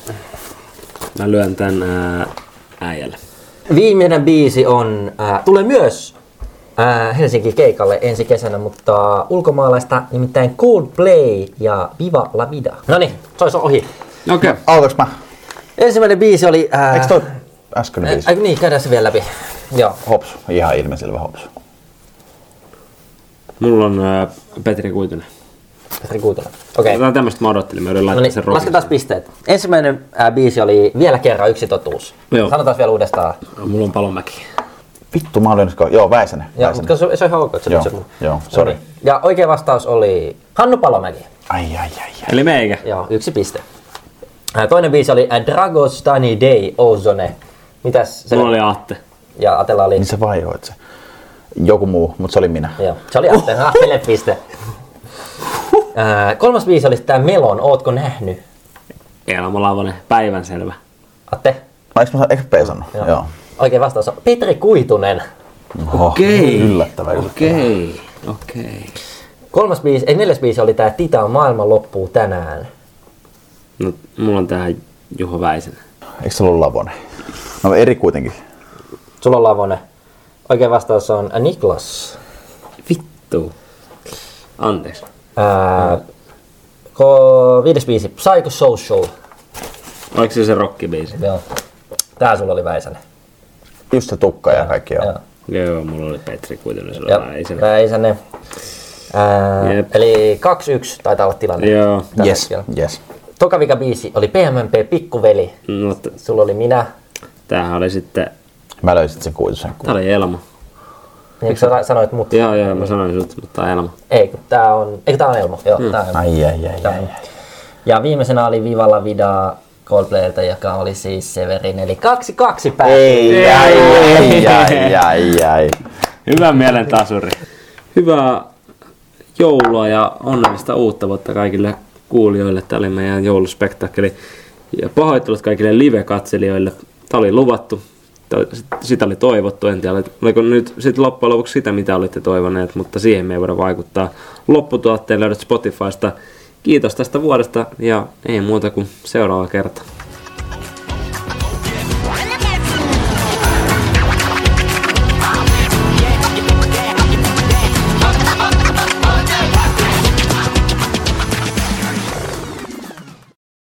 Mä lyön tän ää, äijälle. Viimeinen biisi on, ää, tulee myös ää, Helsinki keikalle ensi kesänä, mutta ulkomaalaista nimittäin Coldplay ja Viva La Vida. No niin, se olisi ohi. Okei. Okay. Aloitaks mä? Ensimmäinen biisi oli... Ää, Eikö toi äskeinen biisi? Ai, niin, käydään se vielä läpi. Joo. Hopsu, ihan ilmiselvä hopsu. Mulla on ää, Petri Kuitunen. Petri Kuutonen. Okei. Jotain tämmöstä mä odottelin, mä yritän No niin, sen lasketaan pisteet. Ensimmäinen ää, biisi oli vielä kerran yksi totuus. Joo. Sanotaan vielä uudestaan. Mulla on Palomäki. Vittu, mä olin nyt, joo, Väisänen. Ja, Väisänen. mutta se, se on ihan ok, että sä Joo, joo, sorry. No niin. Ja oikea vastaus oli Hannu Palomäki. Ai, ai, ai, ai. Eli meikä. Joo, yksi piste. Ää, Toinen biisi oli A Dragostani Day Ozone. Mitäs se Mulla oli Atte. Ja Atella oli... Niin sä vaihoit se. Joku muu, mutta se oli minä. Joo, se oli Atte. Attelle piste. Ää, kolmas biisi oli tää Melon. Ootko nähnyt? Elmo Lavonen, päivänselvä. Atte? Vai eikö mä eikö P sano? Joo. joo. Oikea vastaus on Petri Kuitunen. Oho, Okei. Yllättävä, yllättävä. Okei, okei. Kolmas biisi, ei neljäs biisi oli tää Titan maailma loppuu tänään. No, mulla on tähän Juho Väisänen. Eikö se ollut Lavonen? No eri kuitenkin. Sulla on Lavone. Oikea vastaus on Niklas. Vittu. Anteeksi. Ää, ko, viides biisi, Psychosocial. Oliko se se rockibiisi? Joo. Tää sulla oli Väisänen. Just se tukka ja kaikki joo. Joo. Joo, mulla oli Petri kuitenkin, oli Väisänen. Väisänen. Ää, Jep. eli 2-1 taitaa olla tilanne. Joo. tällä Yes, hetkellä. yes. Toka vika biisi oli PMMP Pikkuveli. No, t- Sulla oli minä. tämähän oli sitten, Mä löysin sen kuitusen. tää oli Elmo. Niin sä sanoit mut. Joo, joo, mä sanoin sut, mutta tää on Elmo. Ei, kun tää on, eikö tää on Elmo? Joo, tää on Elmo. Ai, ai, ai, ai. on. Ja viimeisenä oli Vivalla Vida Coldplaylta, joka oli siis Severin, eli 2-2 pääsi. Ei, ai, ai, ai, ai, ai. Hyvä mielen tasuri. Hyvää joulua ja onnellista uutta vuotta kaikille kuulijoille. Tämä oli meidän jouluspektakkeli. Ja pahoittelut kaikille live-katselijoille. Tämä oli luvattu. Sitä oli toivottu. En tiedä, oliko nyt sit loppujen lopuksi sitä, mitä olitte toivoneet, mutta siihen me ei voida vaikuttaa. Lopputuotteen löydät Spotifysta. Kiitos tästä vuodesta ja ei muuta kuin seuraava kerta.